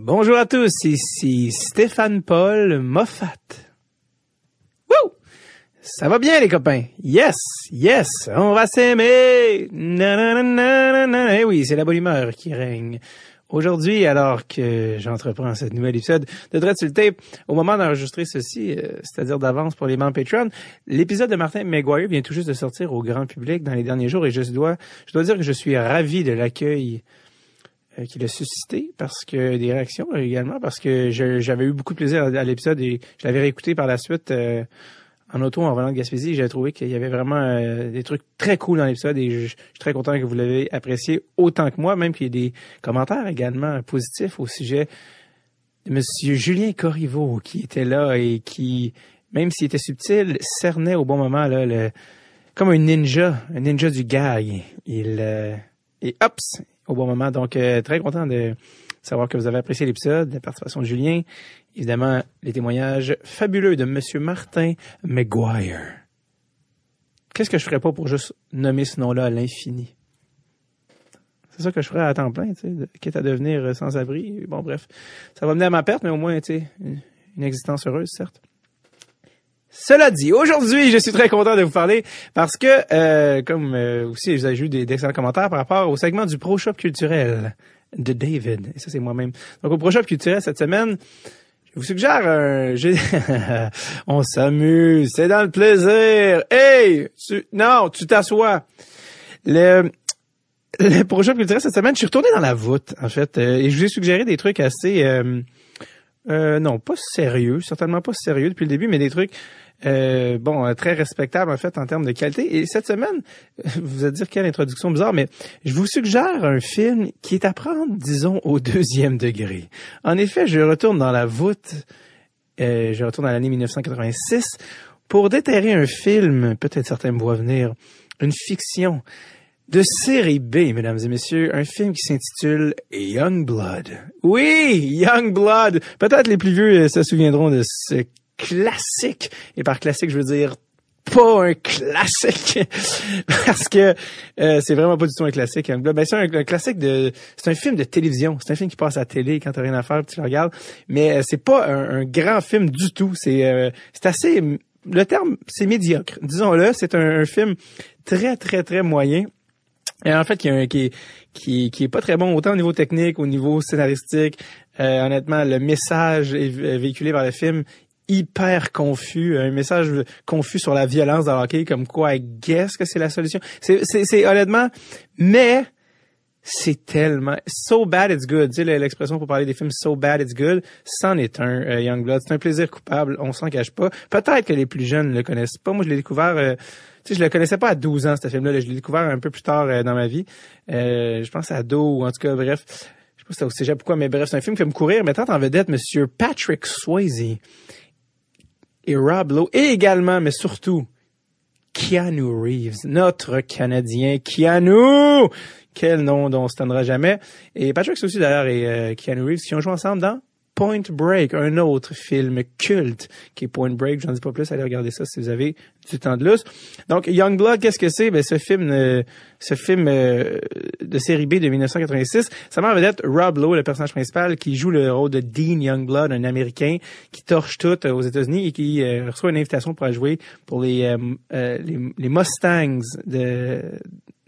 Bonjour à tous, ici Stéphane Paul Moffat. Wouh! Ça va bien les copains? Yes, yes, on va s'aimer! Eh oui, c'est la bonne humeur qui règne. Aujourd'hui, alors que j'entreprends cette nouvelle épisode de Dread sur le tape, au moment d'enregistrer ceci, euh, c'est-à-dire d'avance pour les membres Patreon, l'épisode de Martin McGuire vient tout juste de sortir au grand public dans les derniers jours et je dois, je dois dire que je suis ravi de l'accueil qu'il a suscité parce que des réactions également parce que j'avais eu beaucoup de plaisir à, l'épisode et je l'avais réécouté par la suite euh, en auto en volant de Gaspésie. J'ai trouvé qu'il y avait vraiment euh, des trucs très cool dans l'épisode et je, suis très content que vous l'ayez apprécié autant que moi, même qu'il y ait des commentaires également positifs au sujet de Monsieur Julien Corriveau qui était là et qui, même s'il était subtil, cernait au bon moment là comme un ninja, un ninja du gag. Il et hop, au bon moment. Donc, euh, très content de savoir que vous avez apprécié l'épisode, la participation de Julien. Évidemment, les témoignages fabuleux de Monsieur Martin McGuire. Qu'est-ce que je ferais pas pour juste nommer ce nom-là à l'infini? C'est ça que je ferais à temps plein, tu sais, quitte à devenir sans-abri. Bon, bref, ça va mener à ma perte, mais au moins, tu sais, une existence heureuse, certes. Cela dit, aujourd'hui, je suis très content de vous parler parce que, euh, comme euh, aussi, vous avez eu d'excellents commentaires par rapport au segment du Pro Shop culturel de David. Et ça, c'est moi-même. Donc, au Pro Shop culturel cette semaine, je vous suggère un... On s'amuse, c'est dans le plaisir. Hey! Non, tu t'assois. Le... Le Pro Shop culturel cette semaine, je suis retourné dans la voûte, en fait, euh, et je vous ai suggéré des trucs assez... Euh, non, pas sérieux, certainement pas sérieux depuis le début, mais des trucs euh, bon euh, très respectables en fait en termes de qualité. Et cette semaine, vous allez dire quelle introduction bizarre, mais je vous suggère un film qui est à prendre, disons, au deuxième degré. En effet, je retourne dans la voûte, euh, je retourne à l'année 1986 pour déterrer un film, peut-être certains me voient venir, une fiction de série B, mesdames et messieurs, un film qui s'intitule Young Blood. Oui, Young Blood. Peut-être les plus vieux euh, se souviendront de ce classique. Et par classique, je veux dire pas un classique parce que euh, c'est vraiment pas du tout un classique Young Blood. Ben, c'est un, classique de c'est un film de télévision, c'est un film qui passe à la télé quand t'as rien à faire, tu le regardes, mais euh, c'est pas un, grand film du tout, c'est c'est assez le terme c'est médiocre. Disons-le, c'est un film très très très moyen et en fait, qui, qui, qui, qui est pas très bon autant au niveau technique, au niveau scénaristique. Euh, honnêtement, le message véhiculé par le film hyper confus, un message confus sur la violence dans le hockey, comme quoi, guess que c'est la solution. C'est, honnêtement, mais c'est tellement so bad it's good. Tu sais l'expression pour parler des films so bad it's good, c'en est un euh, Young Blood. C'est un plaisir coupable, on s'en cache pas. Peut-être que les plus jeunes ne le connaissent pas. Moi, je l'ai découvert. Euh, sais, je le connaissais pas à 12 ans ce film-là. Je l'ai découvert un peu plus tard euh, dans ma vie. je pense à ado ou en tout cas bref. Je sais pas si au cégep pourquoi, mais bref, c'est un film qui fait me courir, mettant en vedette Monsieur Patrick Swayze et Rob Lowe, et également, mais surtout, Keanu Reeves, notre Canadien Keanu, quel nom dont on se jamais. Et Patrick aussi d'ailleurs et euh, Keanu Reeves qui ont joué ensemble dans Point Break, un autre film culte qui est Point Break. J'en dis pas plus, allez regarder ça si vous avez du temps de lousse. Donc Youngblood, qu'est-ce que c'est? Ben ce film, euh, ce film euh, de série B de 1986, ça m'a vedette Rob Lowe, le personnage principal, qui joue le rôle de Dean Youngblood, un Américain qui torche tout aux États-Unis et qui reçoit une invitation pour jouer pour les, les, les Mustangs de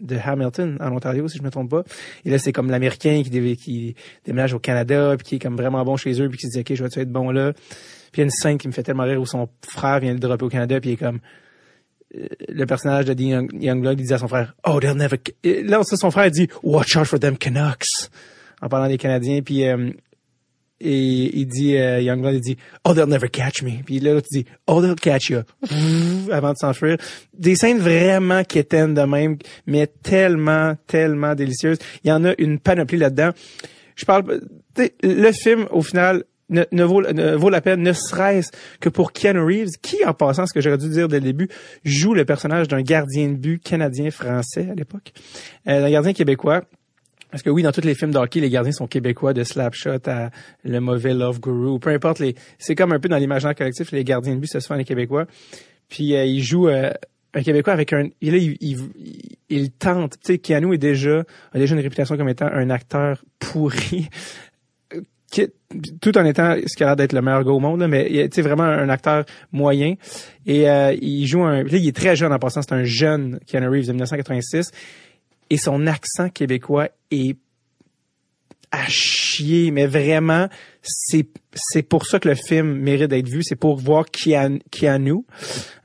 de Hamilton en Ontario si je me trompe pas. Et là c'est comme l'américain qui, déménage au Canada puis qui est comme vraiment bon chez eux puis qui se dit ok je vais être bon là? Puis il y a une scène qui me fait tellement rire où son frère vient de dropper au Canada puis il est comme euh, le personnage de Dean Youngblood il dit à son frère oh they'll never là son frère dit watch out for them Canucks! En parlant des Canadiens puis euh, et il dit, euh, Youngblood, il dit, oh, they'll never catch me. Puis là, tu dis, oh, they'll catch you. avant de s'enfuir. Des scènes vraiment quétaines de même, mais tellement, tellement délicieuses. Il y en a une panoplie là-dedans. Je parle, le film, au final, ne, vaut, ne, vaut, la peine, ne serait-ce que pour Keanu Reeves, qui, en passant, ce que j'aurais dû dire dès le début, joue le personnage d'un gardien de but canadien-français à l'époque, euh, un gardien québécois parce que oui, dans tous les films d'hockey, les gardiens sont québécois, de Slapshot à Le Mauvais Love Guru, peu importe. les C'est comme un peu dans l'imaginaire collectif, les gardiens de but, c'est souvent les Québécois. Puis euh, il joue euh, un Québécois avec un... Il, il, il, il tente. Tu sais, Keanu est déjà, a déjà une réputation comme étant un acteur pourri tout en étant ce qui a l'air d'être le meilleur gars au monde, mais il est vraiment un acteur moyen. Et euh, il joue un... Là, il est très jeune en passant, c'est un jeune Keanu Reeves de 1986. Et son accent québécois est à chier, mais vraiment, c'est c'est pour ça que le film mérite d'être vu, c'est pour voir Keanu,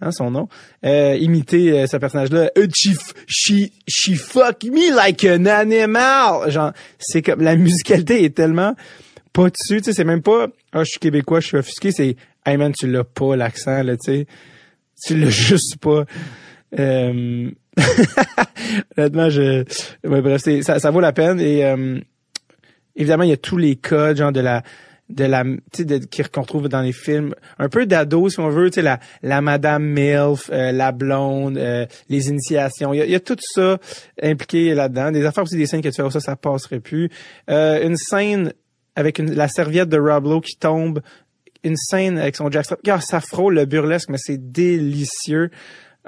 hein, son nom, euh, imiter euh, ce personnage-là. Euh, she, she, fuck me like an animal. Genre, c'est comme la musicalité est tellement pas dessus, tu sais, c'est même pas ah je suis québécois, je suis offusqué, c'est hey man tu l'as pas l'accent là, tu sais, tu l'as juste pas. Euh... Honnêtement, je, bref, ça, ça vaut la peine. Et euh, évidemment, il y a tous les codes, genre de la de la tu qu'on retrouve dans les films. Un peu d'ado si on veut tu sais la la madame milf euh, la blonde euh, les initiations. Il y, a, tout ça impliqué là-dedans. Des affaires aussi des scènes que tu oh, ça ça passerait plus. Euh, une scène avec une, la serviette de Rob qui tombe. Une scène avec son jackstrap. Ah, ça frôle le burlesque mais c'est délicieux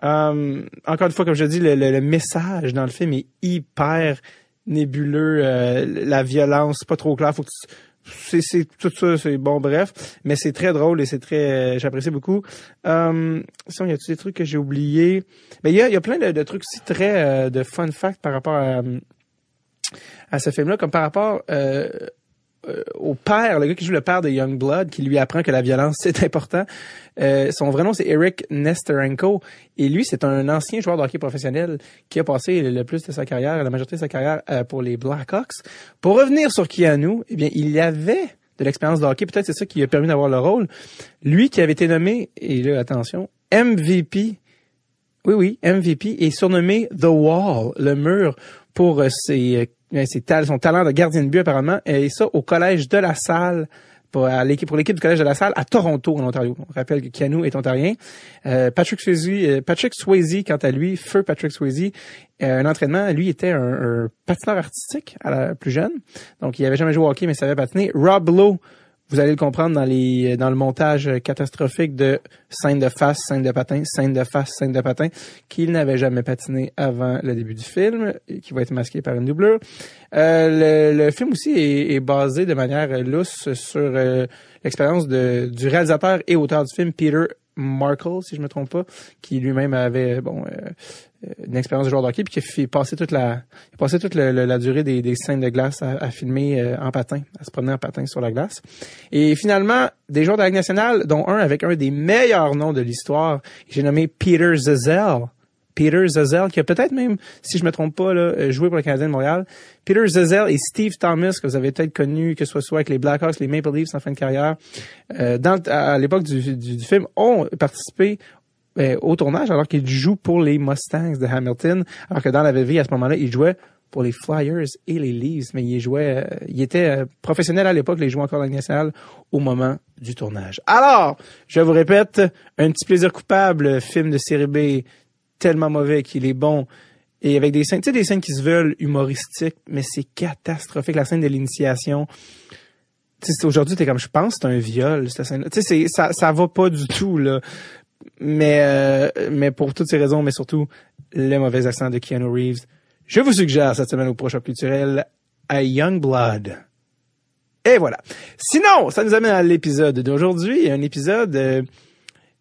encore une fois comme je dis le, le message dans le film est hyper nébuleux, euh, la violence, pas trop clair. Faut que c'est, c'est tout ça, c'est bon, bref, mais c'est très drôle et c'est très, euh, j'apprécie beaucoup. Euh, sinon, y a tous des trucs que j'ai oubliés? Mais il y a, y a plein de, de trucs aussi très euh, de fun fact par rapport à, à ce film-là, comme par rapport euh, au père, le gars qui joue le père de Youngblood, qui lui apprend que la violence c'est important. Euh, son vrai nom c'est Eric Nesterenko et lui c'est un ancien joueur de hockey professionnel qui a passé le plus de sa carrière, la majorité de sa carrière euh, pour les Blackhawks. Pour revenir sur Keanu, eh bien il y avait de l'expérience de hockey, peut-être c'est ça qui a permis d'avoir le rôle. Lui qui avait été nommé et là attention MVP oui, oui, MVP est surnommé The Wall, le mur, pour ses c'est son talent de gardien de but apparemment, et ça au collège de la salle pour l'équipe du collège de la salle à Toronto en Ontario. On rappelle que Keanu est ontarien. Euh, Patrick Swayze, euh, Patrick Swayze quant à lui, feu Patrick Swayze, euh, un entraînement, lui était un, patineur artistique à la plus jeune. Donc il avait jamais joué au hockey mais savait patiner. Rob Lowe vous allez le comprendre dans les dans le montage catastrophique de scène de face, scène de patin, scène de face, scène de patin, qu'il n'avait jamais patiné avant le début du film, qui va être masqué par une doublure. Euh, le, film aussi est, basé de manière lousse sur euh, l'expérience du réalisateur et auteur du film Peter Markle, si je me trompe pas, qui lui-même avait bon euh, une expérience de joueur de hockey, puis qui a fait passer toute la, passé toute la durée des, scènes de glace à, filmer euh, en patin, à se promener en patin sur la glace. Et finalement, des joueurs de la Ligue nationale, dont un avec un des meilleurs noms de l'histoire, j'ai nommé Peter Zazel. Peter Zazel, qui a peut-être même, si je me trompe pas, là, euh, joué pour le Canadien de Montréal. Peter Zazel et Steve Thomas, que vous avez peut-être connu, que ce soit, avec les Blackhawks, les Maple Leafs en fin de carrière, euh, dans, à l'époque du, du, film, ont participé au tournage alors qu'il joue pour les Mustangs de Hamilton, alors que dans la vraie vie, à ce moment-là, il jouait pour les Flyers et les Leafs, mais il jouait, euh, il était euh, professionnel à l'époque, il jouait encore dans la nationale au moment du tournage. Alors, je vous répète, un petit plaisir coupable, film de série B tellement mauvais qu'il est bon et avec des scènes, tu sais, des scènes qui se veulent humoristiques, mais c'est catastrophique. La scène de l'initiation, aujourd'hui, t'es comme, je pense, c'est un viol, cette scène. Tu sais, ça, ça va pas du tout là mais euh, mais pour toutes ces raisons, mais surtout le mauvais accent de Keanu Reeves, je vous suggère cette semaine au prochain culturel à Youngblood. Et voilà. Sinon, ça nous amène à l'épisode d'aujourd'hui, un épisode euh,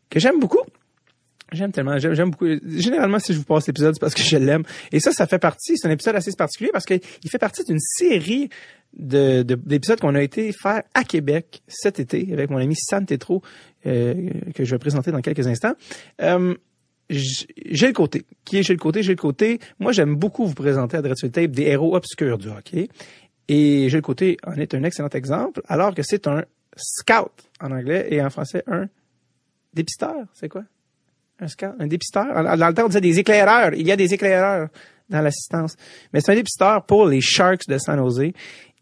que j'aime beaucoup. J'aime tellement, j'aime beaucoup. Généralement, si je vous passe l'épisode, c'est parce que je l'aime. Et ça, ça fait partie, c'est un épisode assez particulier parce qu'il fait partie d'une série de, d'épisodes qu'on a été faire à Québec cet été avec mon ami Sam Tétro, que je vais présenter dans quelques instants. Euh, j'ai le côté. Qui est le côté? J'ai le côté. Moi, j'aime beaucoup vous présenter à Dreadful Tape des héros obscurs du hockey. Et j'ai le côté en est un excellent exemple, alors que c'est un scout en anglais et en français un dépisteur. C'est quoi? Un scout? Un dépisteur? Dans le temps, on disait des éclaireurs. Il y a des éclaireurs dans l'assistance. Mais c'est un dépisteur pour les Sharks de San Jose.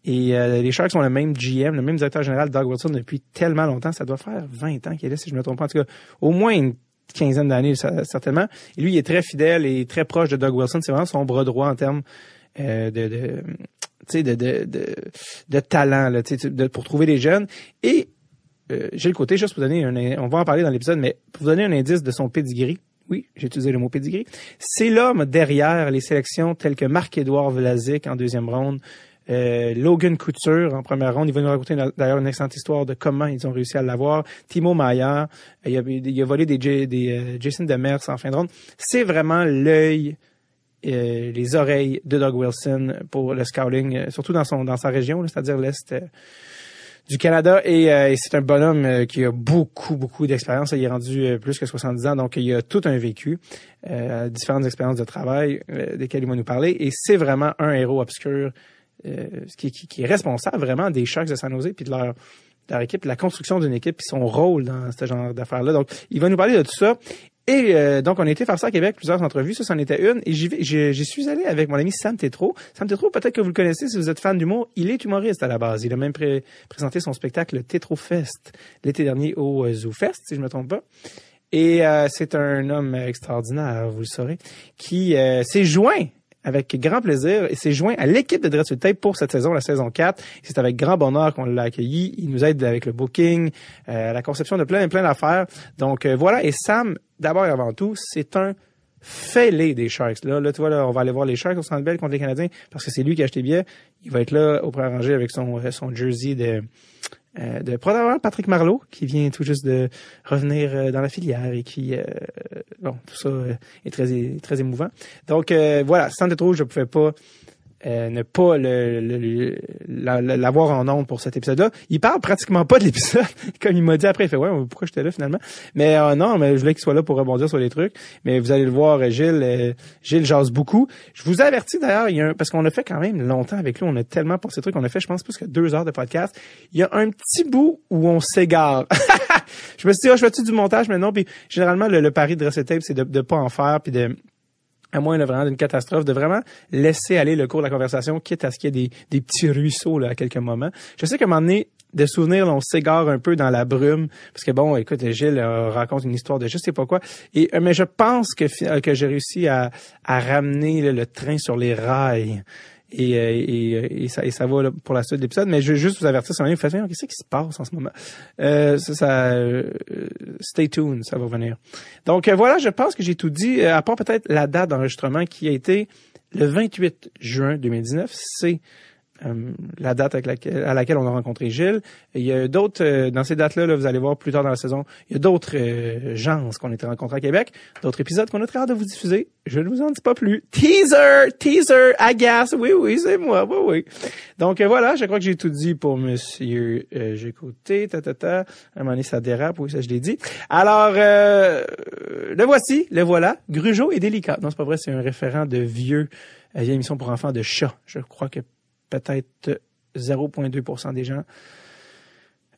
Et euh, les Sharks ont le même GM, le même directeur général, Doug Wilson, depuis tellement longtemps. Ça doit faire 20 ans qu'il est là, si je me trompe pas. En tout cas, au moins une quinzaine d'années, certainement. Et lui, il est très fidèle et très proche de Doug Wilson. C'est vraiment son bras droit en termes euh, de, de, de, de, de, de talent là, de, pour trouver des jeunes. Et euh, j'ai le côté, juste pour donner un... On va en parler dans l'épisode, mais pour vous donner un indice de son pedigree, oui, j'ai utilisé le mot pedigree, c'est l'homme derrière les sélections telles que Marc-Édouard Vlasic en deuxième ronde, Euh, Logan Couture en première ronde. Il va nous raconter d'ailleurs une excellente histoire de comment ils ont réussi à l'avoir. Timo Maya, il a, il volé des, des euh, Jason Demers en fin de ronde. C'est vraiment l'œil euh, les oreilles de Doug Wilson pour le scouting, euh, surtout dans son dans sa région, c'est-à-dire l'est euh, du Canada. Et, c'est un bonhomme qui a beaucoup, beaucoup d'expérience. Il est rendu plus que 70 ans, donc il a tout un vécu, différentes expériences de travail desquelles il va nous parler. Et c'est vraiment un héros obscur qui, qui, est responsable vraiment des Sharks de San Jose puis de leur leur équipe, la construction d'une équipe, puis son rôle dans ce genre d'affaires-là. Donc, il va nous parler de tout ça. Et euh, donc, on a été faire ça à Québec, plusieurs entrevues. Ça, c'en était une. Et j'y suis allé avec mon ami Sam Tétro. Sam Tétro, peut-être que vous le connaissez si vous êtes fan d'humour. Il est humoriste à la base. Il a même présenté son spectacle Tétro Fest l'été dernier au euh, Zoo Fest, si je me trompe pas. Et euh, c'est un homme extraordinaire, vous le saurez, qui s'est joint avec grand plaisir et s'est joint à l'équipe de Dress Tape pour cette saison, la saison 4. C'est avec grand bonheur qu'on l'a accueilli. Il nous aide avec le booking, euh, la conception de plein plein d'affaires. Donc euh, voilà, et Sam, d'abord et avant tout, c'est un fêlé des Sharks. Là, là, tu vois, là, on va aller voir les Sharks au Centre Bell contre les Canadiens parce que c'est lui qui a acheté bien. Il va être là au premier rangé avec son, son jersey de euh, de probablement Patrick Marleau, qui vient tout juste de revenir euh, dans la filière et qui, euh, bon, tout ça est très très émouvant. Donc voilà, sans trop, je ne pouvais pas euh, ne pas le, l'avoir en ondes pour cet épisode-là. Il parle pratiquement pas de l'épisode, comme il m'a dit après. Il fait ouais, pourquoi j'étais là finalement? Mais euh, non, mais je voulais qu'il soit là pour rebondir sur les trucs. Mais vous allez le voir, Gilles, euh, Gilles jase beaucoup. Je vous avertis d'ailleurs, il y a parce qu'on a fait quand même longtemps avec lui, on a tellement pour ces trucs, on a fait, je pense, plus que deux heures de podcast. Il y a un petit bout où on s'égare. je me suis dit, oh, je fais-tu du montage maintenant? Puis généralement, le, pari de Tape, c'est de ne pas en faire, puis de à moins vraiment d'une catastrophe, de vraiment laisser aller le cours de la conversation, quitte à ce qu'il y ait des, petits ruisseaux là, à quelques moments. Je sais qu'à un moment donné, de souvenirs, on s'égare un peu dans la brume, parce que bon, écoute, Gilles euh, raconte une histoire de je sais pas quoi, et euh, mais je pense que que j'ai réussi à, à ramener le train sur les rails et, euh, et, euh, et, ça, et ça va pour la suite de l'épisode. Mais je veux juste vous avertir, ça vous faites, qu'est-ce qui se passe en ce moment? Euh, ça, ça euh, stay tuned, ça va venir. Donc voilà, je pense que j'ai tout dit, à part peut-être la date d'enregistrement qui a été le 28 juin 2019. C'est euh, la date avec laquelle, à laquelle on a rencontré Gilles. il y a d'autres, euh, dans ces dates-là, là, vous allez voir plus tard dans la saison, il y a d'autres euh, gens qu'on était rencontrés à Québec, d'autres épisodes qu'on a très hâte de vous diffuser. Je ne vous en dis pas plus. Teaser! Teaser! Agace! Oui, oui, c'est moi. Oui, oui. Donc voilà, je crois que j'ai tout dit pour Monsieur euh, J'ai écouté, ta, ta, ta. À un moment donné, ça dérape, oui, ça je l'ai dit. Alors, le voici, le voilà. Grugeot et délicat. Non, c'est pas vrai, c'est un référent de vieux, vieille émission pour enfants de chat. Je crois que peut-être 0,2% des gens,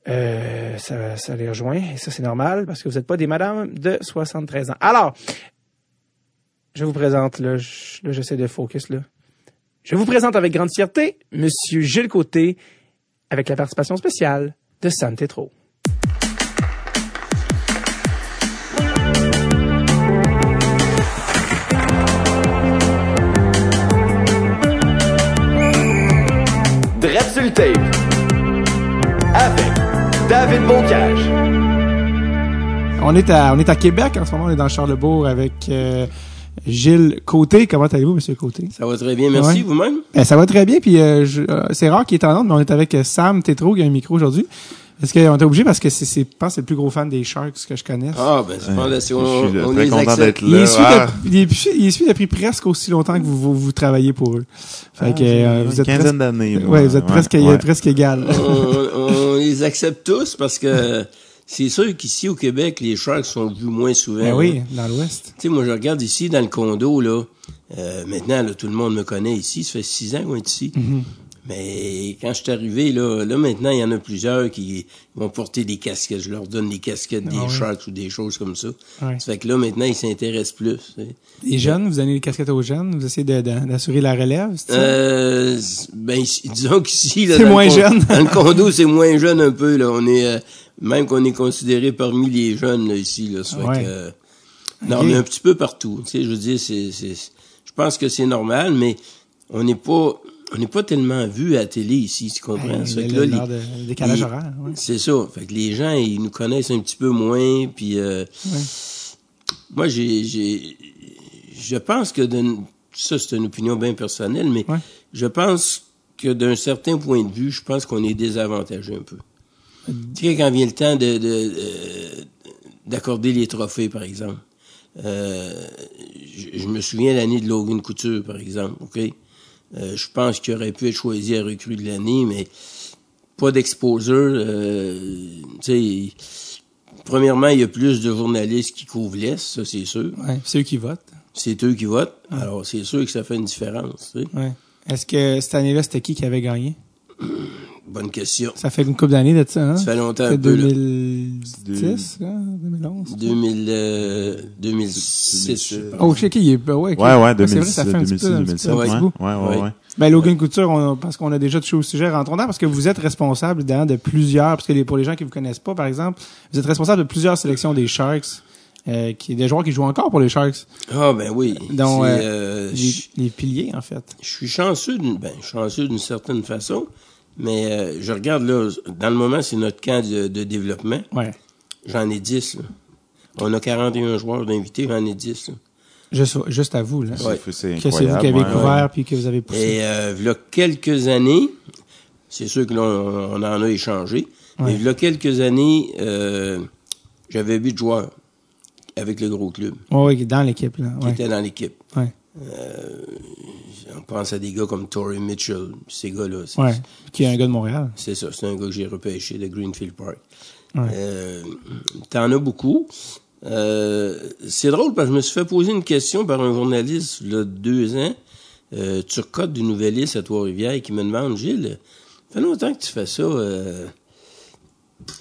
euh, ça, ça les rejoint. Et ça, c'est normal parce que vous n'êtes pas des madames de 73 ans. Alors, je vous présente, là, j'essaie de focus, là. Je vous présente avec grande fierté Monsieur Gilles Côté avec la participation spéciale de Sam Tétro. Avec David Bocage. On est à on est à Québec en ce moment, on est dans Charlebourg avec euh, Gilles Côté. Comment allez-vous, Monsieur Côté? Ça va très bien, merci. Vous-même? Ben, ça va très bien. Puis euh, euh, c'est rare qu'il est en ordre, mais on est avec Sam Tétro qui a un micro aujourd'hui. Est-ce qu'on est obligé parce que c'est, c'est, je pense, c'est le plus gros fan des Sharks que je connaisse. Ah, ben, c'est pas là, si on, je suis on très les content accepte. d'être Il là. est, issu Ah, de, il, est, il est issu depuis presque aussi longtemps que vous, vous, vous travaillez pour eux. Fait que, euh, vous êtes presque, quinzaine d'années. ouais, vous êtes presque, ouais. presque égal. on, on les accepte tous parce que c'est sûr qu'ici au Québec, les Sharks sont vus moins souvent. Ben oui, dans l'Ouest. Tu sais, moi, je regarde ici dans le condo, là. Euh, maintenant, là, tout le monde me connaît ici. Ça fait six ans qu'on est ici. Mais quand je suis arrivé, là, là, maintenant, il y en a plusieurs qui vont porter des casquettes. Je leur donne des casquettes des Ah. Sharks ou des choses comme ça. Ouais. Ça fait que là, maintenant, ils s'intéressent plus. Les jeunes, vous donnez les casquettes aux jeunes, vous essayez d'assurer la relève? Euh, ben, disons qu'ici, là, C'est dans le moins jeune. dans le condo, c'est moins jeune un peu, là. On est, euh, même qu'on est considéré parmi les jeunes, là, ici, là. Ça fait Ouais. que, euh, non, Ok. on est un petit peu partout. Tu sais, je veux dire, c'est, c'est, je pense que c'est normal, mais on n'est pas, on n'est pas tellement vu à la télé ici, tu comprends? Ouais. C'est ça. Fait que les gens, ils nous connaissent un petit peu moins, puis euh, Ouais. moi, j'ai, j'ai, je pense que de, ça, c'est une opinion bien personnelle, mais Ouais. je pense que d'un certain point de vue, je pense qu'on est désavantagé un peu. Tu sais, quand vient le temps de, de, euh, d'accorder les trophées, par exemple. Euh, je, je me souviens l'année de Logan Couture, par exemple, OK? Euh, je pense qu'il aurait pu être choisi à recrue de l'année, mais pas d'exposure. Euh, tu sais, premièrement, il y a plus de journalistes qui couvrent l'Est, ça c'est sûr. Ouais, c'est eux qui votent. C'est eux qui votent. Alors, c'est sûr que ça fait une différence. tu sais. Ouais. Est-ce que cette année-là, c'était qui qui avait gagné? Bonne question. Ça fait une couple d'années de ça, hein? Ça fait longtemps Ça fait un peu, là. 2010, hein? 2011? 2000, euh, 2006, je pense. Oh, je sais qui il est. ouais. Ouais, ouais, c'est 2006, vrai, ça fait un petit 2006, peu, un petit 2007. peu, un Ouais, ouais, ouais, Ouais. Ben, Logan Couture, on, parce qu'on a déjà touché au sujet, rentrons parce que vous êtes responsable de plusieurs, parce que les- pour les gens qui vous connaissent pas, par exemple, vous êtes responsable de plusieurs sélections des Sharks, euh, qui des joueurs qui jouent encore pour les Sharks, Ah, ben oui. Donc, euh, euh, les piliers en fait. je suis chanceux d'une, ben, chanceux d'une certaine façon, mais euh, je regarde là, dans le moment, c'est notre camp de, de développement. Ouais. J'en ai 10. là. On a 41 joueurs d'invités, j'en ai 10. là. Juste, juste à vous là. Ouais. Que c'est vous qui avez couvert ouais. puis que vous avez poussé. Et euh, il y a quelques années, c'est sûr que là, on, on en a échangé, mais il y a quelques années, euh, j'avais huit joueurs avec le gros club ouais, dans l'équipe là. qui étaient dans l'équipe. Ouais. On pense à des gars comme Torrey Mitchell, ces gars-là. Ouais. Qui est un gars de Montréal. C'est ça, c'est un gars que j'ai repêché de Greenfield Park. Ouais. Euh, T'en as beaucoup. Euh, c'est drôle parce que je me suis fait poser une question par un journaliste il y a deux ans, euh, Turcotte du Nouvelliste à Trois-Rivières, qui me demande, Gilles, ça fait longtemps que tu fais ça, euh,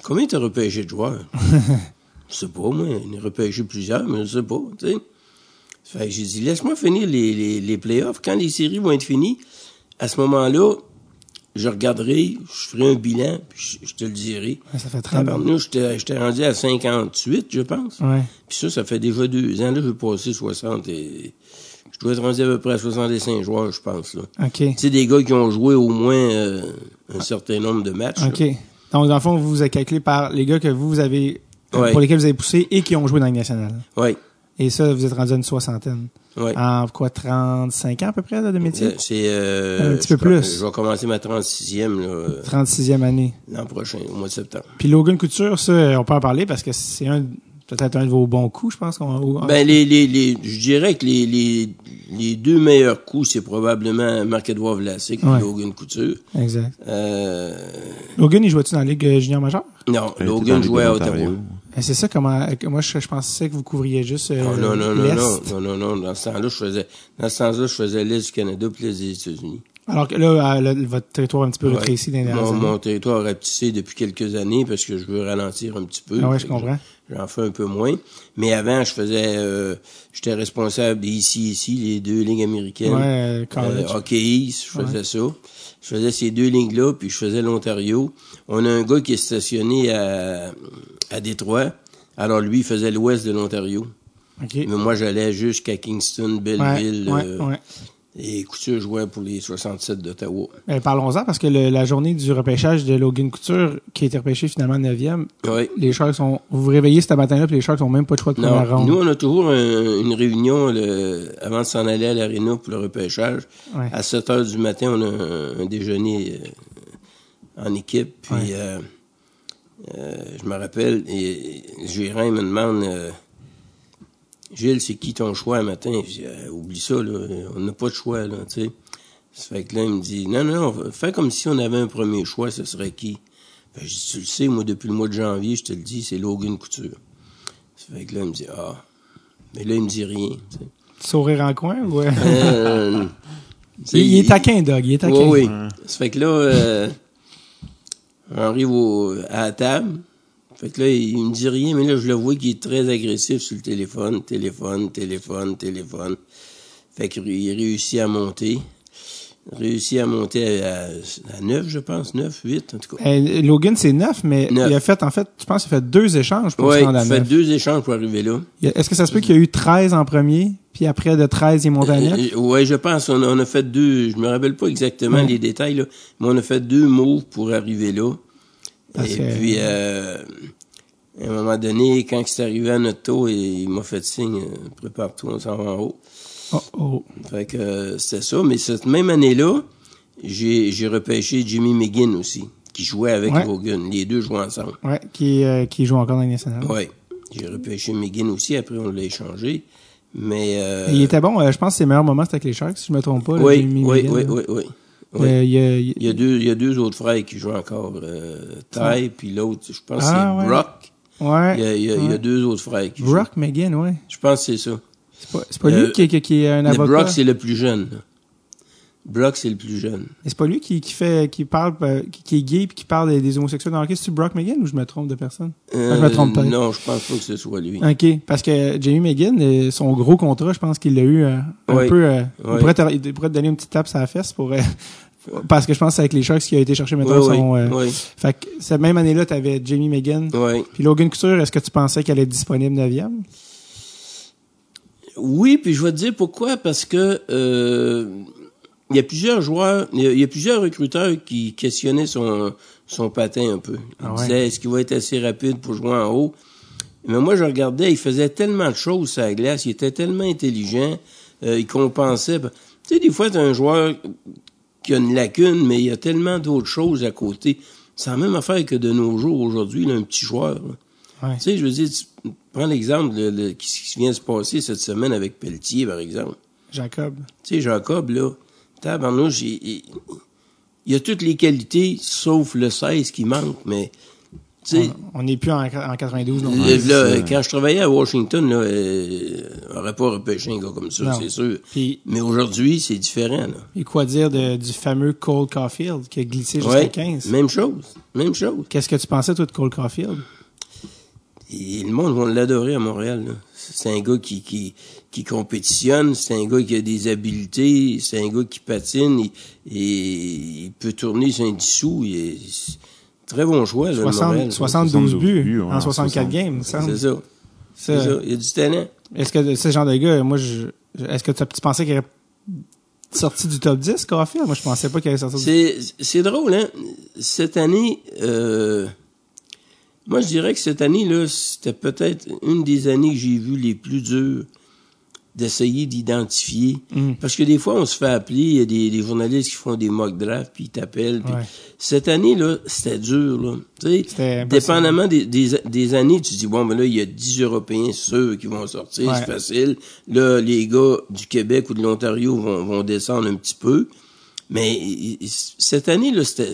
combien t'as repêché de joueurs? je sais pas, moi, j'en ai repêché plusieurs, mais je sais pas, tu sais. Fait que j'ai dit, laisse-moi finir les, les, les playoffs. Quand les séries vont être finies, à ce moment-là, je regarderai, je ferai un bilan, puis je, je te le dirai. Ça fait 30 ans. Nous, j'étais j'étais rendu à 58, je pense. Ouais. Puis ça, ça fait déjà deux ans. Là, je vais passer 60 et... Je dois être rendu à peu près à 65 joueurs, je pense. Là. OK. Tu sais, des gars qui ont joué au moins euh, un certain nombre de matchs. là. OK. Donc, dans le fond, vous vous êtes calculé par les gars que vous, vous avez, Ouais. pour lesquels vous avez poussé et qui ont joué dans la nationale. Oui, Et ça, vous êtes rendu à une soixantaine. oui. En quoi, 35 ans à peu près là, de métier? C'est... euh, Un petit peu plus. Je vais commencer ma 36e là, euh, 36e année. l'an prochain, au mois de septembre. Puis Logan Couture, ça, on peut en parler parce que c'est un peut-être un de vos bons coups, je pense. qu'on ou- Ben, les, les, les, je dirais que les, les, les deux meilleurs coups, c'est probablement Marc-Edouard Vlasic et Ouais. Logan Couture. Exact. Euh, Logan, il jouait-tu dans la Ligue euh, junior majeure? non, Logan jouait à Ottawa. C'est ça, comment, euh, moi, je, je pensais que vous couvriez juste euh, Oh, non, non, non, l'Est. non, non, non, non, dans ce temps-là, je faisais, dans ce temps-là, je faisais l'Est du Canada puis des États-Unis. Alors que là, euh, votre territoire est un petit peu Ouais. rétréci dans les dernières Mon, années. mon territoire rapetissé depuis quelques années parce que je veux ralentir un petit peu. Ah ouais, je comprends. J'en fais un peu moins. Mais avant, je faisais, euh, j'étais responsable des ici, ici, les deux lignes américaines. Ouais, euh, college. Euh, hockey East, je faisais ça. Je faisais ces deux lignes-là, puis je faisais l'Ontario. On a un gars qui est stationné à, à Détroit. Alors lui, il faisait l'ouest de l'Ontario. Mais moi, j'allais jusqu'à Kingston, Belleville. ouais, euh, ouais. Et Couture jouait pour les 67 d'Ottawa. Ben, parlons-en parce que le- la journée du repêchage de Logan Couture, qui a été repêché finalement 9e, Oui. les Sharks sont. Vous vous réveillez ce matin-là, puis les Sharks ont même pas de choix de première ronde. nous, on a toujours un- une réunion le- avant de s'en aller à l'aréna pour le repêchage. Ouais. À 7 heures du matin, on a un, un déjeuner euh, en équipe. Puis, Ouais. euh, je me rappelle, et, il me demande euh, Gilles, c'est qui ton choix un matin? Je dis Euh, Oublie ça, là, on n'a pas de choix, là, tu sais. Ça fait que là, il me dit Non, non, fais comme si on avait un premier choix, ce serait qui? Fait que je dis Tu le sais, moi, depuis le mois de janvier, je te le dis, c'est Logan Couture. Ça fait que là, il me dit Ah. Mais là, il me dit rien. tu sais. Sourire en coin ou. euh, Euh, il, il est taquin, Doug. Il est taquin. oui, oui. Ça fait que là, euh, on arrive au, à la table. Fait que là, il me dit rien, mais là, je le vois qu'il est très agressif sur le téléphone. Téléphone, téléphone, téléphone. Fait qu'il réussit à monter. Réussit à monter à, à 9, je pense. 9, 8, en tout cas. Euh, Logan, c'est 9, mais il a fait, en fait, je pense qu'il a fait deux échanges pour Ouais, se rendre à il fait 9. deux échanges pour arriver là. A- Est-ce que ça se peut qu'il y a eu 13 en premier, puis après de 13, il est monté à 9? Euh, ouais, je pense. On a, on a fait deux. Je me rappelle pas exactement Ouais. les détails, là, mais on a fait deux moves pour arriver là. Parce et que- puis, euh, à un moment donné, quand c'est arrivé à notre tour, il, m'a fait signe euh, prépare-toi, on s'en va en haut. Oh, oh. Fait que euh, c'était ça. Mais cette même année-là, j'ai repêché Jimmy McGinn aussi, qui jouait avec Ouais. Logan. Les deux jouaient ensemble. Ouais, qui, euh, qui joue encore dans les nationales. Oui. J'ai repêché McGinn aussi, après on l'a échangé. Mais euh, Il était bon, euh, je pense que ses meilleurs moments c'était avec les Sharks, si je me trompe pas. oui, oui, oui, oui, oui, oui. Il y a- il y a- deux, il y a deux autres frères qui jouent encore. Ty, puis l'autre, je pense que Ah, c'est ouais. Brock. Ouais. Il y a, il y a- il y a Ouais. deux autres frères qui jouent. Brock McGinn, ouais. Je pense que c'est ça. C'est pas, c'est pas Euh, lui qui, qui, qui est un avocat? Brock, c'est le plus jeune. Brock, c'est le plus jeune. Et c'est pas lui qui, qui fait, qui parle, euh, qui, qui est gay puis qui parle des, des homosexuels dans hockey. C'est-tu Brock McGinn ou je me trompe de personne? Euh, je me trompe pas. Non, je pense pas que ce soit lui. OK. Parce que Jamie euh, son gros contrat, je pense qu'il l'a eu euh, un Oui. peu... euh, il, pourrait te, il pourrait te donner une petite tape sur la fesse pour... euh, parce que je pense que c'est avec les Sharks qu'il a été chercher, mettons, Oui, son... euh, oui, Fait que cette même année-là, t'avais Jamie oui. Puis Logan Couture, est-ce que tu pensais qu'elle est disponible 9e? Oui, puis je vais te dire pourquoi, parce que euh, il y a plusieurs joueurs, il y a, plusieurs recruteurs qui questionnaient son, son patin un peu. Ils Ah ouais. disaient, est-ce qu'il va être assez rapide pour jouer en haut? Mais moi, je regardais, il faisait tellement de choses sur la glace, il était tellement intelligent, euh, il compensait. Tu sais, des fois, tu un joueur qui a une lacune, mais il y a tellement d'autres choses à côté. C'est la même affaire que de nos jours aujourd'hui, là, un petit joueur. là. Ouais. Tu sais, je veux dire, tu prends l'exemple le- le- qui, qui vient de se passer cette semaine avec Pelletier, par exemple. Jacob. Tu sais, Jacob, là, tabarnouche, il, il, il a toutes les qualités, sauf le 16 qui manque, mais, tu sais, On n'est plus en, en 92 non? Le- plus. là, quand je travaillais à Washington, là, euh, on n'aurait pas repêché un gars comme ça, c'est sûr. Mais aujourd'hui, c'est différent, là. et quoi dire de, du fameux Cole Caulfield qui a glissé jusqu'à Ouais, 15? même chose, même chose. Qu'est-ce que tu pensais, toi, de Cole Caulfield? Et le monde va l'adorer à Montréal. là. C'est un gars qui, qui, qui compétitionne, c'est un gars qui a des habiletés, c'est un gars qui patine, il, et il peut tourner sur un dissous. Il est, c'est un très bon choix, là, de 60 Montréal. 72 72 buts buts, ouais, en 64 60. games, il me semble. C'est ça. Ça, C'est ça. Il y a du talent. Est-ce que ce genre de gars, moi, je, je- est-ce que tu, pensais qu'il aurait sorti du top 10, Caulfield? Moi, je pensais pas qu'il allait sortir du C'est, c'est drôle, hein? Cette année, euh, moi, je dirais que cette année, là, c'était peut-être une des années que j'ai vues les plus dures d'essayer d'identifier. Mm. Parce que des fois, on se fait appeler, il y a des, des journalistes qui font des mock drafts, puis ils t'appellent. puis Ouais. Cette année, là, c'était dur, là. Tu sais, dépendamment des, des, des années, tu dis, bon, ben là, il y a 10 Européens sûrs qui vont sortir, Ouais. c'est facile. Là, les gars du Québec ou de l'Ontario vont, vont descendre un petit peu. Mais cette année, là, c'était...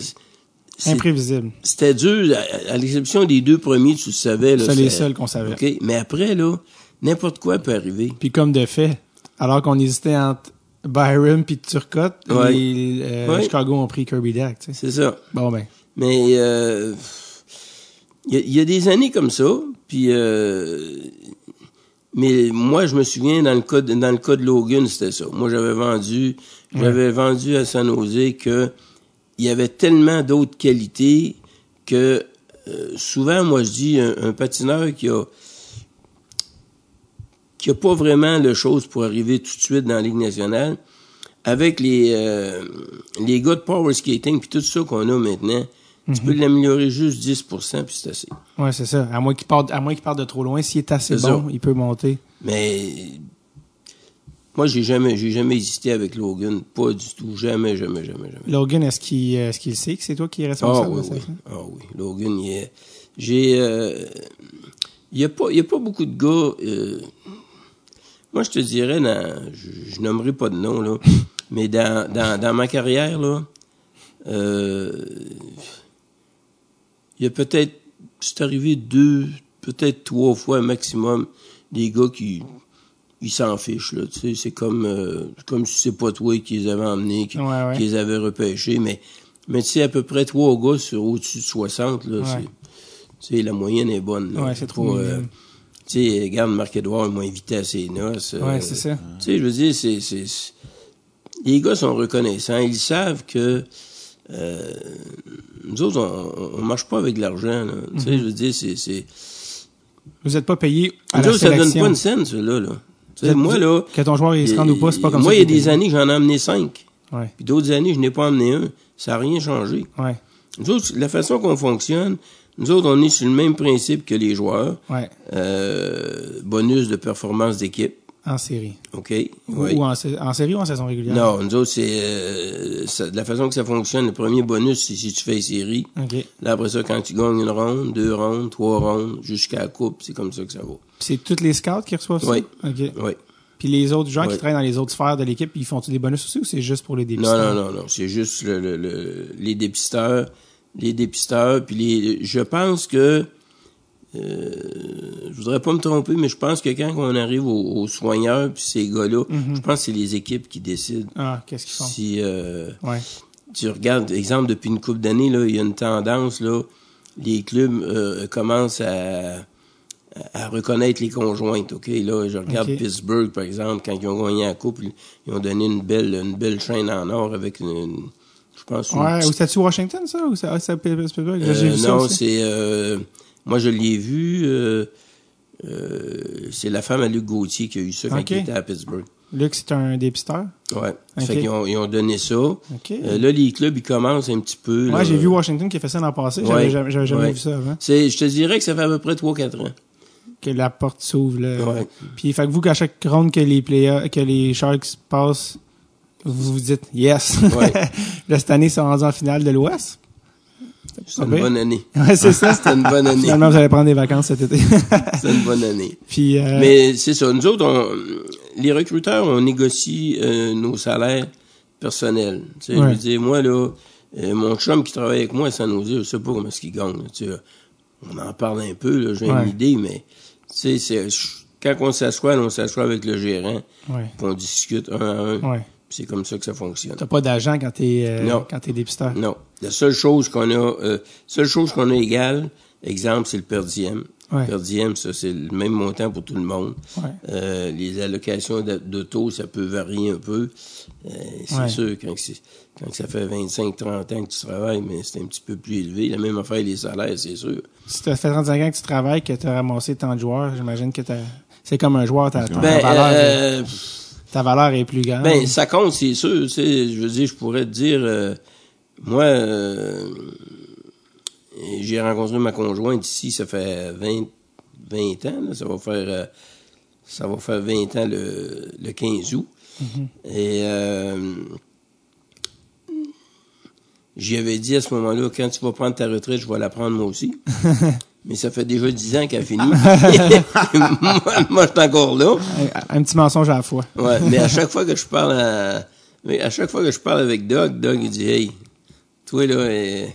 Imprévisible. C'était dur, à, à l'exception des deux premiers, tu le savais. C'est les seuls qu'on savait. Mais après, là, n'importe quoi peut arriver. Puis comme de fait, alors qu'on hésitait entre Byron puis Turcotte, Ouais. les euh, Ouais. Chicago ont pris Kirby Dack. Tu sais. C'est ça. Bon ben, Mais euh, il y, a- il y a des années comme ça, puis euh, mais moi je me souviens dans le cas de, dans le cas de Logan, c'était ça. Moi j'avais vendu j'avais vendu à San Jose que il y avait tellement d'autres qualités que euh, souvent moi je dis un, un patineur qui a qui a pas vraiment le chose pour arriver tout de suite dans la Ligue nationale avec les euh, les gars de power skating puis tout ça qu'on a maintenant, tu peux l'améliorer juste 10% puis c'est assez. ouais, c'est ça. À moins qu'il parte, à moins qu'il parte de trop loin, s'il est assez bon, ça. il peut monter. Mais moi j'ai jamais j'ai jamais hésité avec Logan, pas du tout, jamais jamais jamais jamais. Logan, est-ce qu'il est-ce qu'il sait que c'est toi qui es Ah responsable oui, de ça? oui. Ah oui, Logan, il est j'ai euh, il y a pas il y a pas beaucoup de gars euh, moi je te dirais dans je, je nommerai pas de nom là, mais dans dans dans ma carrière là euh, il y a peut-être, c'est arrivé deux, peut-être trois fois maximum, des gars qui, ils s'en fichent, là, tu sais, c'est comme, euh, comme si c'est pas toi qui les avais emmenés, qui, Ouais, ouais. qui les avait repêchés, mais, mais tu sais, à peu près trois gars sur au-dessus de 60, là, Ouais. c'est, la moyenne est bonne, là. Ouais, c'est trop minime. tu sais, regarde, Marc-Edouard, m'a invité à ses noces. Ouais, euh, c'est ça. tu sais, je veux dire, c'est, c'est, les gars sont reconnaissants. Ils savent que euh, nous autres, on, on marche pas avec de l'argent. là. Tu sais, je veux dire, c'est, c'est. Vous n'êtes pas payé à Nous la autres, ça donne sélection. pas une scène, ceux-là. Là. Tu sais, moi, là. Que ton joueur il se rende ou pas, c'est pas comme moi, ça. il y a des années, j'en ai emmené cinq. Ouais, Puis d'autres années, je n'ai pas emmené un. Ça n'a rien changé. ouais, Nous autres, la façon qu'on fonctionne, nous autres, on est sur le même principe que les joueurs. ouais. Euh, bonus de performance d'équipe. En série. OK? Oui. Ou en, en série ou en saison régulière? Non, nous autres, c'est euh, ça- de la façon que ça fonctionne. Le premier bonus, c'est si tu fais série. OK. Là, après ça, quand tu gagnes une ronde, deux rondes, trois rondes, jusqu'à la coupe, c'est comme ça que ça va. C'est tous les scouts qui reçoivent ça? Oui. OK. Oui. Puis les autres gens qui travaillent dans les autres sphères de l'équipe, ils font-ils des bonus aussi ou c'est juste pour les Non, dépisteurs? non, non, non. C'est juste le, le- le- les dépisteurs. Les dépisteurs, puis les. Je pense que. Euh, je voudrais pas me tromper, mais je pense que quand on arrive aux, aux soigneurs puis ces gars-là, je pense que c'est les équipes qui décident. Ah, qu'est-ce qu'ils font? Si euh, Ouais. tu regardes, exemple, depuis une couple d'années, là, il y a une tendance, là, les clubs euh, commencent à, à reconnaître les conjointes, OK? Là, je regarde. Pittsburgh, par exemple, quand ils ont gagné la coupe, ils ont donné une belle, une belle chaîne en or avec une, une- je pense, une Ouais, petite- ou c'était-tu Washington, ça? Ou c'est ah, Pittsburgh? euh, non, c'est, moi, je l'ai vu, euh, euh, c'est la femme à Luc Gauthier qui a eu ça quand il était à Pittsburgh. Luc, c'est un dépisteur? Ouais. Fait qu'ils ont, ils ont donné ça. OK. Euh, là, les clubs, ils commencent un petit peu. ouais, là. j'ai vu Washington qui a fait ça l'an passé. J'avais Ouais. jamais, jamais Ouais. vu ça avant. Je te dirais que ça fait à peu près 3-4 ans. Que la porte s'ouvre, là. Ouais. Puis, fait que vous, qu'à chaque ronde que les playa- que les Sharks passent, vous vous dites yes. Ouais. là, cette année, ils sont rendus en finale de l'Ouest. C'est Pas une bonne année. Ouais, c'est ça. C'était une bonne année. Finalement, vous allez prendre des vacances cet été. C'est une bonne année. Puis, euh, Mais c'est ça. Nous autres, on- les recruteurs, on négocie euh, nos salaires personnels. Tu sais, Je veux dire, moi, là, euh, mon chum qui travaille avec moi à San Jose, je sais pas comment est-ce qu'il gagne. là, tu sais, on en parle un peu, j'ai Ouais. une idée, mais tu sais, quand on s'assoit, on s'assoit avec le gérant, ouais. puis on discute un à un. Ouais. C'est comme ça que ça fonctionne. T'as pas d'agent quand t'es, euh, Non. quand t'es dépisteur? Non. La seule chose qu'on a, euh, seule chose qu'on a égale, exemple, c'est le per diem. Ouais. Per diem, ça, c'est le même montant pour tout le monde. Ouais. Euh, les allocations d'a- d'auto, ça peut varier un peu. Euh, c'est Ouais. sûr, quand, c'est- quand ça fait 25-30 ans que tu travailles, mais c'est un petit peu plus élevé. La même affaire, les salaires, c'est sûr. Si t'as fait 35 ans que tu travailles, que t'as ramassé tant de joueurs, j'imagine que c'est comme un joueur, ta, ta Ben, valeur, ta valeur est plus grande. ben, ça compte, c'est sûr. Tu sais, je veux dire, je pourrais te dire, euh, moi, euh, j'ai rencontré ma conjointe ici, ça fait 20, 20 ans, là, ça va faire, euh, ça va faire 20 ans le, le 15 août. Et euh, j'y avais dit à ce moment-là, quand tu vas prendre ta retraite, je vais la prendre moi aussi. Mais ça fait déjà 10 ans qu'elle a fini. moi, moi, je suis encore là. un, un petit mensonge à la fois. Ouais, mais à chaque fois que je parle à, mais à chaque fois que je parle avec Doug, Doug, il dit, hey, toi, là, euh,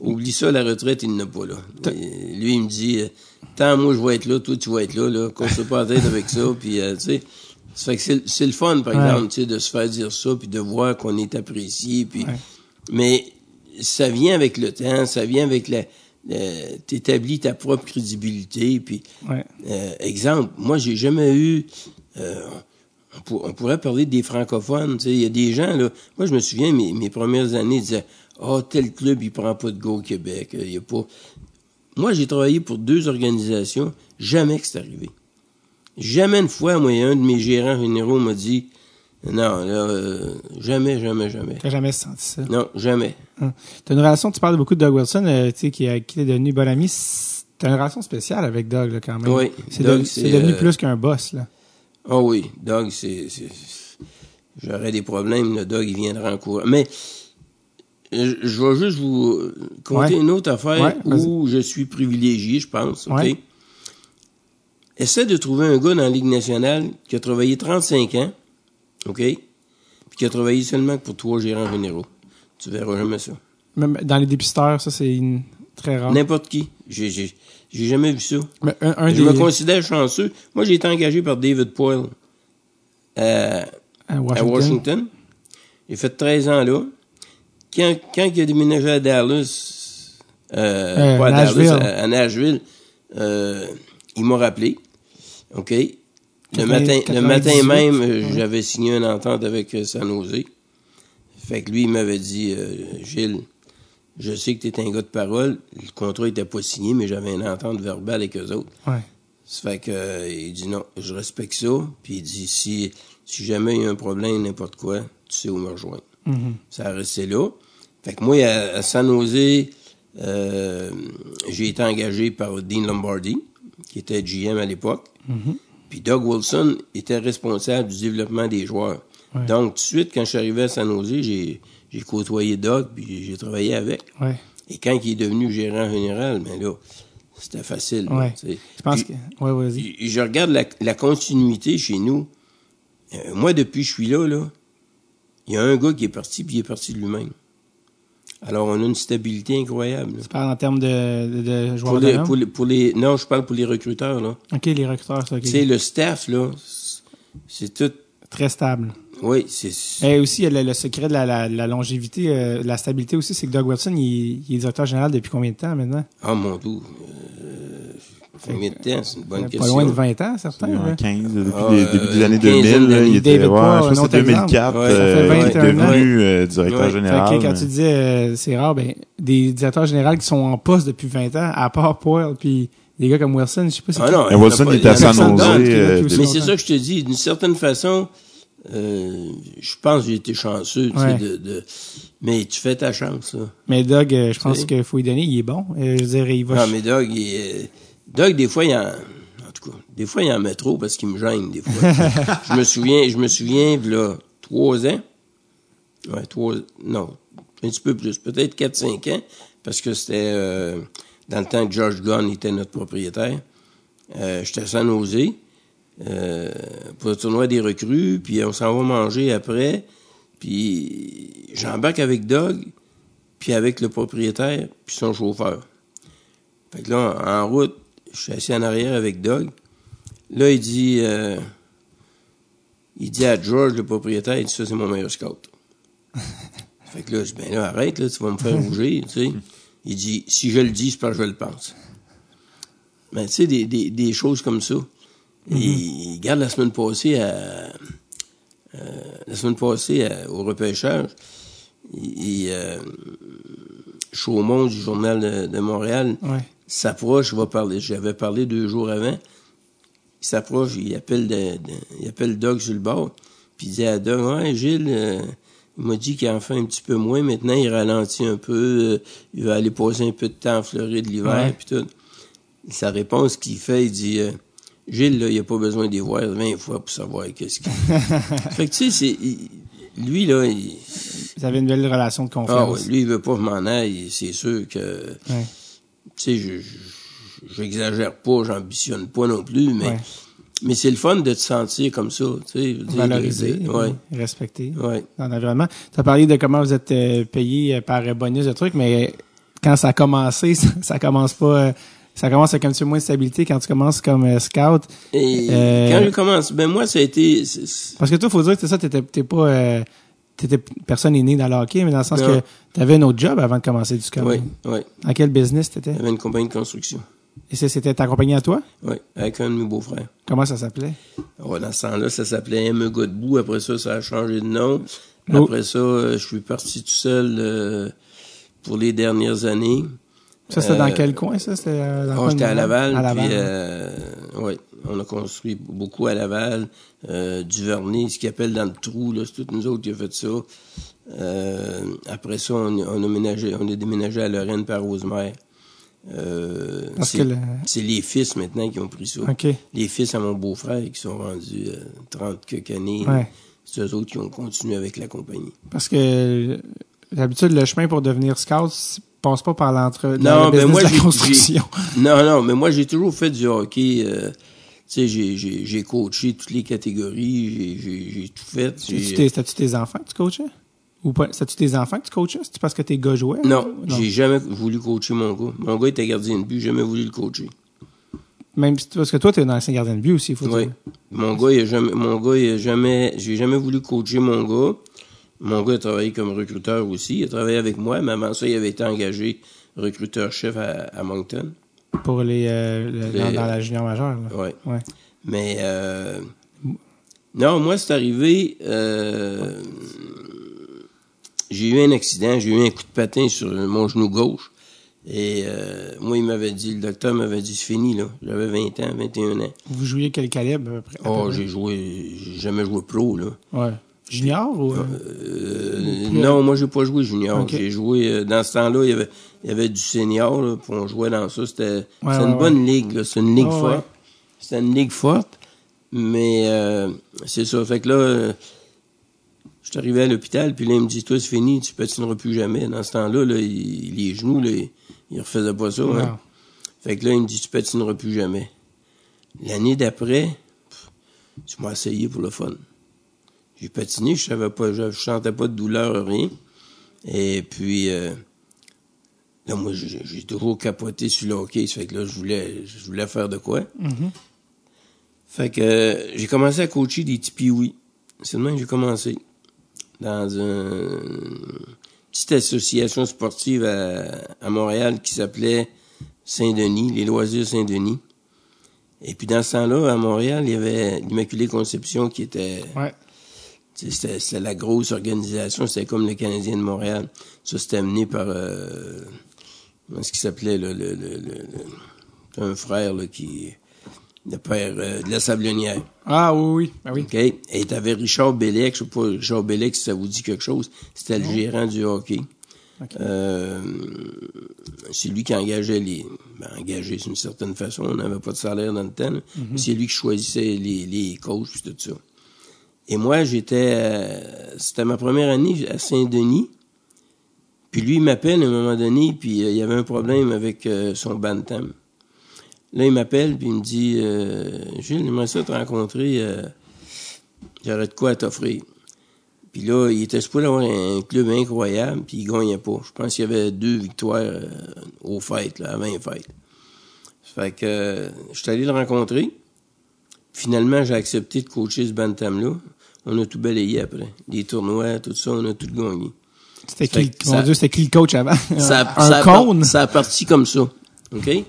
oublie ça, la retraite, il n'a pas, là. Et lui, il me dit, euh, tant moi, je vais être là, toi, tu vas être là, là, qu'on se pas la tête avec ça, puis, euh, tu sais, ça fait que c'est, c'est le fun, par Ouais. exemple, tu sais, de se faire dire ça, puis de voir qu'on est apprécié, puis, Ouais. mais ça vient avec le temps, ça vient avec la, la- t'établis ta propre crédibilité, puis, Ouais. euh, exemple, moi, j'ai jamais eu. euh, on, pour- on pourrait parler des francophones. tu Il y a des gens, là. Moi, je me souviens, mes, mes premières années, ils disaient Ah, tel club, il prend pas de go au Québec. euh, Il a pas. Moi, j'ai travaillé pour deux organisations. Jamais que c'est arrivé. Jamais une fois, moi, un de mes gérants généraux m'a dit Non, là, euh, jamais, jamais, jamais. T'as jamais senti ça? Non, jamais. Hein. T'as une relation, tu parles beaucoup de Doug Wilson, euh, tu sais, qui, a- qui est devenu bon ami. T'as une relation spéciale avec Doug, là, quand même. Oui, C'est devenu- euh, plus qu'un boss, là. Ah oui, Doug, c'est. J'aurais des problèmes, le Doug, il viendra en courant. Mais je, je vais juste vous conter Ouais. une autre affaire Ouais, où je suis privilégié, je pense. OK? Ouais. Essaie de trouver un gars dans la Ligue nationale qui a travaillé 35 ans, OK? Puis qui a travaillé seulement pour trois gérants généraux. Tu verras jamais ça. Même dans les dépisteurs, ça, c'est une- très rare. N'importe qui. J'ai, jamais vu ça. Mais un, un je des, me considère chanceux. Moi, j'ai été engagé par David Poyle à, à à Washington. J'ai fait 13 ans là. Quand, quand il a déménagé à Dallas, euh, Euh, pas à Nashville. Dallas, à, à Nashville, euh, il m'a rappelé. OK? Le 80, matin, le 98, matin même, ouais. j'avais signé une entente avec euh, San Jose. Fait que lui, il m'avait dit, euh, Gilles, je sais que tu es un gars de parole. Le contrat était pas signé, mais j'avais une entente verbale avec eux autres. Ouais. Ça fait que euh, il dit non, je respecte ça. Puis il dit si si jamais il y a un problème, n'importe quoi, tu sais où me rejoindre. Mhm. Ça a resté là. Fait que moi, à, à San Jose, euh, j'ai été engagé par Dean Lombardi, qui était GM à l'époque. Puis Doug Wilson était responsable du développement des joueurs. Ouais. Donc, tout de suite, quand je suis arrivé à San Jose, j'ai, j'ai côtoyé Doug, puis j'ai travaillé avec. Ouais. Et quand il est devenu gérant général, ben là, c'était facile. Ouais. Je pense Puis, que. Ouais, vas-y. je je regarde la, la continuité chez nous. Euh, moi, depuis que je suis là, là, il y a un gars qui est parti, puis il est parti de lui-même. Alors, on a une stabilité incroyable. là. Tu parles en termes de, de, de joueurs Pour les, autonomes? pour, les, pour les- non, je parle pour les recruteurs, là. OK, les recruteurs, ça, OK. Tu sais, le staff, là, c'est- tout, Très stable. oui, c'est, Et aussi, le, le secret de la, la, la longévité, euh, la stabilité aussi, c'est que Doug Wilson, il, il est directeur général depuis combien de temps maintenant? ah, mon euh, de temps, c'est une bonne Pas question. loin de 20 ans, certains. En là. 15, depuis Ah, les euh, débuts des années une quinzaine 2000, là, d'années. il était, David ouais, je pense que autre c'est 2004, exemple. Ouais, ça fait euh, il est 21 ans. devenu euh, directeur Ouais. général. Fait que quand mais- tu disais euh, c'est rare, ben des directeurs généraux qui sont en poste depuis 20 ans, à part Poyle, puis des gars comme Wilson, je sais pas si Ah non, Wilson, pas- il était à San pas Jose, Mais c'est ça que je te dis, d'une certaine façon, euh, je pense que j'ai été chanceux, tu sais, de, de- mais tu fais ta chance, là. Mais Doug, je pense qu'il faut lui donner, il est bon. Je veux dire, il va. Non, mais Doug, il est- Doug, des fois, il en, en tout cas, des fois, il en met trop parce qu'il me gêne, des fois. je me souviens, je me souviens, là, trois ans. Ouais, trois, non, un petit peu plus, peut-être quatre, cinq ans, parce que c'était, euh, dans le temps que George Gunn était notre propriétaire. Euh, j'étais à San Jose, euh, pour le tournoi des recrues, puis on s'en va manger après, puis j'embarque avec Doug, puis avec le propriétaire, puis son chauffeur. Fait que là, en route, je suis assis en arrière avec Doug. Là, il dit, euh, il dit à George, le propriétaire, il dit, ça, c'est mon meilleur scout. fait que là, je dis, ben là, arrête, là, tu vas me faire rougir, tu sais. Il dit, si je le dis, c'est parce que je le pense. Mais tu sais, des, des, des choses comme ça. Et regarde, la semaine passée, à, euh, la semaine passée à- au repêchage, il, il, euh, Chaumont du Journal de, de Montréal Ouais. S'approche, va parler. J'avais parlé deux jours avant. Il s'approche, il appelle, de, de- il appelle Doug sur le bord. Puis il dit à Doug, ouais, Gilles, euh, il m'a dit qu'il en fait un petit peu moins. Maintenant, il ralentit un peu. euh, il va aller passer un peu de temps en Floride l'hiver, puis tout. Sa réponse qu'il fait, il dit, euh, Gilles, là, il a pas besoin d'y voir 20 fois pour savoir qu'est-ce qu'il fait. que, tu sais, c'est, il- lui, là, il, Vous avez une belle relation de ah, ouais, confiance. lui, il veut pas que je m'en aille. C'est sûr que, Ouais. Tu sais, je, je- j'exagère pas, j'ambitionne pas non plus, mais, Ouais. mais c'est le fun de te sentir comme ça, tu sais. de- de- ouais, respecter ouais. dans l'environnement. Tu as parlé de comment vous êtes euh, payé euh, par bonus de trucs, mais quand ça a commencé, ça, ça commence pas. euh, ça commence avec un petit peu moins de stabilité quand tu commences comme scout. Et Euh, quand je commence, ben moi, ça a été, Parce que toi, faut dire que c'est ça, t'étais, t'es pas, euh, t'étais personne est née dans le hockey, mais dans le sens Non. que t'avais un autre job avant de commencer du scout. ouais, ouais. Dans quel business t'étais? Avait une compagnie de construction. Et ça, c'était ta compagnie à toi? Ouais, avec un de mes beaux-frères. Comment ça s'appelait? Ouais, dans ce temps-là, ça s'appelait M. Godbout. Après ça, ça a changé de nom. Oh. Après ça, euh, je suis parti tout seul euh, pour les dernières années. Ça, c'était dans Euh, quel coin, ça? C'était euh, Oh, j'étais à? Laval. À Laval. puis, ouais. Euh, on a construit beaucoup à Laval. Euh, Duvernay, ce qu'ils appellent dans le trou, là, c'est toutes nous autres qui avons fait ça. Euh, après ça, on, on a ménagé, on a déménagé à Lorraine par Rosemère. Euh, Parce c'est, que le- c'est les fils maintenant qui ont pris ça. Les fils à mon beau-frère qui sont rendus euh, 30 quelques années. Ouais. C'est eux autres qui ont continué avec la compagnie. Parce que euh, d'habitude, le chemin pour devenir scout passe pas par l'entre Non, le ben moi, de la construction. Non, non, mais moi, j'ai toujours fait du hockey. euh, sais, j'ai, coaché toutes les catégories, j'ai, tout fait. C'était-tu tes, enfants que tu coachais? Ou pas? C'était-tu tes enfants que tu coachais? C'est-tu parce que tes gars jouaient? Non, j'ai jamais voulu coacher mon gars. Mon gars était gardien de but, j'ai jamais voulu le coacher. Même parce que toi, t'es un ancien gardien de but aussi, il faut Oui. dire. Mon gars, il a jamais, mon gars, il a jamais, j'ai jamais voulu coacher mon gars. Mon gars a travaillé comme recruteur aussi. Il a travaillé avec moi, mais avant ça, il avait été engagé recruteur-chef à, à Moncton. Pour les, euh, le- Les- dans, dans la junior majeure. Là. Ouais. Ouais. Mais euh, non, moi, c'est arrivé. euh, j'ai eu un accident, j'ai eu un coup de patin sur mon genou gauche. Et euh, moi, il m'avait dit, le docteur m'avait dit, c'est fini, là. J'avais 20 ans, 21 ans. Vous jouiez quel calibre? à peu près- à peu Oh, j'ai joué, j'ai jamais joué pro, là. Ouais. Junior ou... euh, Euh, non, moi, j'ai pas joué junior. J'ai joué, euh, dans ce temps-là, il y avait, il y avait du senior, là, puis on jouait dans ça. C'était Ouais, une bonne ligue. C'est une ligue forte. C'était une ligue forte. Mais euh, c'est ça. Fait que là, euh, je suis arrivé à l'hôpital, puis là, il me dit, toi, c'est fini, tu patineras plus jamais. Dans ce temps-là, là, il- les genoux, là, il, il refaisait pas ça. hein. Fait que là, il me dit, tu patineras plus jamais. L'année d'après, tu m'as essayé pour le fun. J'ai patiné, je savais pas, je, sentais pas de douleur, rien. Et puis, euh, là, moi, j'ai toujours capoté sur le hockey. Ça fait que là, je voulais, je voulais faire de quoi. Mhm. Fait que euh, j'ai commencé à coacher des petits pioui. C'est de même que j'ai commencé. Dans une petite association sportive à, à Montréal qui s'appelait Saint-Denis, les loisirs Saint-Denis. Et puis dans ce temps-là, à Montréal, il y avait l'Immaculée Conception qui était Ouais. C'était la grosse organisation, c'était comme le Canadien de Montréal. Ça, c'était amené par euh, comment est-ce qu'il s'appelait là, le, le, le, le- un frère là, qui le père euh, de la Sablonnière. Ah oui, oui. Ah oui. OK? Et t'avais Richard Bellec, je sais pas, Richard Bellec, si ça vous dit quelque chose, c'était le gérant du hockey. Euh, c'est lui qui engageait les. Ben, engagé d'une certaine façon, on n'avait pas de salaire dans le temps. Mhm. C'est lui qui choisissait les, les coachs et tout ça. Et moi, j'étais. euh, c'était ma première année à Saint-Denis. Puis lui, il m'appelle à un moment donné, puis euh, il y avait un problème avec euh, son bantam. Là, il m'appelle, puis il me dit Gilles, j'aimerais ça te rencontrer. J'aurais de quoi t'offrir. Puis là, il était supposé avoir un club incroyable, puis il gagnait pas. Je pense qu'il y avait deux victoires aux fêtes, là, à 20 fêtes. Fait que je suis allé le rencontrer. Finalement, j'ai accepté de coacher ce bantam-là. On a tout balayé après. Les tournois, tout ça, on a tout gagné. C'était qui, mon Dieu, c'était qui le coach avant? Ça, un ça a cône? ça a parti comme ça. OK?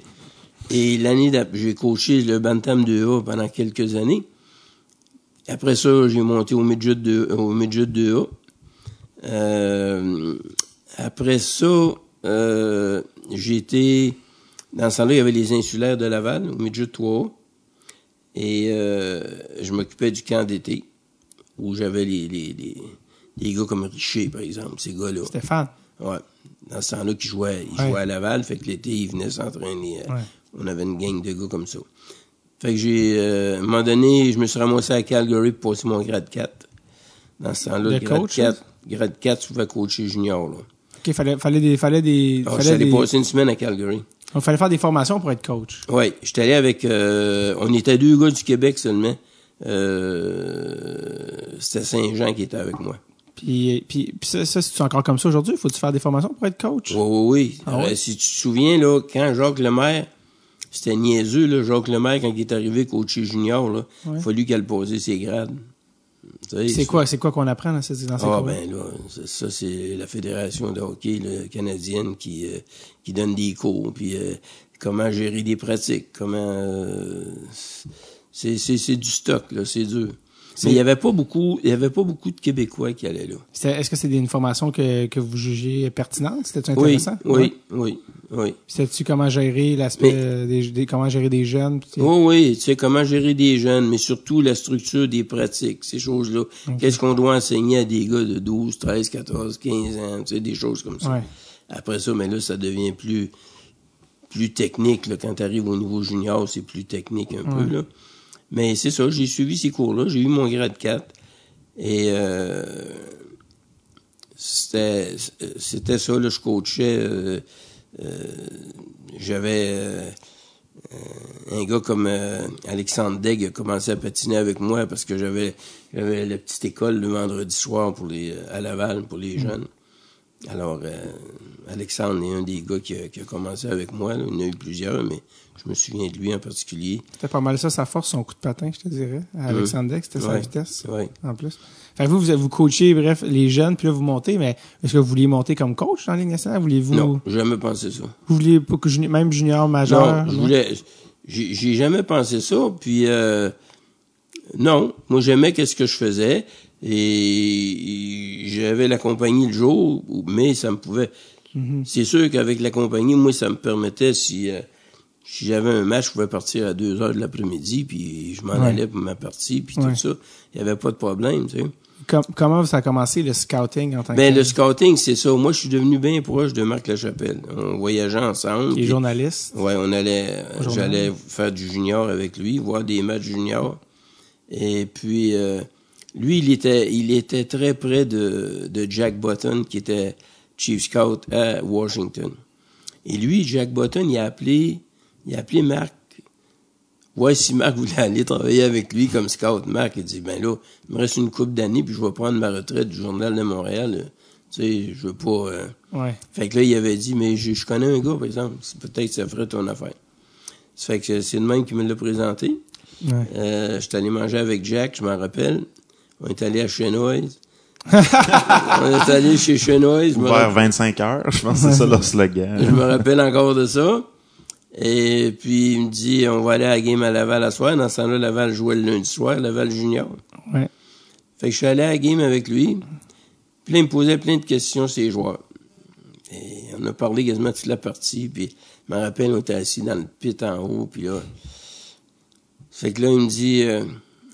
Et l'année d'après, j'ai coaché le Bantam 2A pendant quelques années. Après ça, j'ai monté au midget 2, au midget 2A. Euh, après ça, euh, été, dans ce temps-là, il y avait les insulaires de Laval, au midget 3A. Et euh, je m'occupais du camp d'été, où j'avais les, les, les, les gars comme Richer, par exemple, ces gars-là. Stéphane. Ouais. Dans ce temps-là, qui jouait, il Ouais. jouait à Laval, fait que l'été, il venait s'entraîner. euh, Ouais. On avait une gang de gars comme ça. Fait que j'ai, euh, à un moment donné, je me suis ramassé à Calgary pour passer mon grade 4. Dans ce temps-là, le grade coach, 4, grade 4, tu pouvais coacher junior, là. OK, fallait, fallait des, fallait des, Alors, je fallait des, passer une semaine à Calgary. donc, fallait faire des formations pour être coach. Ouais, j'étais allé avec, euh, on était deux gars du Québec seulement. Euh, c'était Saint-Jean qui était avec moi. Puis, puis, puis ça, ça c'est encore comme ça aujourd'hui? Faut-tu faire des formations pour être coach? Oui, oui, oui. Ah? Euh, si tu te souviens, là, quand Jacques Lemaire, c'était niaiseux, là, Jacques Lemaire, quand il est arrivé coacher junior, là, il Ouais. a fallu qu'elle posait ses grades. C'est quoi, c'est quoi qu'on apprend dans ces, dans ces Ah, ben là, ça, ça, c'est la Fédération de hockey là, canadienne qui, euh, qui donne des cours, puis euh, comment gérer des pratiques, comment... euh, c'est, c'est, c'est du stock, là, c'est dur. Mais il y avait pas beaucoup, il y avait pas beaucoup de Québécois qui allaient là. Est-ce que c'est une formation que, que vous jugez pertinente? C'était Oui, intéressant? oui, Ouais. oui, oui. C'était-tu comment gérer l'aspect Mais- euh, des, des- comment gérer des jeunes? puis- Oui, oui, tu sais, comment gérer des jeunes, mais surtout la structure des pratiques, ces choses-là. Qu'est-ce qu'on doit enseigner à des gars de 12, 13, 14, 15 ans, tu sais, des choses comme ça. Ouais. Après ça, mais là, ça devient plus plus technique, là. Quand tu arrives au niveau junior, c'est plus technique un peu, là. Mais c'est ça, j'ai suivi ces cours-là, j'ai eu mon grade 4. Et euh, c'était c'était ça, là, je coachais... euh, euh, j'avais... un gars comme Alexandre Degg a commencé à patiner avec moi parce que j'avais j'avais la petite école le vendredi soir pour les à Laval pour les jeunes. Alors Alexandre est un des gars qui a, qui a commencé avec moi. là. Il y en a eu plusieurs, mais je me souviens de lui en particulier. C'était pas mal ça, sa force, son coup de patin, je te dirais. À Alexandre Deck, c'était sa vitesse. Ouais. En plus. Fait que vous, vous, vous coachez, bref, les jeunes, puis là, vous montez, mais est-ce que vous vouliez monter comme coach dans la Ligue nationale? Voulez-vous, Non, j'ai jamais pensé ça. vous vouliez pas que même junior, majeur? Non, je voulais. J'ai jamais pensé ça. Puis euh, non, moi j'aimais qu'est-ce que je faisais et j'avais la compagnie le jour, mais ça me pouvait. Mhm. C'est sûr qu'avec la compagnie, moi ça me permettait si euh, si j'avais un match, je pouvais partir à 2 heures de l'après-midi, puis je m'en Ouais. allais pour ma partie, puis Ouais. tout ça. Il y avait pas de problème, tu sais. Com- comment ça a commencé le scouting en tant Ben que le scouting, c'est ça. Moi, je suis devenu bien proche de Marc Lachapelle. On voyageait ensemble. les journalistes? Ouais, on allait, j'allais faire du junior avec lui, voir des matchs juniors. Et puis, euh, lui, il était, il était très près de, de Jack Button, qui était Chief Scout à Washington. Et lui, Jack Button, il a appelé, il a appelé Marc. Ouais, si Marc voulait aller travailler avec lui comme scout, Marc, il dit, ben là, il me reste une couple d'années, puis je vais prendre ma retraite du Journal de Montréal. Tu sais, je veux pas... euh, Ouais. fait que là, il avait dit, mais je, je connais un gars, par exemple, c'est peut-être que ça ferait ton affaire. Ça fait que c'est le même qui me l'a présenté. Ouais. Euh, j'étais allé manger avec Jack, je m'en rappelle. On est allé à Chenoise. on est allé chez Chenoise. Je me, Ouvert rappelle, 25 heures, je pense que c'est ça leur slogan. je me rappelle encore de ça. Et puis, il me dit, on va aller à la game à Laval à soir. Dans ce temps-là, Laval jouait le lundi soir, Laval junior. Ouais. Fait que je suis allé à la game avec lui. Puis là, il me posait plein de questions les joueurs. Et on a parlé quasiment toute la partie. Puis je me rappelle, on était assis dans le pit en haut. Puis là, fait que là, il me dit, euh,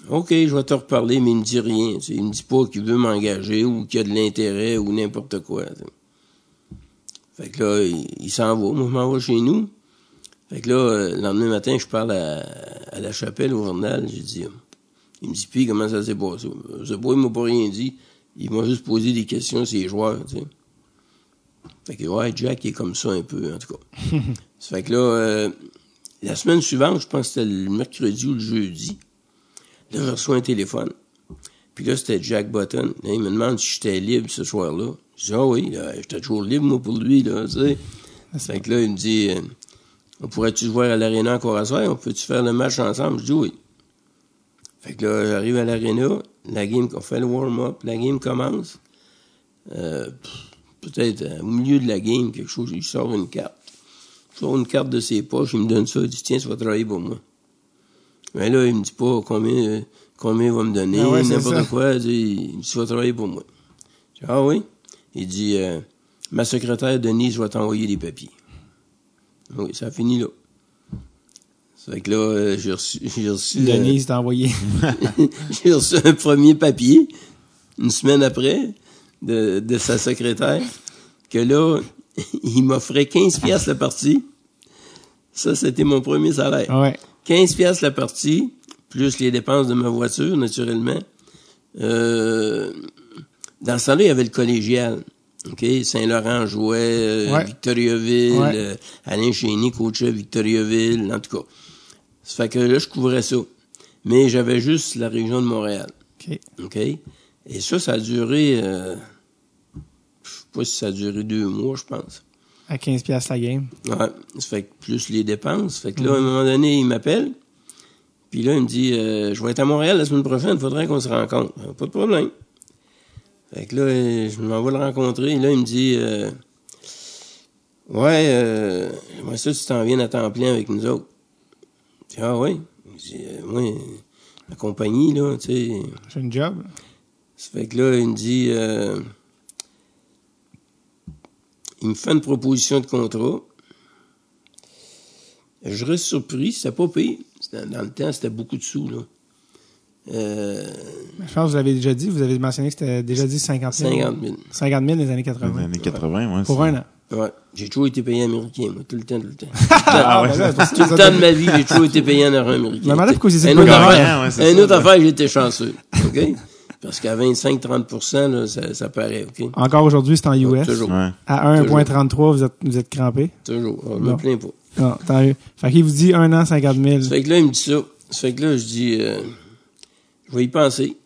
OK, je vais te reparler, mais il me dit rien. Il me dit pas qu'il veut m'engager ou qu'il a de l'intérêt ou n'importe quoi. Fait que là, il, il s'en va. Moi, je m'en vais chez nous. Fait que là, euh, le lendemain matin, je parle à, à la chapelle au journal. J'ai dit, euh, il me dit, puis comment ça s'est passé? Je sais pas, il m'a pas rien dit. Il m'a juste posé des questions sur les joueurs, tu sais. Fait que, ouais, Jack est comme ça un peu, en tout cas. ça fait que là, euh, la semaine suivante, je pense que c'était le mercredi ou le jeudi, là, je reçois un téléphone. Puis là, c'était Jack Button. Là, il me demande si j'étais libre ce soir-là. Je dis, ah oui, j'étais toujours libre, moi, pour lui, là, tu sais. Fait que là, il me dit, on pourrait-tu voir à l'aréna encore à soir? On peut-tu faire le match ensemble? Je dis oui. Fait que là, j'arrive à l'aréna, la game, on fait le warm-up, la game commence. Euh, peut-être euh, au milieu de la game, quelque chose, il sort une carte. Il sort une carte de ses poches, il me donne ça, il dit, tiens, ça va travailler pour moi. Mais là, il me dit pas combien, euh, combien il va me donner, Ah ouais, n'importe quoi, il dit, il dit, ça va travailler pour moi. Je dis, ah oui? Il dit, euh, ma secrétaire Denise va t'envoyer des papiers. Oui, ça a fini là. Ça fait que là, euh, j'ai reçu, j'ai reçu, euh, Denise t'a envoyé. j'ai reçu un premier papier, une semaine après, de, de sa secrétaire, que là, il m'offrait 15 piastres la partie. Ça, c'était mon premier salaire. Ouais. 15 piastres la partie, plus les dépenses de ma voiture, naturellement. Euh, dans ce temps-là, il y avait le collégial. OK? Saint-Laurent jouait, euh, Ouais. Victoriaville, Ouais. euh, Alain Chény coachait Victoriaville, en tout cas. Ça fait que là, je couvrais ça. Mais j'avais juste la région de Montréal. OK. OK? Et ça, ça a duré, euh, je sais pas si ça a duré deux mois, je pense. À 15 piastres la game. Ouais, ça fait que plus les dépenses. Fait que là, à un moment donné, il m'appelle. Puis là, il me dit, euh, je vais être à Montréal la semaine prochaine, il faudrait qu'on se rencontre. Pas de problème. Fait que là, je m'en vais le rencontrer. Et là, il me dit, euh, ouais, euh, j'aimerais ça tu t'en viennes à temps plein avec nous autres. Je dis, ah oui. Il dit, euh, moi, la compagnie, là, tu sais, J'ai une job? ça fait que là, il me dit, euh, il me fait une proposition de contrat. Je reste surpris, c'était pas pire. C'était- Dans le temps, c'était beaucoup de sous, là. Euh, Je pense que vous l'avez déjà dit. Vous avez mentionné que c'était déjà dit 50 000. 50 000. 50 000 des années Dans 80. les années 80, ouais. Pour c'est- un an. Ouais. J'ai toujours été payé américain, moi, tout le temps, tout le temps. Ah, ouais, là, parce que tout le temps de ma vie, j'ai toujours été payé en argent américain. Demandais pourquoi disaient Une autre affaire, ouais, c'est une ça, autre affaire, j'étais chanceux. OK? Parce qu'à 25-30 là, ça, ça paraît, OK? Encore aujourd'hui, c'est en US. Toujours. Ouais. À 1,33, vous êtes, vous êtes crampé. Toujours. On me plaint pas. Non, tant mieux. Fait qu'il vous dit un an, 50 000. Ça fait que là, il me dit ça. Ça fait que là, je dis, euh, je vais y penser.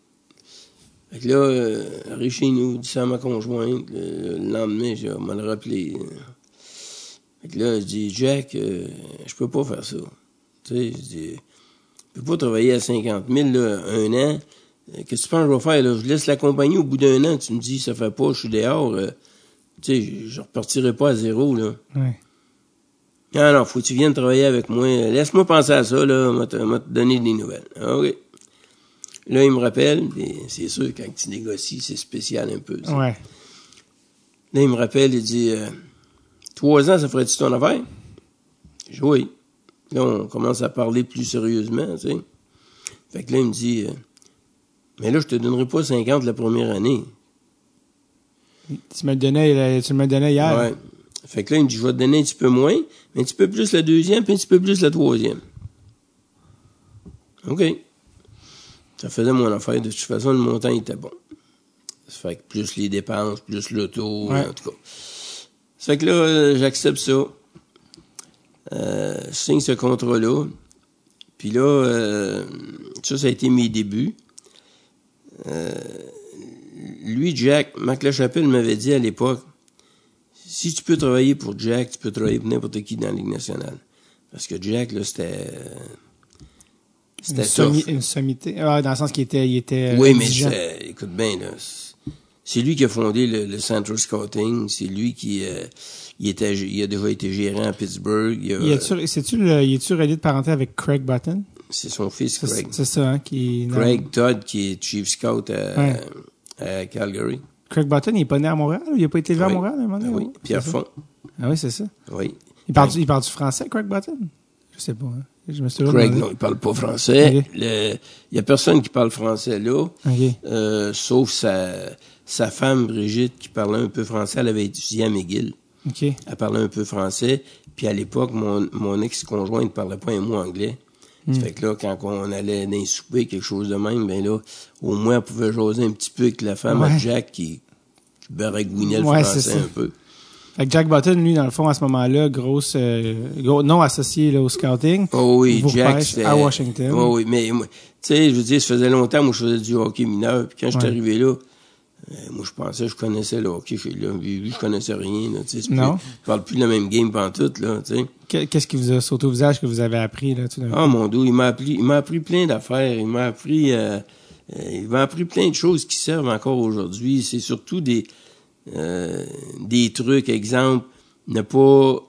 Fait que là, euh, arrive chez nous, dit ça à ma conjointe. Le, le lendemain, je vais le rappeler. Fait que là, je dis, Jack, euh, je peux pas faire ça. Tu sais, je dis, je peux pas travailler à 50 000, là, un an. Euh, Qu'est-ce que tu penses que je vais faire, là? Je laisse la compagnie au bout d'un an. Tu me dis, ça fait pas, je suis dehors. euh, tu sais, je, je repartirai pas à zéro, là. Ouais. Non, non, faut que tu viennes travailler avec moi. Laisse-moi penser à ça, là. On va te, on va te donner des nouvelles. Ah, OK. Là, il me rappelle, c'est sûr, quand tu négocies, c'est spécial un peu. ça. Ouais. Là, il me rappelle, il dit, euh, trois ans, ça ferait-tu ton affaire? Je dis, oui. Là, on commence à parler plus sérieusement, tu sais. Fait que là, il me dit, euh, mais là, je te donnerai pas 50 la première année. Tu me le donnais, euh, tu me le donnais hier. Ouais. Fait que là, il me dit, je vais te donner un petit peu moins, mais un petit peu plus la deuxième, puis un petit peu plus la troisième. OK. Ça faisait mon affaire. De toute façon, le montant était bon. Ça fait que plus les dépenses, plus l'auto, Ouais. en tout cas. Ça fait que là, euh, j'accepte ça. Euh, je signe ce contrat-là. Puis là, euh, ça, ça a été mes débuts. Euh, lui, Jack, Marc Lachapelle m'avait dit à l'époque, si tu peux travailler pour Jack, tu peux travailler pour n'importe qui dans la Ligue nationale. Parce que Jack, là, c'était... C'était une sommité. Ah, dans le sens qu'il était, il était. euh, Oui, mais écoute bien, là, c'est- lui qui a fondé le, le Central Scouting. C'est lui qui euh, il était, il a déjà été gérant à Pittsburgh. Il a- Il est-tu, c'est-tu le, il est-tu relié de parenté avec Craig Button? c'est son fils Craig. c'est ça, hein, qui. non. Craig Todd, qui est chief scout à, Ouais. à Calgary. Craig Button, il est pas né à Montréal? ou Il a pas été élevé Oui. à Montréal à un moment donné? Ah oui? Pierre? Font. Ah oui, c'est ça. Oui. Il parle, du, il parle du français, Craig Button? Je sais pas, hein. Je me suis toujours Craig, non, il parle pas français. Le- Il y a personne qui parle français là, euh, sauf sa, sa femme Brigitte qui parlait un peu français. Elle avait étudié à McGill. Elle parlait un peu français. Puis à l'époque, mon, mon ex-conjoint ne parlait pas un mot anglais. Hmm. Ça fait que là, quand on allait dans un souper, quelque chose de même, ben là, au moins, elle pouvait jaser un petit peu avec la femme Ouais. à Jack qui, qui baragouinait le Ouais, français ça. un peu. Fait que Jack Button, lui, dans le fond, à ce moment-là, grosse, euh, gros, non associé là, au scouting. Oh oui, Vous Jack, à Washington. Oh oui, mais tu sais, je veux dire, ça faisait longtemps, moi, je faisais du hockey mineur. Puis quand je suis arrivé là, euh, moi, je pensais que je connaissais le hockey. Je, là, je connaissais rien, là, c'est Non. plus- Je parle plus de la même game pantoute, là, tu sais. Que- Qu'est-ce qui vous a sauté au visage que vous avez appris, là, tout d'un coup? Ah mon dieu, il m'a appris, il m'a appris plein d'affaires. Il m'a appris, euh, euh, il m'a appris plein de choses qui servent encore aujourd'hui. C'est surtout des euh, des trucs, exemple, ne pas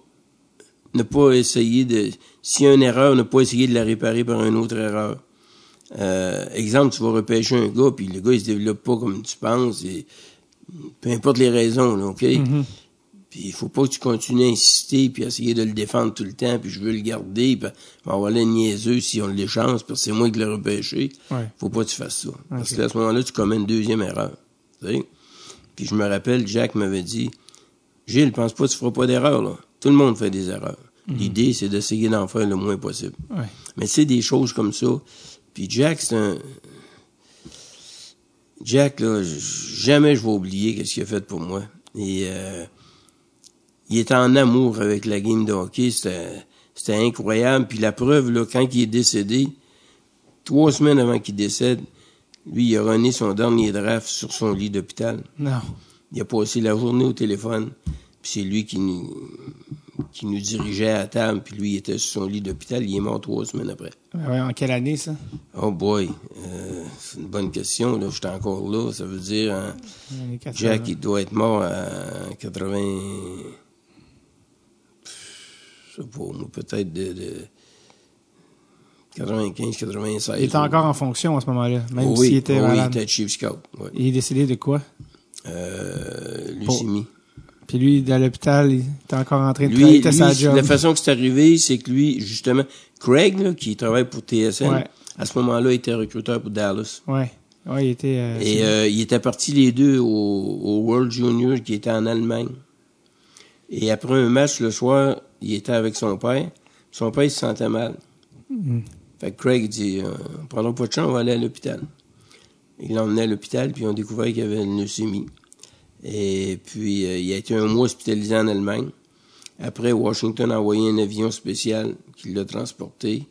ne pas essayer de s'il y a une erreur, ne pas essayer de la réparer par une autre erreur. Euh, exemple, tu vas repêcher un gars, puis le gars il se développe pas comme tu penses, et peu importe les raisons, là, ok? Mhm. Puis il faut pas que tu continues à insister puis essayer de le défendre tout le temps, puis je veux le garder, puis on va avoir l'air niaiseux si on l'échange, parce que c'est moi qui l'ai repêché. Ouais. Faut pas que tu fasses ça. Parce Ok. qu'à ce moment-là, tu commets une deuxième erreur. Tu sais? Puis je me rappelle, Jack m'avait dit, Gilles, pense pas que tu feras pas d'erreur, là. Tout le monde fait des erreurs. L'idée, c'est d'essayer d'en faire le moins possible. Ouais. Mais c'est des choses comme ça. Puis Jack, c'est un... Jack, là, jamais je vais oublier qu'est-ce qu'il a fait pour moi. Et euh, il était en amour avec la game de hockey. C'était, c'était incroyable. Puis la preuve, là, quand il est décédé, trois semaines avant qu'il décède, lui, il a rené son dernier draft sur son lit d'hôpital. Non. Il a passé la journée au téléphone. Puis c'est lui qui nous, qui nous dirigeait à table. Puis lui, il était sur son lit d'hôpital. Il est mort trois semaines après. Ouais, ouais, en quelle année, ça? Oh boy, euh, c'est une bonne question. Là, j'étais encore là. Ça veut dire, hein, Années 80. Jack, il doit être mort à 80. Je sais pas, peut-être de, de 95, 96. Il était encore en fonction à ce moment-là, même oui, s'il était oui, il était chief scout. Ouais. Il est décédé de quoi? Euh, leucémie. Puis lui, à l'hôpital, il était encore en train de Lui, il sa job. la façon que c'est arrivé, c'est que lui, justement, Craig, là, qui travaille pour TSN, Ouais. à ce moment-là, était recruteur pour Dallas. Ouais. Ouais, il était... euh, Et euh, ils étaient partis les deux au, au World Junior qui était en Allemagne. Et après un match le soir, il était avec son père. Son père il se sentait mal. Mhm. Fait que Craig dit euh, On prendra pas de chance, on va aller à l'hôpital. Il l'a emmené à l'hôpital, puis ont découvert qu'il avait une leucémie. Et puis, euh, il a été un mois hospitalisé en Allemagne. Après, Washington a envoyé un avion spécial qui l'a transporté.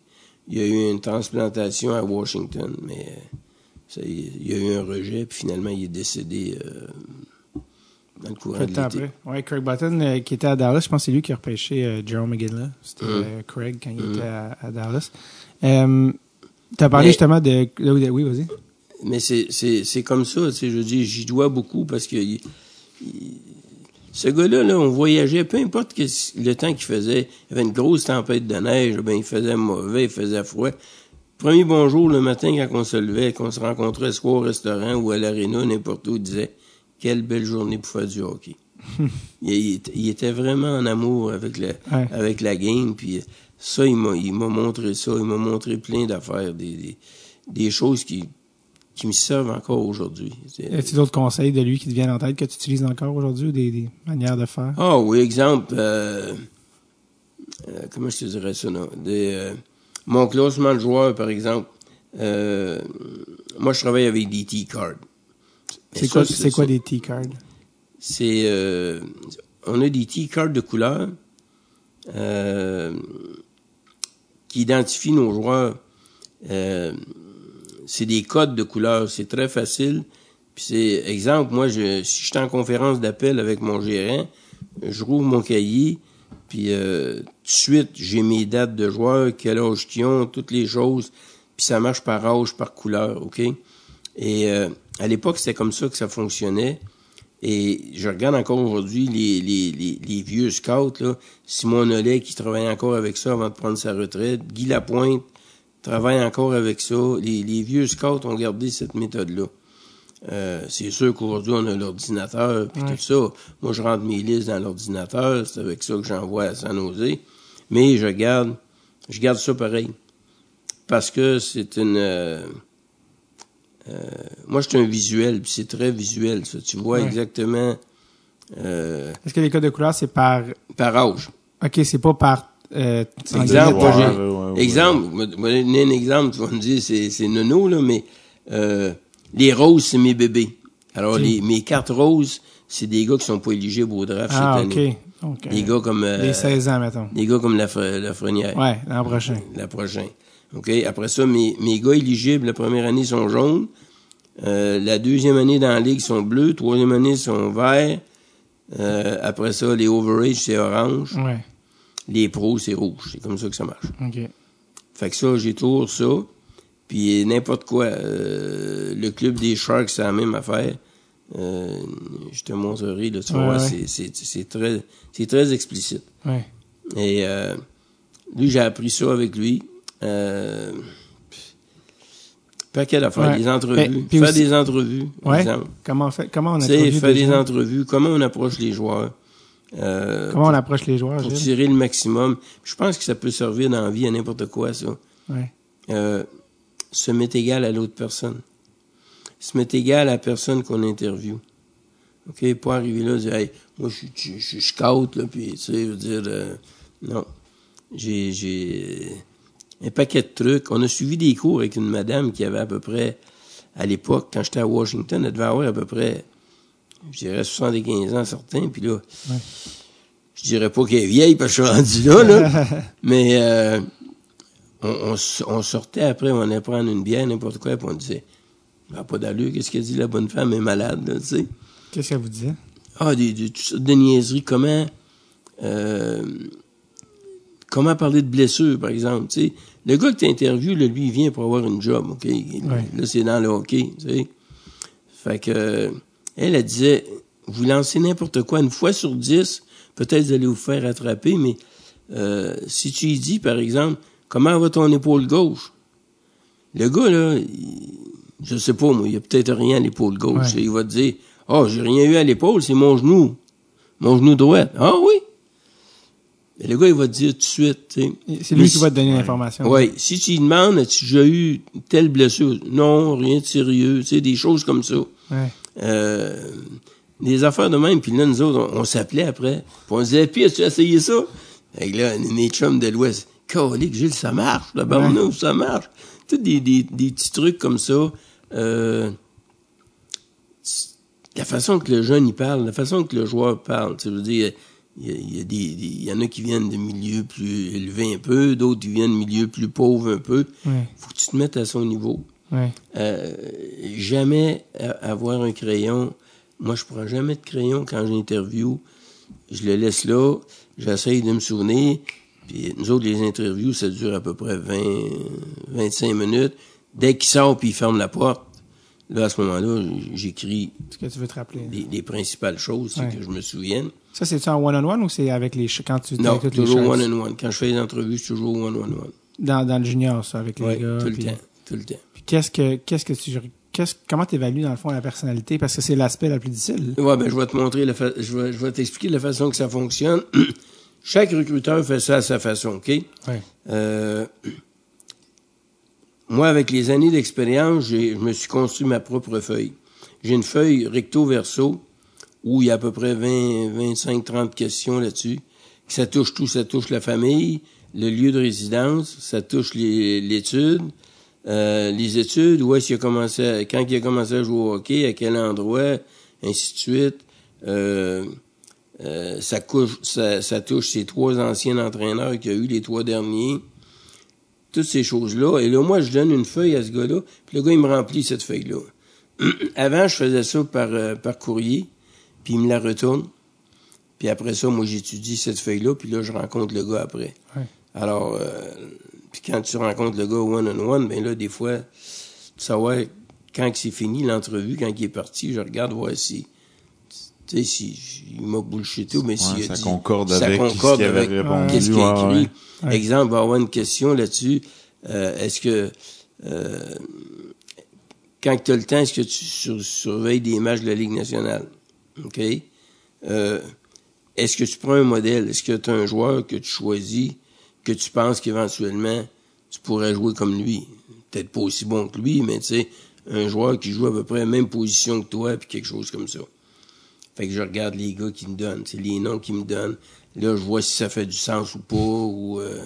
Il y a eu une transplantation à Washington, mais euh, ça, il y a eu un rejet, puis finalement, il est décédé euh, dans le courant de l'été. Ouais, Craig Button, qui était à Dallas, je pense que c'est lui qui a repêché Jerome McGinley. C'était Mm. Craig quand il Mm. était à, à Dallas. Euh, T'as parlé Mais- justement de... Oui, oui, vas-y. Mais c'est, comme ça, tu sais, je dis, j'y dois beaucoup parce que il- il- ce gars-là, là, on voyageait, peu importe que le temps qu'il faisait, il y avait une grosse tempête de neige, ben, il faisait mauvais, il faisait froid. Premier bonjour le matin quand on se levait, qu'on se rencontrait soit au restaurant ou à l'aréna, n'importe où, il disait, quelle belle journée pour faire du hockey. il, il était- vraiment en amour avec la, Ouais. avec la game, puis ça, il m'a, il m'a montré ça, il m'a montré plein d'affaires, des, des, des choses qui, qui me servent encore aujourd'hui. Y a-t-il d'autres conseils de lui qui te viennent en tête que tu utilises encore aujourd'hui ou des, des manières de faire? Ah oui, exemple, euh, euh, comment je te dirais ça, non? Des, euh, mon classement de joueurs, par exemple, euh, moi, je travaille avec des T-cards. C'est quoi, c'est quoi ça. des T-cards? C'est, euh, on a des T-cards de couleur euh, qui identifient nos joueurs. Euh, c'est des codes de couleur, c'est très facile. Puis c'est, exemple, moi, si je suis en conférence d'appel avec mon gérant, je rouvre mon cahier, puis euh, tout de suite, j'ai mes dates de joueurs, quel âge qu'ils ont, toutes les choses, puis ça marche par âge, par couleur, OK? Et euh, à l'époque, c'était comme ça que ça fonctionnait. Et je regarde encore aujourd'hui les, les, les, les vieux scouts, là. Simon Nollet qui travaille encore avec ça avant de prendre sa retraite. Guy Lapointe travaille encore avec ça. Les, les vieux scouts ont gardé cette méthode-là. Euh, c'est sûr qu'aujourd'hui, on a l'ordinateur puis Ouais. tout ça. Moi, je rentre mes listes dans l'ordinateur. C'est avec ça que j'envoie à San Jose. Mais je garde, je garde ça pareil. Parce que c'est une... euh, euh, moi, je suis un visuel, puis c'est très visuel, ça. Tu vois Ouais. exactement euh, Est-ce que les codes de couleur, c'est par... par âge? OK, c'est pas par... Euh, Exemple, Ouais, ouais, exemple, je vais- donner un exemple, tu vas me dire, c'est, c'est nono, là, mais euh, les roses, c'est mes bébés. Alors, Ok. les, mes quatre roses, c'est des gars qui sont pas éligibles au draft Ah, cette OK. année. Donc, Des euh, gars comme... euh, les 16 ans, mettons. Des gars comme la, la Frenière. Ouais, l'an prochain. La prochaine. OK? Après ça, mes, mes gars éligibles, la première année, sont jaunes. Euh, la deuxième année dans la ligue sont bleus. Troisième année sont verts. Euh, après ça, les overage, c'est orange. Ouais, Les pros, c'est rouge. C'est comme ça que ça marche. Fait que ça, j'ai toujours ça. Puis n'importe quoi. Euh, le club des Sharks, c'est la même affaire. Euh, je te montrerai, là, tu Ouais, ouais. c'est- très, c'est très explicite. Et lui, j'ai appris ça avec lui. Euh, paquet d'affaires, Ouais. des entrevues. Puis faire aussi- des entrevues, par Ouais. exemple. Comment on fait, comment on faire des gens? entrevues, comment on approche les joueurs. Euh, Comment on approche les joueurs, pour Gilles? tirer le maximum. Je pense que ça peut servir dans la vie à n'importe quoi, ça. Ouais. Euh, se mettre égal à l'autre personne. Se mettre égal à la personne qu'on interviewe. OK? Pas arriver là et dire, hey, moi, je suis- je je suis scout, là, puis, tu sais, je veux dire, euh, non. J'ai, j'ai un paquet de trucs. On a suivi des cours avec une madame qui avait à peu près, à l'époque, quand j'étais à Washington, elle devait avoir à peu prprès, je dirais 75 ans, certains, puis là, je dirais pas qu'elle est vieille parce que je suis rendu là, là. mais euh, on, on s- on sortait après, on allait prendre une bière, n'importe quoi, puis on disait, ah, pas d'allure, qu'est-ce qu'elle dit, la bonne femme est malade, là, tu sais. Qu'est-ce qu'elle vous disait? Ah, des, des, toutes sortes de niaiseries. Comment, euh, comment parler de blessures, par exemple, tu sais? Le gars que tu interviews, là, lui, il vient pour avoir une job, OK? Là, c'est dans le hockey, tu sais. Fait que, euh, elle, elle disait, vous lancez n'importe quoi une fois sur dix, peut-être vous allez vous faire attraper, mais euh, si tu lui dis, par exemple, comment va ton épaule gauche? Le gars, là, il- je sais pas, moi, il a peut-être rien à l'épaule gauche. Ouais. Il va te dire, oh, j'ai rien eu à l'épaule, c'est mon genou. Mon genou droit. Ah oui? Mais le gars, il va te dire tout de suite, tu sais. C'est lui qui si- va te donner l'information. oui, si tu lui demandes, as-tu déjà eu telle blessure? Non, rien de sérieux, tu sais, des choses comme ça. Ouais. Euh, des affaires de même, puis là, nous autres, on, on s'appelait après, puis on disait, puis as-tu essayé ça? Et là, mes chums de l'Ouest, colique, Gilles, ça marche, la barnouche, ça marche. Tous des, des, des petits trucs comme ça. Euh, la façon que le jeune, il parle, la façon que le joueur parle, tu sais, veux dire, il y, a, il des, il y en a qui viennent de milieux plus élevés un peu, d'autres qui viennent de milieux plus pauvres un peu. Ouais. faut que tu te mettes à son niveau. Ouais. Euh, jamais avoir un crayon. Moi, je prends jamais de crayon quand j'interview. Je le laisse là. J'essaye de me souvenir. Puis nous autres, les interviews, ça dure à peu près 20, 25 minutes. Dès qu'il sort puis il ferme la porte, là, à ce moment-là, j'écris Ce que tu veux te rappeler. les, les principales choses, c'est Ouais. que je me souvienne. Ça, c'est-tu en one-on-one ou c'est avec les quand tu Non, toutes toujours one-on-one. Quand je fais les entrevues, c'est toujours one-on-one. Dans, dans le junior, ça, avec les Oui, gars. tout le puis- temps. Tout le temps. Puis qu'est-ce que, qu'est-ce que tu, qu'est-ce, comment t'évalues dans le fond la personnalité? Parce que c'est l'aspect le plus difficile. Ouais, ben, je vais te montrer la fa- je vais, je vais t'expliquer la façon que ça fonctionne. Chaque recruteur fait ça à sa façon, OK? Ouais. Euh, moi, avec les années d'expérience, je me suis construit ma propre feuille. J'ai une feuille recto-verso où il y a à peu près 20, 25, 30 questions là-dessus. Ça touche tout, ça touche la famille, le lieu de résidence, ça touche l'étude, euh, les études, où est-ce qu'il a commencé, à- quand il a commencé à jouer au hockey, à quel endroit, ainsi de suite. Euh, euh, ça, couche, ça, ça touche ses trois anciens entraîneurs qu'il a eu, les trois derniers. Toutes ces choses-là. Et là, moi, je donne une feuille à ce gars-là, puis le gars, il me remplit cette feuille-là. Avant, je faisais ça par, euh, par courrier, puis il me la retourne. Puis après ça, moi, j'étudie cette feuille-là, puis là, je rencontre le gars après. Ouais. Alors, euh, puis quand tu rencontres le gars one-on-one, ben là, des fois, tu savoir quand c'est fini l'entrevue, quand il est parti, je regarde voir si, tu sais, si il m'a bullshité ou mais s'il Ouais, a ça dit- concorde ça avec concorde ce qu'il avait avec répondu. Qu'est-ce qu'il a écrit? ouais. Exemple, il va y avoir une question là-dessus. Euh, est-ce que euh, quand tu as le temps, est-ce que tu sur- surveilles des matchs de la Ligue nationale? OK? Euh, est-ce que tu prends un modèle? Est-ce que tu as un joueur que tu choisis, que tu penses qu'éventuellement tu pourrais jouer comme lui? Peut-être pas aussi bon que lui, mais tu sais, un joueur qui joue à peu près la même position que toi, puis quelque chose comme ça. Fait que je regarde les gars qui me donnent, c'est les noms qu'ils me donnent. Là, je vois si ça fait du sens ou pas, ou, euh,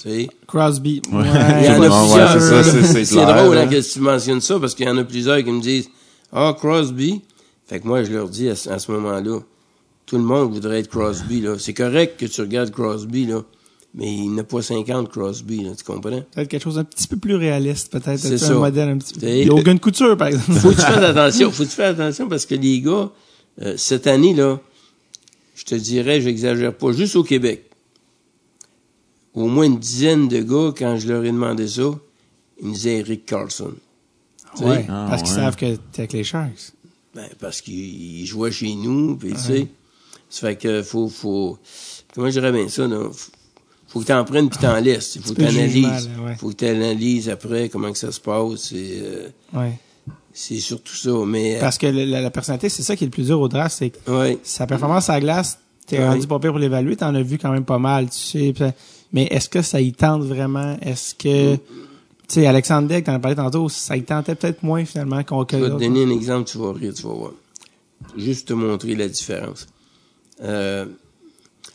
tu sais. Crosby. Ouais. Il y en a plusieurs. c'est ça, c'est- c'est C'est clair, drôle hein, que tu mentionnes ça parce qu'il y en a plusieurs qui me disent Ah, Crosby. Fait que moi, je leur dis à, ce- à ce moment-là, tout le monde voudrait être Crosby. là. C'est correct que tu regardes Crosby, là, mais il n'a pas 50 Crosby, là, tu comprends? Peut-être quelque chose un petit peu plus réaliste, peut-être. C'est ça. Un modèle un petit peu. Il y a aucune couture, par exemple. Faut que tu fasses attention. Faut que tu fasses attention parce que les gars, euh, cette année, là, je te dirais, j'exagère pas, juste au Québec, au moins une dizaine de gars, quand je leur ai demandé ça, ils me disaient Eric Carlson. T'sais, Ouais, Ah, parce qu'ils ouais. savent que t'es avec les Sharks. Ben, parce qu'il jouait chez nous, puis tu sais. Ça fait que faut, faut, comment je dirais bien ça, là? Faut, faut que t'en prennes puis t'en laisses. Faut que t'analyses. Faut que t'analyses après comment que ça se passe. C'est, euh, Ouais. C'est surtout ça. Mais, euh, Parce que la, la personnalité, c'est ça qui est le plus dur au draft, c'est que ouais. sa performance à la glace, t'es Ouais. rendu pas pire pour l'évaluer, t'en as vu quand même pas mal, tu sais. Mais est-ce que ça y tente vraiment? Est-ce que, tu sais, Alexandre Deck, t'en as parlé tantôt, ça y tentait peut-être moins finalement qu'on Je vais te donner un exemple, tu vas rire, tu vas voir. Juste te montrer la différence. Euh,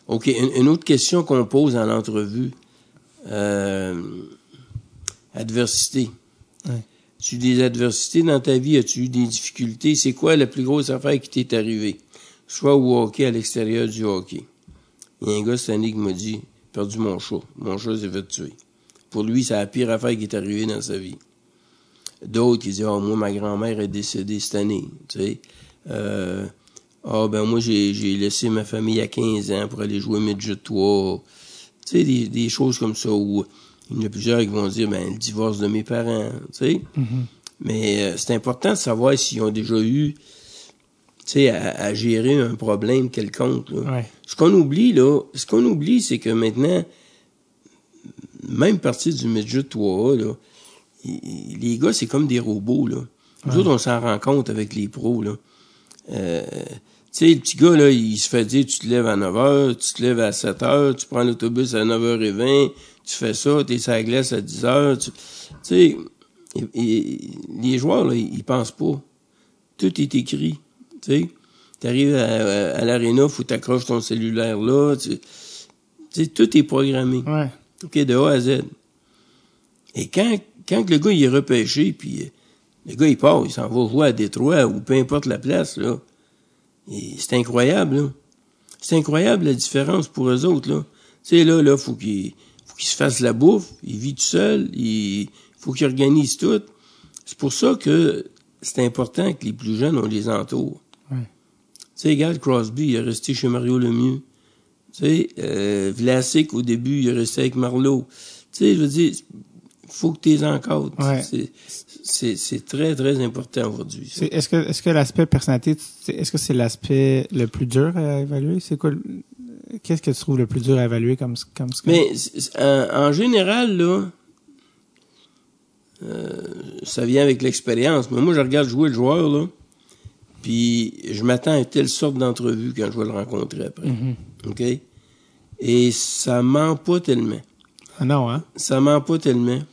OK, une, une autre question qu'on pose en entrevue. Euh, adversité. As-tu des adversités dans ta vie? As-tu eu des difficultés? C'est quoi la plus grosse affaire qui t'est arrivée? Soit au hockey, à l'extérieur du hockey. Il y a un gars cette année qui m'a dit, perdu mon chat. Mon chat s'est fait tuer. Pour lui, c'est la pire affaire qui est arrivée dans sa vie. D'autres qui disent, ah, moi, ma grand-mère est décédée cette année, tu sais. Euh, ah, ben, moi, j'ai, j'ai laissé ma famille à 15 ans pour aller jouer midget 3. Tu sais, des, des choses comme ça où il y en a plusieurs qui vont dire, ben, le divorce de mes parents, tu sais. Mais euh, c'est important de savoir s'ils ont déjà eu, tu sais, à, à gérer un problème quelconque, là. Ouais. Ce qu'on oublie, là, ce qu'on oublie, c'est que maintenant, même partie du midget 3A, là, les gars, c'est comme des robots, là. Nous autres, on s'en rend compte avec les pros, là. Euh, tu sais, le petit gars, là, il se fait dire, tu te lèves à 9 h, tu te lèves à 7 h, tu prends l'autobus à 9h20, tu fais ça, t'es sur la glace à 10 h, tu sais, les joueurs, là, ils, ils pensent pas. Tout est écrit, tu sais. T'arrives à, à, à l'aréna, faut t'accroches ton cellulaire là, tu sais, tout est programmé. Ouais. OK, de A à Z. Et quand, quand le gars il est repêché, puis euh, le gars il part, il s'en va jouer à Détroit ou peu importe la place, là. C'est incroyable, là. C'est incroyable la différence pour eux autres, là. Tu sais, là, là, faut qu'il faut qu'il se fasse la bouffe, il vit tout seul, il faut qu'il organise tout. C'est pour ça que c'est important que les plus jeunes, on les entoure. Ouais. Tu sais, regarde Crosby, il est resté chez Mario Lemieux. Tu sais, euh, Vlasic, au début, il est resté avec Marlowe. Tu sais, je veux dire, faut que tu les encadres. Ouais. C'est- très, très important aujourd'hui. Est-ce que, est-ce que l'aspect personnalité, est-ce que c'est l'aspect le plus dur à évaluer? C'est quoi, le- qu'est-ce que tu trouves le plus dur à évaluer comme, comme ce Mais c'est- en, général, là, euh, ça vient avec l'expérience. Mais moi, je regarde jouer le joueur, là, puis je m'attends à telle sorte d'entrevue quand je vais le rencontrer après. OK? Et ça ment pas tellement. Ah non, hein? ça ment pas tellement. Tu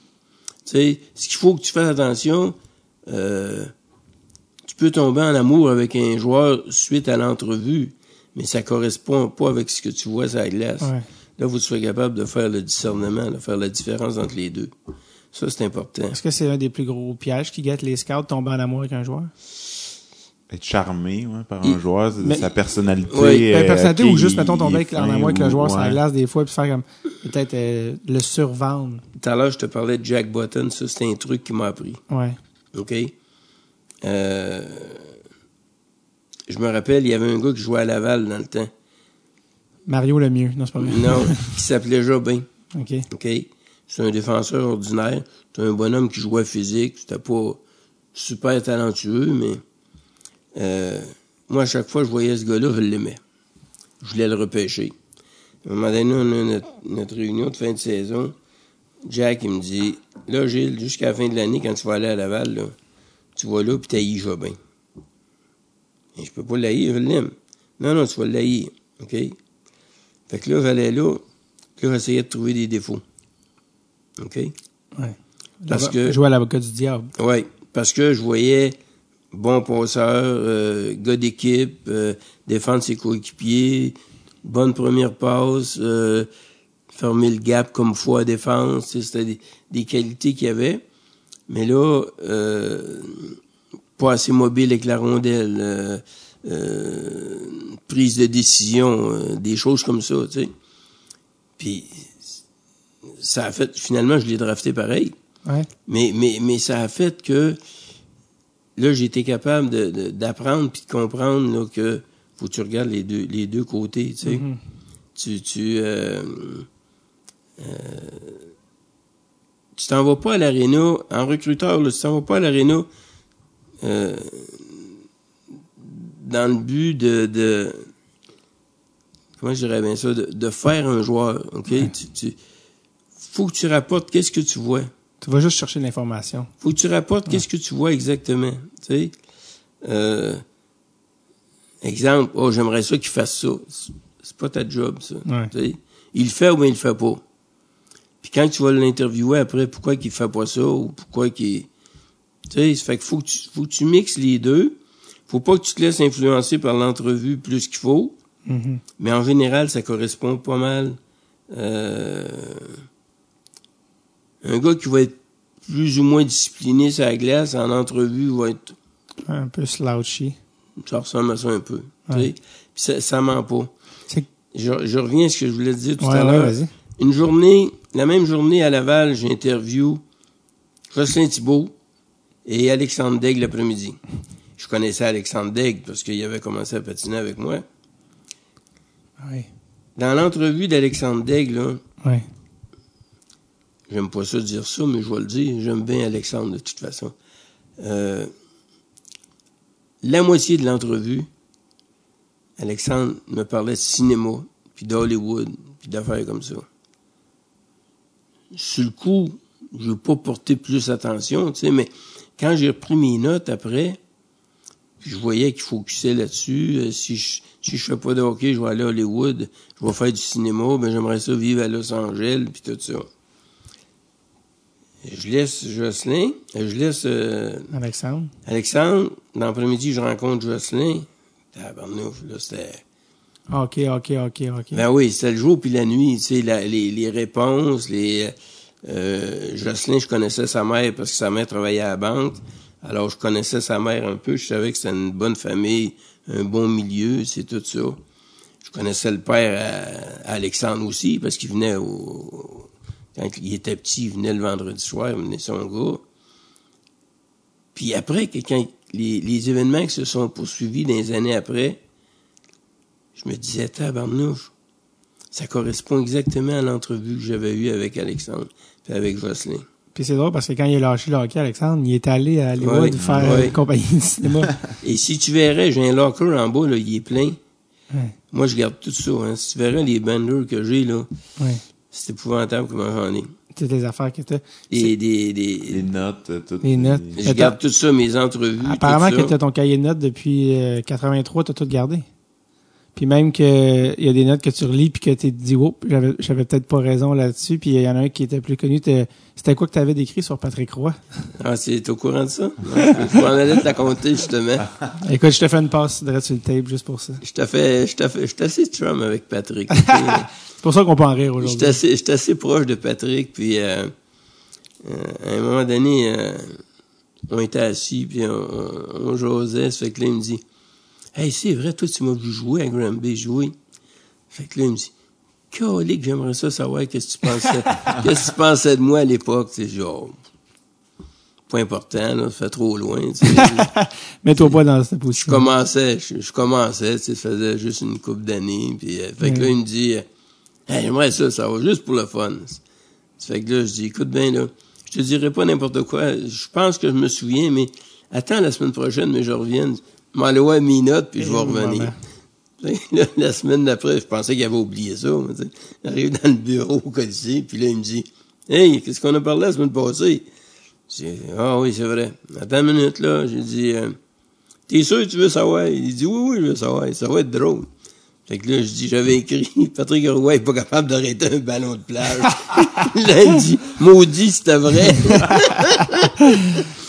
sais, ce qu'il faut que tu fasses attention, euh, tu peux tomber en amour avec un joueur suite à l'entrevue, mais ça correspond pas avec ce que tu vois sur la glace. Ouais. Là, tu sois capable de faire le discernement, de faire la différence entre les deux. Ça, c'est important. Est-ce que c'est un des plus gros pièges qui guettent les scouts, tomber en amour avec un joueur? Être charmé ouais, par Il- un joueur, c'est Mais- sa personnalité. Oui. Ben, euh, personnalité ou juste, mettons, tomber avec, en amour avec le ou- joueur sur la glace des fois, puis faire comme, peut-être euh, le survendre. Tout à l'heure, je te parlais de Jack Button. Ça, c'est un truc qui m'a appris. Ouais. OK? Euh, je me rappelle, il y avait un gars qui jouait à Laval dans le temps. Mario le mieux. Non, c'est pas vrai. Non, qui s'appelait Jobin. OK. OK? C'est un défenseur ordinaire. C'est un bonhomme qui jouait physique. C'était pas super talentueux, mais euh, moi, à chaque fois que je voyais ce gars-là, je l'aimais. Je voulais le repêcher. À un moment donné, on a notre, notre réunion de fin de saison. Jack, il me dit, là, Gilles, jusqu'à la fin de l'année, quand tu vas aller à Laval, là, tu vas là, puis t'haïs Jobin. Et je peux pas l'haïr, je l'aime. Non, non, tu vas l'haïr. OK? Fait que là, j'allais là, là, j'essayais de trouver des défauts. OK? Ouais. Parce que- Jouer à l'avocat du diable. Oui, parce que je voyais bon passeur, euh, gars d'équipe, euh, défendre ses coéquipiers, bonne première passe, euh, fermer le gap comme foi à défense. C'était des, des qualités qu'il y avait. Mais là, euh, pas assez mobile avec la rondelle, euh, euh, prise de décision, euh, des choses comme ça, tu sais. Puis, ça a fait, finalement, je l'ai drafté pareil. Ouais. Mais, mais, mais ça a fait que là, j'ai été capable de- de- d'apprendre puis de comprendre là, que faut que tu regardes les deux, les deux côtés, tu sais. Mhm. Tu, tu, euh, euh, tu t'en vas pas à l'aréna, en recruteur, là, tu t'en vas pas à l'aréna euh, dans le but de, de comment je dirais bien ça, de, de faire un joueur, ok? Tu, tu, faut que tu rapportes qu'est-ce que tu vois. Tu vas juste chercher l'information. Faut que tu rapportes qu'est-ce que tu vois exactement. Tu sais, euh, exemple, oh j'aimerais ça qu'il fasse ça. C'est- C'est pas ta job ça. Ouais. Tu sais, il le fait ou bien il le fait pas. Puis quand tu vas l'interviewer après, pourquoi qu'il fait pas ça ou pourquoi qu'il, tu sais, fait qu'il faut que tu, faut que tu mixes les deux. Faut pas que tu te laisses influencer par l'entrevue plus qu'il faut. Mhm. Mais en général, ça correspond pas mal. Euh, un gars qui va être plus ou moins discipliné sur la glace, en entrevue, va être. Un peu slouchy. Ça ressemble à ça un peu. tu Ouais. sais. Puis ça, ça ment pas. Je, je reviens à ce que je voulais te dire tout Ouais, à l'heure. Une journée, la même journée à Laval, j'ai interview Jocelyn Thibault et Alexandre Daigle l'après-midi. Je connaissais Alexandre Daigle parce qu'il avait commencé à patiner avec moi. Ouais. Dans l'entrevue d'Alexandre Daigle, là, Ouais. J'aime pas ça dire ça, mais je vais le dire. J'aime bien Alexandre de toute façon. Euh, la moitié de l'entrevue, Alexandre me parlait de cinéma, puis d'Hollywood, puis d'affaires comme ça. Sur le coup, je n'ai pas porté plus attention, tu sais, mais quand j'ai repris mes notes après, puis je voyais qu'il focusait là-dessus. euh, si je si je fais pas de hockey, je vais aller à Hollywood, je vais faire du cinéma, ben j'aimerais ça vivre à Los Angeles, puis tout ça. Je laisse Jocelyn, euh, je laisse euh, Alexandre. Alexandre. Dans l'après-midi, je rencontre Jocelyn. Tabarnouf, là, c'était... Ah, OK, OK, OK, OK. Ben oui, c'était le jour puis la nuit, tu sais, la- les, les réponses, les... Euh, Jocelyn, je connaissais sa mère parce que sa mère travaillait à la banque. Alors, je connaissais sa mère un peu. Je savais que c'était une bonne famille, un bon milieu, c'est tout ça. Je connaissais le père Alexandre aussi parce qu'il venait au... Quand il était petit, il venait le vendredi soir, il venait son gars. Puis après, quand les, événements qui se sont poursuivis les années après, je me disais, tabarnouche, ça correspond exactement à l'entrevue que j'avais eue avec Alexandre et avec Jocelyn. Puis c'est drôle parce que quand il a lâché le hockey, Alexandre, il est allé à Hollywood Ouais, faire ouais. une compagnie de cinéma. Et si tu verrais, j'ai un locker en bas, là, il est plein. Ouais. Moi, je garde tout ça. Hein. Si tu verrais les banners que j'ai, là, ouais. c'est épouvantable comment j'en ai. Toutes les affaires que t'as. Et des, des, Les notes, euh, toutes. Les notes. je garde tout ça, mes entrevues. Apparemment tout que ça. t'as ton cahier de notes depuis euh, 83, t'as tout gardé. Puis même que il y a des notes que tu relis puis que tu te dis oh, j'avais j'avais peut-être pas raison là-dessus puis il y en a un qui était plus connu c'était quoi que tu avais décrit sur Patrick Roy? Ah, c'est au courant de ça? je m'en allais te la compter, justement. Écoute, je te fais une passe direct sur le tape juste pour ça. Je t'ai fait, je t'ai fait, je suis assez chum avec Patrick. ok? C'est pour ça qu'on peut en rire J'étais aujourd'hui. assez, j'étais assez proche de Patrick, puis euh, euh, à un moment donné, euh, on était assis, puis on, on, on jasait. Ça fait que là, il me dit, « Hey, c'est vrai, toi, tu m'as vu jouer à Granby, jouer. » Fait que là, il me dit, « Colique, j'aimerais ça savoir qu'est-ce que tu pensais, qu'est-ce que tu pensais de moi à l'époque. » sais, genre, pas important, là, ça fait trop loin. Mets-toi pas dans cette je position. commençais, je, je commençais, tu sais, ça faisait juste une couple d'années, puis euh, fait que là, il me dit, euh, hey, j'aimerais ça, ça va juste pour le fun. Fait que là, je dis, écoute bien, là, je te dirai pas n'importe quoi, je pense que je me souviens, mais attends la semaine prochaine, mais je reviens, m'en aller voir mes notes, puis je vais revenir. la semaine d'après, je pensais qu'il avait oublié ça. J'arrive dans le bureau au Colisée, puis là, il me dit, Hey, qu'est-ce qu'on a parlé la semaine passée? J'ai dit, ah oui, c'est vrai. Attends une minute, là. J'ai dit, euh, t'es sûr que tu veux savoir? Il dit, oui, oui, je veux savoir. Ça va être drôle. Fait que là, je dis, j'avais écrit, Patrick Roy est pas capable d'arrêter un ballon de plage. là, il dit, maudit, c'était vrai.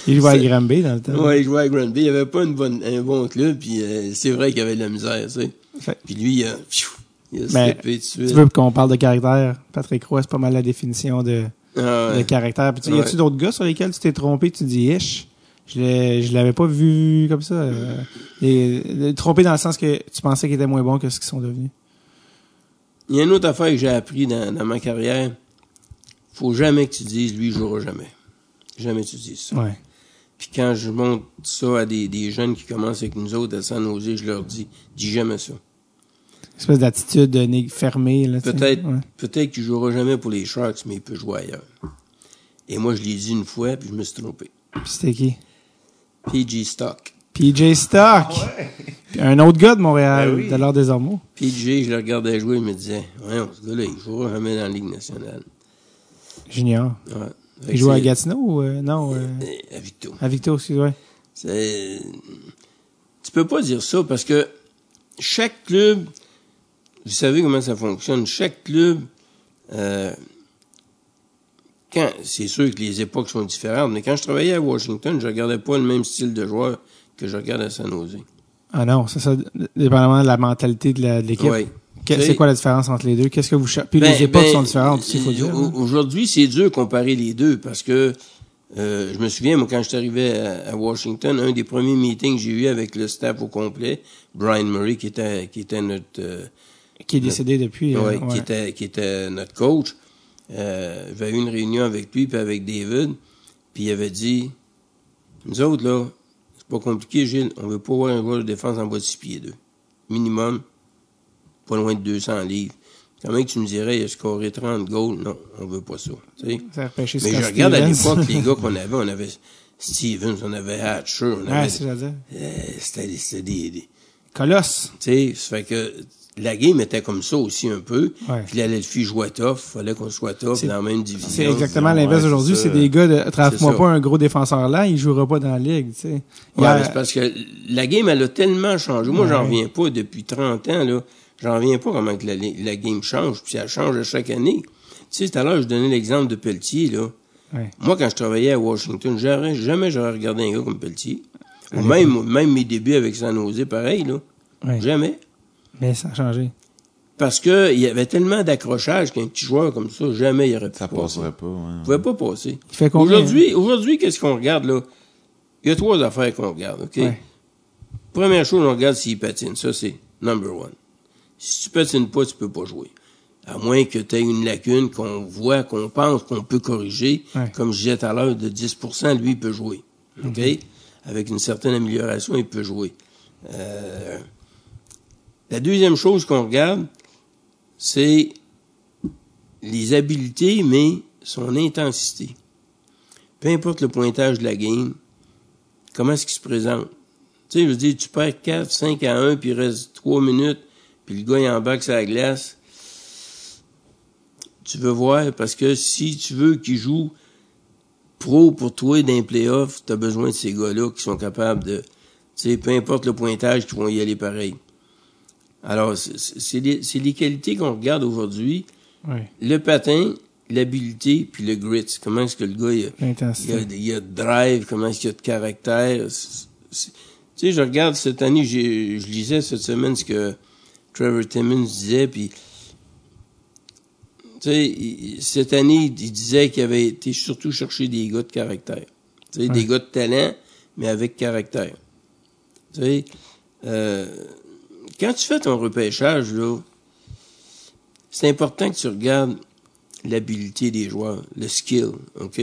Il jouait à Granby dans le temps. ouais, il jouait à Granby. Il avait pas une bonne, un bon club, puis euh, c'est vrai qu'il avait de la misère, tu sais. Fait- Puis lui, il a, pfiou, il a slippé tout de suite. Tu veux qu'on parle de caractère? Patrick Roy, c'est pas mal la définition de, Ah de caractère. Puis, tu- y a-tu d'autres gars sur lesquels tu t'es trompé, tu dis, ish, je l'avais pas vu comme ça. euh, euh, trompé dans le sens que tu pensais qu'ils étaient moins bons que ce qu'ils sont devenus. Il y a une autre affaire que j'ai appris dans, dans ma carrière. Faut jamais que tu dises, lui, il jouera jamais. Jamais tu dises ça. Ouais. Puis quand je montre ça à des, des jeunes qui commencent avec nous autres à San Jose, je leur dis, dis jamais ça. espèce d'attitude de nég- fermée. Peut-être, Ouais. peut-être qu'il jouera jamais pour les Sharks, mais il peut jouer ailleurs. Et moi, je l'ai dit une fois, puis je me suis trompé. Puis c'était qui? PG Stock. PJ Stock. Puis un autre gars de Montréal, Ben oui. de l'heure des Ormeaux. PG, je le regardais jouer, je me disais, ouais, ce gars-là, il jouera jamais dans la Ligue nationale. Junior. Ouais. Il joue à Gatineau ou euh, non? euh, euh, À Victo. à Victo. C'est... Tu peux pas dire ça parce que chaque club, vous savez comment ça fonctionne, chaque club, euh, quand, c'est sûr que les époques sont différentes, mais quand je travaillais à Washington, je regardais pas le même style de joueur que je regarde à San Jose. Ah non, c'est ça, dépendamment de la mentalité de l'équipe. Ouais. C'est quoi la différence entre les deux? Qu'est-ce que vous cher- Puis Ben- les époques ben, sont différentes aussi, faut dire. hein. Aujourd'hui, c'est dur de comparer les deux parce que euh, je me souviens, moi, quand je suis arrivé à, à Washington, un des premiers meetings que j'ai eu avec le staff au complet, Brian Murray, qui était, qui était notre, euh, Qui est décédé depuis. euh, ouais, ouais. qui était, qui était notre coach, euh, j'avais eu une réunion avec lui puis avec David, puis il avait dit, nous autres, là, c'est pas compliqué, Gilles, on veut pas voir un joueur de défense en bas de 6 pieds 2. Minimum, pas loin de 200 livres. Comment que tu me dirais, il a scoré 30 goals? Non, on veut pas ça. Ça Mais je regarde à l'époque les gars qu'on avait, on avait Stevens, on avait Hatcher, on Ouais, avait, dire. euh, c'était c'était des, des Colosse. tu sais, ça fait que la game était comme ça aussi un peu. Ouais. Puis le fille jouait tough, fallait qu'on soit tough dans la même division. C'est exactement ouais, l'inverse aujourd'hui. C'est des gars de, trave-moi ça. pas un gros défenseur là, il jouera pas dans la ligue, tu sais. Ouais, c'est parce que la game, elle a tellement changé. Moi, j'en Ouais. reviens pas depuis 30 ans, là. J'en reviens pas comment que la, la game change, puis elle change à chaque année. Tu sais, tout à l'heure, je donnais l'exemple de Pelletier, là. Ouais. Moi, quand je travaillais à Washington, jamais, jamais j'aurais regardé un gars comme Pelletier. Ou même, même mes débuts avec San Jose, pareil, là. Ouais. Jamais. Mais ça a changé. Parce que il y avait tellement d'accrochage qu'un petit joueur comme ça, jamais il aurait pu Ça passer. passerait pas, ouais. Il pouvait pas passer. Il fait combien? Aujourd'hui, aujourd'hui, qu'est-ce qu'on regarde, là? Il y a trois affaires qu'on regarde, OK? Ouais. Première chose, on regarde s'il patine. Ça, c'est number one. Si tu patines pas, tu peux pas jouer. À moins que tu aies une lacune qu'on voit, qu'on pense, qu'on peut corriger. Ouais. Comme je disais tout à l'heure, de 10% lui, il peut jouer. OK? Avec une certaine amélioration, il peut jouer. Euh, la deuxième chose qu'on regarde, c'est les habiletés, mais son intensité. Peu importe le pointage de la game, comment est-ce qu'il se présente? Tu sais, je veux dire, tu perds 4, 5 à 1, puis il reste 3 minutes, puis le gars il embarque sur la glace. Tu veux voir, parce que si tu veux qu'il joue pro pour toi d'un playoff, tu as besoin de ces gars-là qui sont capables de, tu sais, peu importe le pointage, qui vont y aller pareil. Alors, c'est- les, qualités qu'on regarde aujourd'hui. Ouais. Le patin, l'habileté, puis le grit. Comment est-ce que le gars, il a, il a, il a de drive, comment est-ce qu'il y a de caractère? Tu sais, je regarde cette année, je lisais cette semaine ce que Trevor Timmons disait, puis Tu sais, cette année, il disait qu'il avait été surtout chercher des gars de caractère. Tu sais, des gars de talent, mais avec caractère. Tu sais, euh, quand tu fais ton repêchage, là, c'est important que tu regardes l'habileté des joueurs, le skill, OK?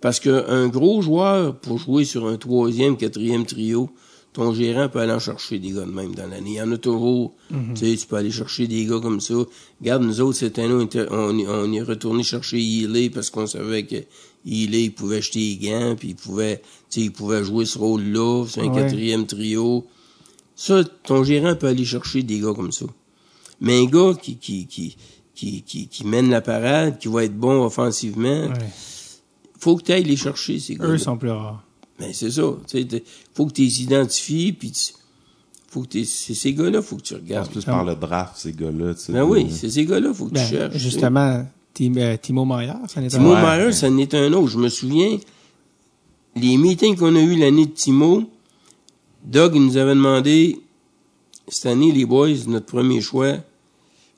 Parce qu'un gros joueur, pour jouer sur un troisième, quatrième trio, ton gérant peut aller en chercher des gars de même dans l'année. Il y en a toujours. Tu sais, tu peux aller chercher des gars comme ça. Regarde, nous autres, cette année, on, est- retourné chercher Healy parce qu'on savait que Healy, il pouvait acheter les gants, puis il pouvait, tu sais, il pouvait jouer ce rôle-là, c'est un Ouais. quatrième trio. Ça, ton gérant peut aller chercher des gars comme ça. Mais un gars qui, qui, qui, qui, qui, qui mène la parade, qui va être bon offensivement, Ouais. faut que tu ailles les chercher, ces gars Eux sont plus rares. Ben, c'est ça. Tu sais, t'es- faut que tu les identifies, puis tu- faut que t'es- c'est ces gars-là, faut que tu regardes. plus par le draft, ces gars-là. tu sais, Ben oui, c'est ces gars-là, faut que Ben, tu cherches. tu sais. justement, Tim- euh, Timo Meyer, ça n'est Timo Ouais. Meyer, ça en est un autre. Je me souviens, les meetings qu'on a eu l'année de Timo, Doug il nous avait demandé, cette année, les boys, notre premier choix,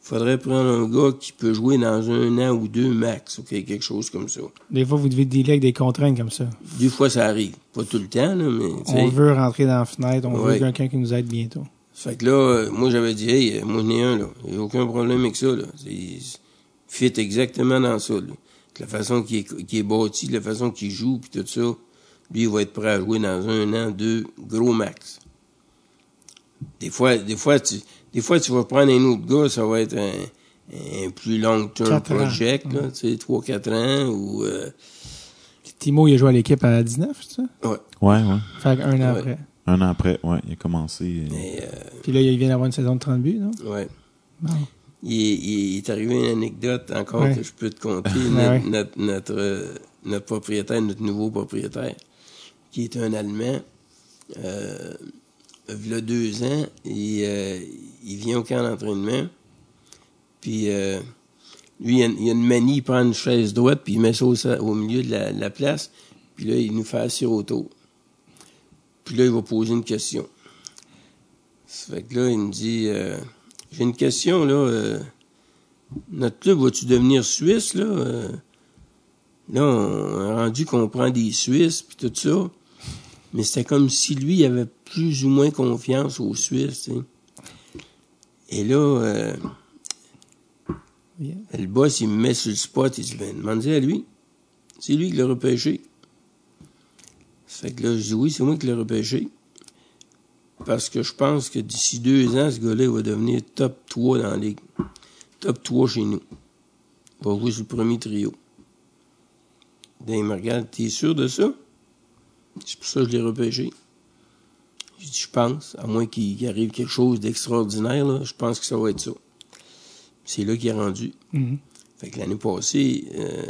faudrait prendre un gars qui peut jouer dans un an ou deux max, ok, quelque chose comme ça. Des fois, vous devez dealer avec des contraintes comme ça. Des fois, ça arrive. Pas tout le temps, là, mais, tu sais. On veut rentrer dans la fenêtre, on Ouais. veut quelqu'un qui nous aide bientôt. Fait que là, euh, moi, j'avais dit, hey, moi, j'en ai un, là. Il n'y a aucun problème avec ça, là. Il fit exactement dans ça, là. La façon qu'il est, est bâti, la façon qu'il joue, puis tout ça. Lui, il va être prêt à jouer dans un an, deux, gros max. Des fois, des fois, tu, des fois, tu vas prendre un autre gars, ça va être un, un plus long-term project, là, tu sais, trois, quatre ans, ou, euh, Timo, il a joué à l'équipe à 19, c'est ça? ouais. Ouais, ouais. Fait un an Ouais. après. Un an après, ouais, il a commencé. euh, Mais, euh, Puis là, il vient d'avoir une saison de 30 buts, non? ouais. Non. Il, est- il est arrivé une anecdote encore Ouais. que je peux te conter. Ouais, notre, ouais. notre, notre, euh, notre propriétaire, notre nouveau propriétaire, qui est un Allemand, euh, il y a deux ans, et, euh, il vient au camp d'entraînement, puis euh, lui, il a, il a une manie, il prend une chaise droite, puis il met ça au, milieu de la, la place, puis là, il nous fait assis autour. Puis là, il va poser une question. Ça fait que là, il me dit... euh, j'ai une question, là. euh, notre club va-tu devenir suisse, là? Là, on a rendu qu'on prend des Suisses, puis tout ça. Mais c'était comme si lui il avait plus ou moins confiance aux Suisses. Et là, euh, le boss, il me met sur le spot, il dit, ben, demandez à lui. C'est lui qui l'a repêché. Ça fait que là, je dis, oui, c'est moi qui l'ai repêché. Parce que je pense que d'ici deux ans, ce gars-là, va devenir top 3 dans la ligue. Top 3 chez nous. Il va jouer sur le premier trio. Dan, il me regarde, t'es sûr de ça? C'est pour ça que je l'ai repêché. Je pense, à moins qu'il arrive quelque chose d'extraordinaire, là, je pense que ça va être ça. C'est là qu'il est rendu. Mhm. Fait que l'année passée, euh,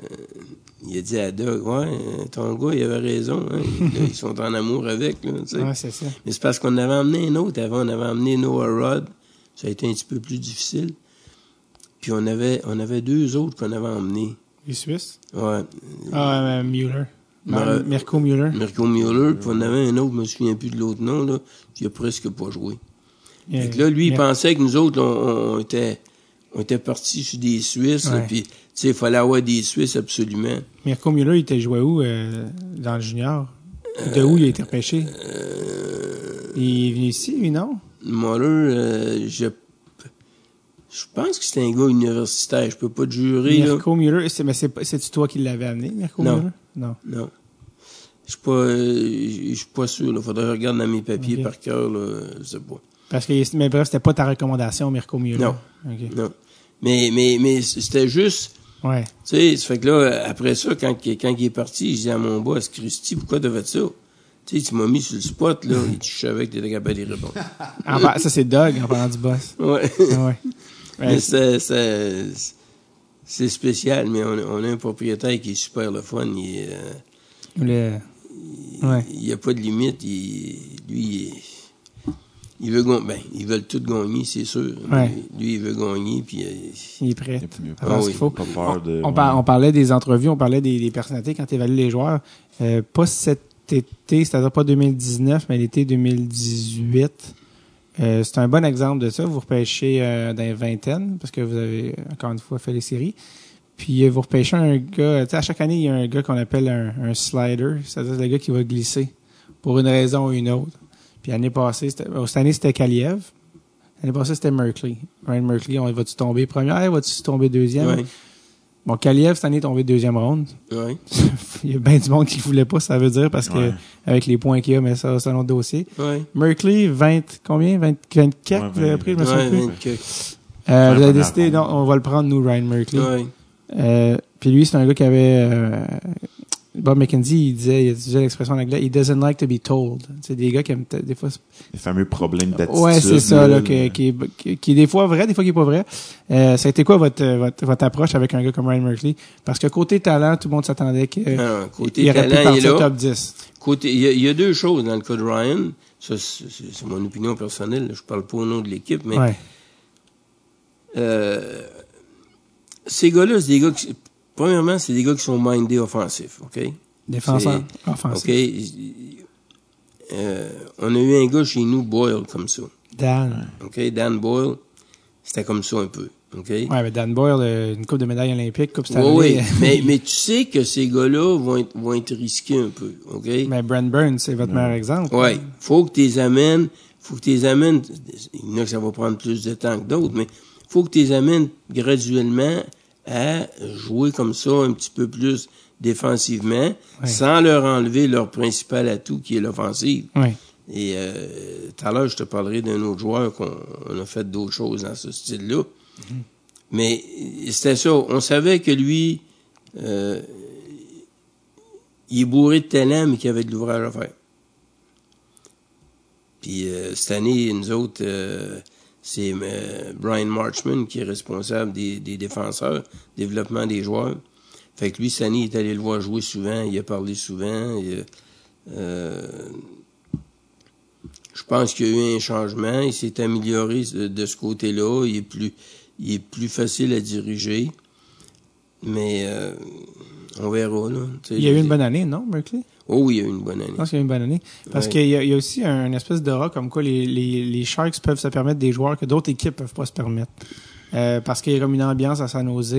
il a dit à Doug, ouais, euh, ton gars, il avait raison, hein. Là, ils sont en amour avec, là. Ouais, c'est ça. Mais c'est parce qu'on avait emmené un autre avant, on avait emmené Noah Rod. Ça a été un petit peu plus difficile. Puis on avait, on avait deux autres qu'on avait emmenés. Les Suisses? Ouais. Ah, euh, Mueller. Ouais. Mirko Mueller. Mirko Mueller, puis on avait un autre, je me souviens plus de l'autre nom, là, qui a presque pas joué. Fait que là, lui, il pensait que nous autres, on, on était, on était partis sur des Suisses, là, Ouais. puis, tu sais, il fallait avoir des Suisses absolument. Mirko Mueller, il était joué où euh, dans le junior? De où il a été repêché? Euh, Il est venu ici, lui, non? Mueller, euh, je, je pense que c'est un gars universitaire, je peux pas te jurer, là. Mirko Mueller, c'est, mais c'est, c'est-tu toi qui l'avais amené, Mirko Non. Mueller? Non. Non. Je suis pas, euh, je suis pas sûr, là. Faudrait que je regarde dans mes papiers par cœur, là. Je sais pas. Parce que, mais bref, c'était pas ta recommandation, Mirko Mueller. Non. Non. Mais, mais, mais c'était juste, Ouais. tu sais, ça fait que là, après ça, quand, quand il est parti, je dis à mon boss, Christy, pourquoi t'as fait ça? Tu sais, tu m'as mis sur le spot, là, et tu savais que t'étais capable d'y répondre. Ça, c'est Doug, en parlant du boss. Ouais. Ah ouais. mais c'est, c'est, spécial, mais on, a- on a un propriétaire qui est super le fun. Il, est, euh, Le- Ouais. il n'y a pas de limite. Il, lui, il, veut gagner. Ben, ils veulent tout gagner, c'est sûr. Ouais. Lui, il veut gagner, puis euh, Il est prêt. Ah oui. faut. Pas peur de. On, par- on parlait des entrevues, on parlait des, des personnalités quand tu évalues les joueurs. Euh, pas cet été, c'est-à-dire pas 2019, mais l'été 2018. Euh, c'est un bon exemple de ça. Vous repêchez euh, dans les vingtaines, parce que vous avez, encore une fois, fait les séries. Puis euh, vous repêchez un gars, à chaque année, il y a un gars qu'on appelle un, slider, c'est-à-dire le gars qui va glisser pour une raison ou une autre. Puis l'année passée, oh, cette année, c'était Kaliev. L'année passée, c'était Merkley. Ryan Merkley, on va-tu tomber première, va-tu tomber deuxième? Bon, Kaliev, cette année, est tombé deuxième ronde. Ouais. il y a bien du monde qui voulait pas, ça veut dire, parce que Ouais. avec les points qu'il y a, mais ça, c'est un autre dossier. Ouais. Merkley, 20, combien? 20, 24, Ouais, vous avez pris, je me souviens plus. 20 que- Euh, vous avez décidé, non, on va le prendre, nous, Ryan Merkley. Euh, puis lui, c'est un gars qui avait... euh, Bob McKenzie, il disait, il utilisait l'expression en anglais, he doesn't like to be told. C'est des gars qui aiment des fois... Les fameux problèmes d'attitude. Ouais, c'est ça, là, qui, qui, est- qui, qui est des fois vrai, des fois qui est pas vrai. Euh, ça a été quoi votre, votre, votre approche avec un gars comme Ryan Merkley? Parce que côté talent, tout le monde s'attendait qu'il Alors, côté il aurait pu talent, il est là. top 10. Côté, il y, a, il y a deux choses dans le cas de Ryan. Ça, c'est mon opinion personnelle. Je parle pas au nom de l'équipe, mais Ouais. euh, ces gars-là, c'est des gars qui, premièrement, c'est des gars qui sont mindés offensifs, ok? Défenseur, C'est- offensif. Ok. Euh, on a eu un gars chez nous, Boyle, comme ça. Dan. Ok, Dan Boyle, c'était comme ça un peu, ok? Ouais, mais Dan Boyle, euh, une coupe de médaille olympique, coupe Oui, Stanley. oui. mais, mais tu sais que ces gars-là vont être, vont être risqués un peu, ok? mais Brent Burns, c'est votre meilleur exemple. Ouais, faut que tu les amènes, faut que tu les amènes, il y en a que ça va prendre plus de temps que d'autres, mais faut que tu les amènes graduellement à jouer comme ça un petit peu plus défensivement, sans leur enlever leur principal atout qui est l'offensive. Ouais. Et euh, tout à l'heure, je te parlerai d'un autre joueur qu'on on a fait d'autres choses dans ce style-là. Mm-hmm. Mais c'était ça. On savait que lui, euh, il est bourré de talent, mais qu'il avait de l'ouvrage à faire. Puis euh, cette année, nous autres, euh, c'est euh, Brian Marchman qui est responsable des, des défenseurs, développement des joueurs. Fait que lui, il est allé le voir jouer souvent, il a parlé souvent. euh, je pense qu'il y a eu un changement, il s'est amélioré de, de ce côté-là, il est plus, il est plus facile à diriger. Mais euh, on verra là. Il y a eu une bonne année, non, Berkeley? Oh oui, il y a eu une bonne année. Je pense qu'il y a eu une bonne année. Parce Ouais. qu'il y, a- il y a aussi un, une espèce d'aura comme quoi les, les, les Sharks peuvent se permettre des joueurs que d'autres équipes peuvent pas se permettre. Euh, parce qu'il y a comme une ambiance à San Jose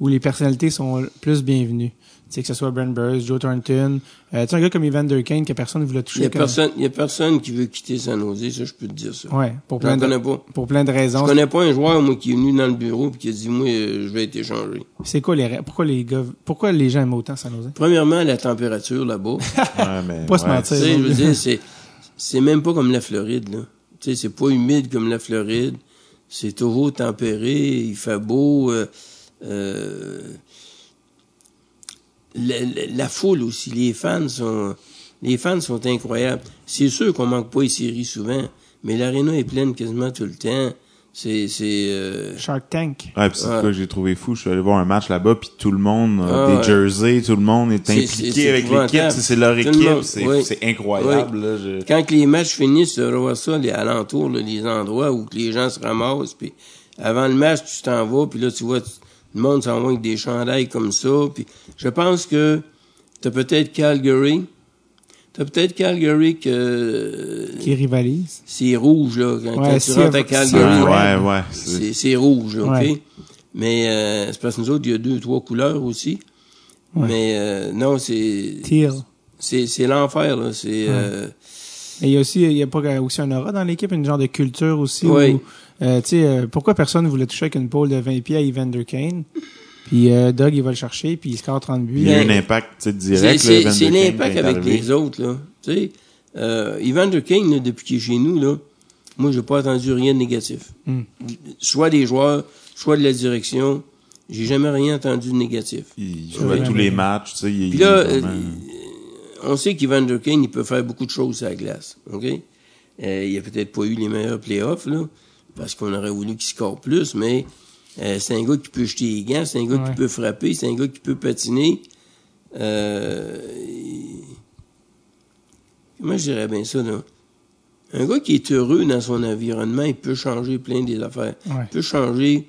où les personnalités sont plus bienvenues. Tu sais, que ce soit Brent Burns, Joe Thornton, euh, tu sais, un gars comme Evander Kane que personne ne voulait Il y toucher. a comme- personne, il y a personne qui veut quitter San Jose, ça je peux te dire ça. Ouais, pour plein, de, pas. pour plein de Je raisons. connais pas un joueur moi qui est venu dans le bureau et qui a dit moi euh, je vais être échangé. C'est quoi les pourquoi les gars pourquoi les gens aiment autant San Jose? Premièrement, la température là-bas. Ouais, mais, Pas se ouais, mentir. Tu sais, je veux dire, c'est, c'est même pas comme la Floride, là. Tu sais, c'est pas humide comme la Floride. C'est toujours tempéré, il fait beau. euh, euh, la, la- la foule aussi, les fans sont, les fans sont incroyables. C'est sûr qu'on manque pas les séries souvent, mais l'aréna est pleine quasiment tout le temps. C'est, c'est, euh, Shark Tank. Ouais, puis c'est Ouais. quoi que j'ai trouvé fou. Je suis allé voir un match là-bas, puis tout le monde a Ah, des ouais. jerseys, tout le monde est impliqué c'est- c'est avec l'équipe. C'est leur équipe. C'est oui. c'est incroyable. Là, je- quand que les matchs finissent, tu revois ça, les alentours, là, les endroits où que les gens se ramassent, puis avant le match, tu t'en vas, puis là, tu vois, tu- le monde s'en va avec des chandails comme ça, puis je pense que t'as peut-être Calgary, t'as peut-être Calgary que Qui rivalise. c'est rouge, là, quand, Ouais, quand tu rentres à Calgary, Ouais, ouais. ouais, ouais. c'est- rouge, là, OK? Mais euh, c'est parce que nous autres, il y a deux, trois couleurs aussi. Ouais. Mais euh, non, c'est Teal. c'est c'est l'enfer, là. C'est... euh, Et il y a aussi, il y a pas aussi un aura dans l'équipe, une genre de culture aussi. Oui. Où, euh, tu sais, euh, pourquoi personne voulait toucher avec une pole de 20 pieds à Evander Kane? Puis euh, Doug, il va le chercher, puis il score 30 buts. Il y a eu un impact tu sais, C'est direct. c'est- l'impact avec arrivé. les autres, là. Tu sais, euh, Evander Kane, là, depuis qu'il est chez nous, là, moi, j'ai pas entendu rien de négatif. Hmm. Soit des joueurs, soit de la direction. J'ai jamais rien entendu de négatif. Il joue à tous les matchs. Tu sais, il, Puis il est là, vraiment- euh, on sait qu'Evander Kane, il peut faire beaucoup de choses à la glace. OK? Euh, il a peut-être pas eu les meilleurs playoffs, là, parce qu'on aurait voulu qu'il score plus, mais euh, c'est un gars qui peut jeter les gants, c'est un gars Ouais. qui peut frapper, c'est un gars qui peut patiner. Euh, Comment je dirais bien ça, là? Un gars qui est heureux dans son environnement, il peut changer plein des affaires. Ouais. Il peut changer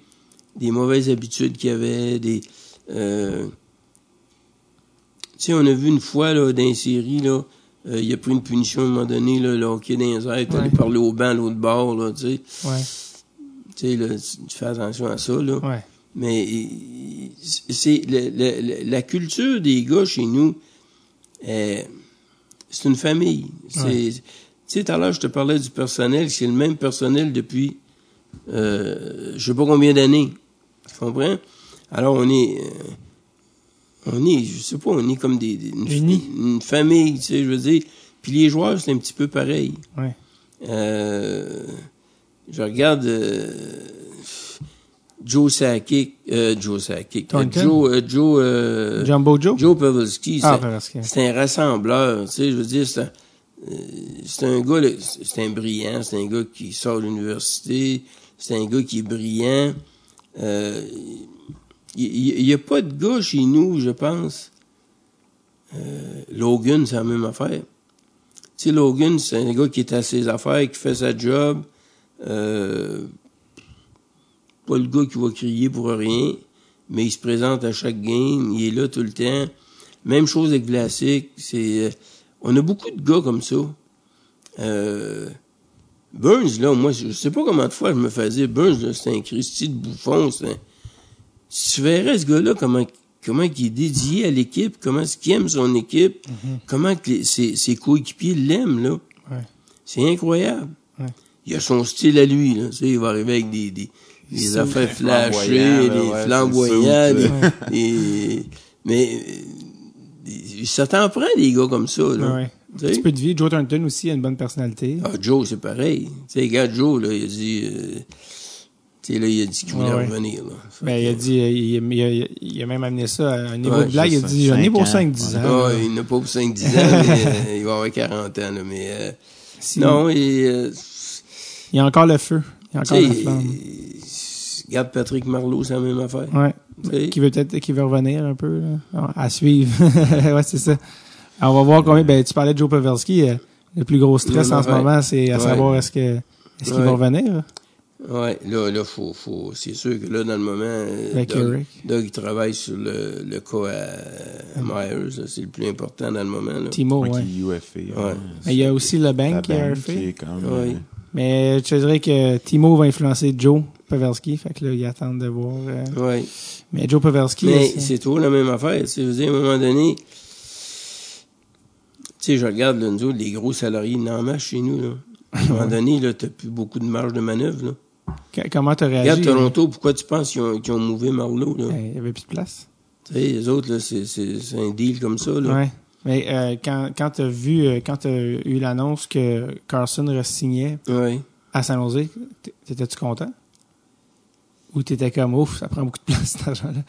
des mauvaises habitudes qu'il avait, des... euh, tu sais, on a vu une fois, là, dans une série, là, Euh, il a pris une punition à un moment donné, là, le hockey dans les airs, allé parler au banc, l'autre bord, là, tu sais. Ouais, Tu sais, là, tu fais attention à ça, là. ouais. Mais c'est la culture des gars chez nous, euh, c'est une famille. Ouais. Tu sais, tout à l'heure, je te parlais du personnel, c'est le même personnel depuis euh, je sais pas combien d'années. Tu comprends? Alors, on est... euh, on est, je sais pas, on est comme des, des- une, famille, tu sais, je veux dire. Puis les joueurs, c'est un petit peu pareil. Ouais. Euh, je regarde euh, Joe Sakic, euh, Joe Sakic, euh? Joe, euh, Joe, euh, Jumbo Joe? Joe Pavelski, Ah, c'est- un rassembleur, tu sais, je veux dire, c'est un, c'est un gars, c'est un brillant, c'est un gars qui sort de l'université, c'est un gars qui est brillant. Euh, il n'y a pas de gars chez nous, je pense. Euh, Logan, c'est la même affaire. Tu sais, Logan, c'est un gars qui est à ses affaires, qui fait sa job. Euh, pas le gars qui va crier pour rien, mais il se présente à chaque game, il est là tout le temps. Même chose avec Vlasic, c'est... euh, on a beaucoup de gars comme ça. Euh, Burns, là, moi, je sais pas comment de fois je me faisais. Burns, là, c'est un Christy de bouffon. c'est un- tu verrais ce gars-là, comment, comment il est dédié à l'équipe, comment est-ce qu'il aime son équipe, comment que les- ses, ses coéquipiers l'aiment, là. Ouais. C'est incroyable. Ouais. Il a son style à lui, là. Tu sais, il va arriver avec des, des, des affaires flashées, des ouais, c'est flamboyants, ça, des- des- mais euh, ça t'en prend des gars comme ça, là. Un sais? petit peu de vie. Joe Thornton aussi a une bonne personnalité. Ah, Joe, c'est pareil. Tu sais, regarde Joe, là, il a dit, euh, tu sais, là, il a dit qu'il voulait Ouais, revenir, là. Ben, il a que- dit, il, il a, il a même amené ça à un niveau Ouais, de blague. Il a dit, j'en ai pour cinq ans. 5-10 ans. Ah, il n'a pas pour 5-10 ans, mais euh, il va avoir 40 ans, là, mais, euh, Si- non, et, euh, Il y a encore le feu. Il y a tu encore la sais, flamme. regarde Patrick Marleau, c'est la même affaire. Ouais. Qui veut peut-être, qui veut revenir un peu, là. Ah, À suivre. ouais, c'est ça. Alors, on va voir combien, ben, tu parlais de Joe Pavelski. euh, le plus gros stress en ce moment, c'est à Ouais. savoir est-ce que, est-ce qu'il Ouais. va revenir? Ouais, là, là, faut, faut, c'est sûr que là, dans le moment, euh, Doug, Eric. Doug, il travaille sur le, le cas à, à Myers, c'est le plus important dans le moment, là. Timo, Ouais, ouais. Mais il y a aussi le La bank qui a qui est quand même, Ouais. Mais je dirais que Timo va influencer Joe Pavelski. Fait que là, ils attendent de voir. euh, Ouais. Mais Joe Pavelski, Mais c'est- toujours la même affaire. Je veux dire, à un moment donné, tu sais, je regarde, là, nous autres, les gros salariés, ils en marche chez nous, là. À un moment donné, là, t'as plus beaucoup de marge de manœuvre, là. Comment t'as réagi? Regarde Toronto, pourquoi tu penses qu'ils ont, ont mouvé Marlowe, là? Ben, Il y avait plus de place. Tu sais, les autres, c'est, un deal comme ça, là. Ouais. Mais euh, quand, quand t'as vu, euh, quand t'as eu l'annonce que Carson re-signait Ouais. à San Jose, t'étais-tu content? Ou t'étais comme, ouf, ça prend beaucoup de place, cet argent-là?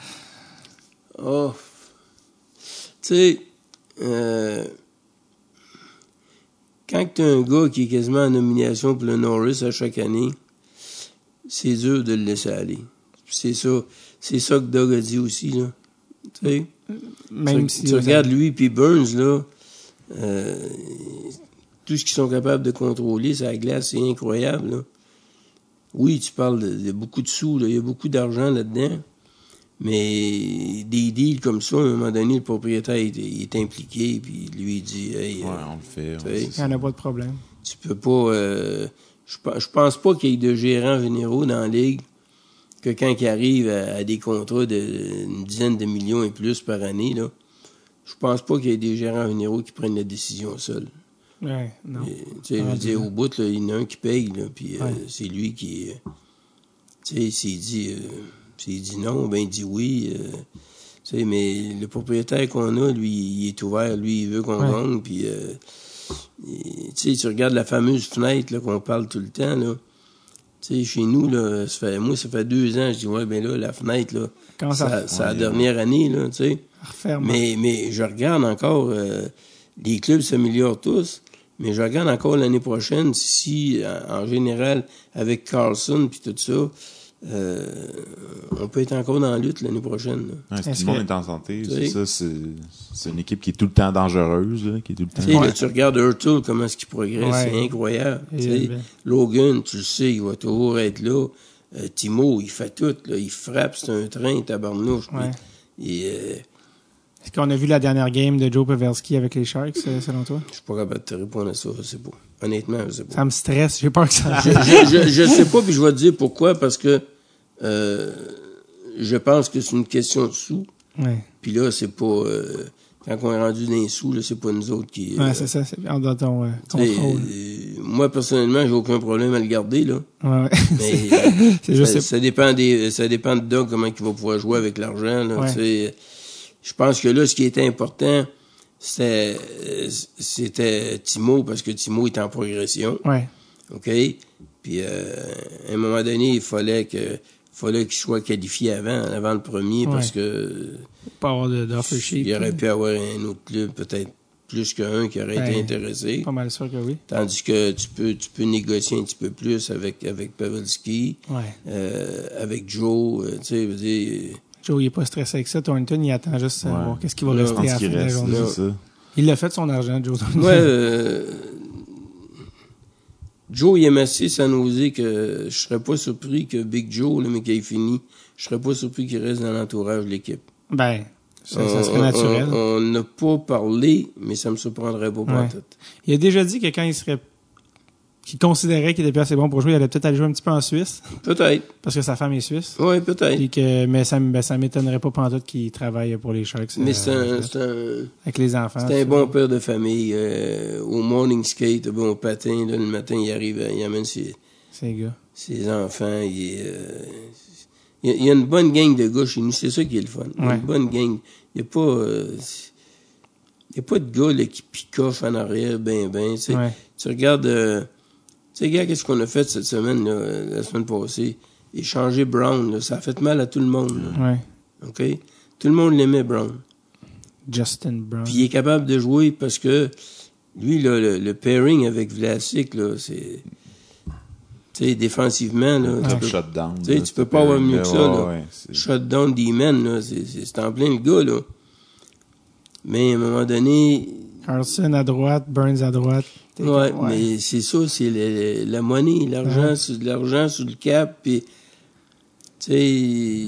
Oh. Tu sais, euh, quand t'as un gars qui est quasiment en nomination pour le Norris à chaque année, c'est dur de le laisser aller. C'est ça, c'est ça que Doug a dit aussi, là. Tu sais, Même tu, si. tu regardes lui puis Burns, là, euh, tout ce qu'ils sont capables de contrôler, c'est la glace, c'est incroyable, là. Oui, tu parles de, de beaucoup de sous, là, il y a beaucoup d'argent là-dedans. Mais des deals comme ça, à un moment donné, le propriétaire il, est- il est impliqué, puis lui il dit Hey, Ouais, euh, on le fait. Il n'y en a pas de problème. tu peux pas. euh, je, je pense pas qu'il y ait de gérants généraux dans la ligue que quand ils arrivent à, à des contrats d'une dizaine de millions et plus par année, là, je pense pas qu'il y ait des gérants généraux qui prennent la décision seuls. Ouais, non. Et, tu sais, je veux dire, au bout, là, il y en a un qui paye, là, puis euh, c'est lui qui... euh, tu sais, s'il dit, euh, s'il dit non, ben il dit oui. euh, tu sais, mais le propriétaire qu'on a, lui, il est ouvert, lui, il veut qu'on Ouais. gagne, puis... et, tu regardes la fameuse fenêtre qu'on parle tout le temps, là. Tu sais, chez nous, là, ça fait, moi, ça fait deux ans, je dis, ouais, ben là, la fenêtre, là, Comment ça c'est la dernière année, là, tu sais. Mais, mais je regarde encore, euh, les clubs s'améliorent tous, mais je regarde encore l'année prochaine si, en, en général, avec Carlson puis tout ça, euh, on peut être encore dans la lutte l'année prochaine. Ouais, si Est-ce tout le monde est en santé, c'est ça, c'est c'est une équipe qui est tout le temps dangereuse, là, qui est tout le temps. Tu sais, Ouais. là, tu regardes Hurtle, comment est-ce qu'il progresse, Ouais. c'est incroyable. Ben- Logan, tu le sais, il va toujours être là. Euh, Timo, il fait tout, là, il frappe, c'est un train, tabarnouche. Et, euh, Est-ce qu'on a vu la dernière game de Joe Pavelski avec les Sharks, euh, selon toi? Je suis pas capable de te répondre à ça, je sais pas. Honnêtement, je sais pas. Ça me stresse, j'ai peur que ça je, je, je, je sais pas, puis je vais te dire pourquoi, parce que euh, je pense que c'est une question de sous. Ouais, Puis là, c'est pas... euh, quand on est rendu dans les sous, là, c'est pas nous autres qui... ouais euh, c'est ça, c'est dans ton euh, moi, personnellement, j'ai aucun problème à le garder, là. Ouais, ouais. Mais c'est juste, ça, ça dépend des, ça dépend de comment il va pouvoir jouer avec l'argent, là. Ouais. Je pense que là, ce qui était important, c'était, c'était Timo, parce que Timo est en progression. ouais, OK? Puis, euh, à un moment donné, il fallait que, fallait qu'il soit qualifié avant, avant le premier, parce que pas avoir de- il aurait pu avoir un autre club, peut-être plus qu'un, qui aurait été Ouais. intéressé. Pas mal sûr que oui. Tandis que tu peux, tu peux négocier un petit peu plus avec, avec Pavelski, Ouais. euh, avec Joe, euh, tu sais, veux dire, Joe, il est pas stressé avec ça. Thornton, il attend juste à Ouais. voir qu'est-ce qui va Là, rester à la fin de la journée. Il l'a fait son argent, Joe Thornton. Ouais, euh, Joe, aime assez San Jose que je serais pas surpris que Big Joe, le mec qui ait fini, je serais pas surpris qu'il reste dans l'entourage de l'équipe. Ben, ça, ça On- serait naturel. On on n'a pas parlé, mais ça me surprendrait pas Ouais. tout. Il a déjà dit que quand il serait qu'il considérait qu'il était assez bon pour jouer, il allait peut-être aller jouer un petit peu en Suisse, Peut-être. parce que sa femme est suisse. Oui, peut-être. Que, mais ça, ben, ça m'étonnerait pas pantoute qu'il travaille pour les Sharks. Mais euh, c'est un, avec les enfants. c'est un bon père de famille. euh, au morning skate, bon patin, là, le matin, il arrive, il amène ses, Ces gars. ses enfants. Il, euh, il y a- il y a une bonne gang de gars chez nous, c'est ça qui est le fun. Ouais. une bonne gang. Il n'y a pas... il y a pas de gars là, qui picoffent en arrière, ben, ben. tu sais. Ouais. Tu regardes... tu sais, gars, qu'est-ce qu'on a fait cette semaine, là, la semaine passée? Échanger Brown, là, ça a fait mal à tout le monde. là, Ouais. OK? Tout le monde l'aimait, Brown. Justin Brown. Puis il est capable de jouer parce que lui, là, le, le pairing avec Vlasic, là, c'est... Tu sais, défensivement, là, tu Un peux- shutdown. tu là, tu peux pas avoir mieux que ça, ouais, là. ouais, shutdown D-man, là, c'est, c'est, c'est en plein le gars, là. Mais à un moment donné, Carlson à droite, Burns à droite. Ouais, mais c'est ça, c'est le- la monnaie, l'argent, Ouais. sur l'argent sur le cap, puis tu sais,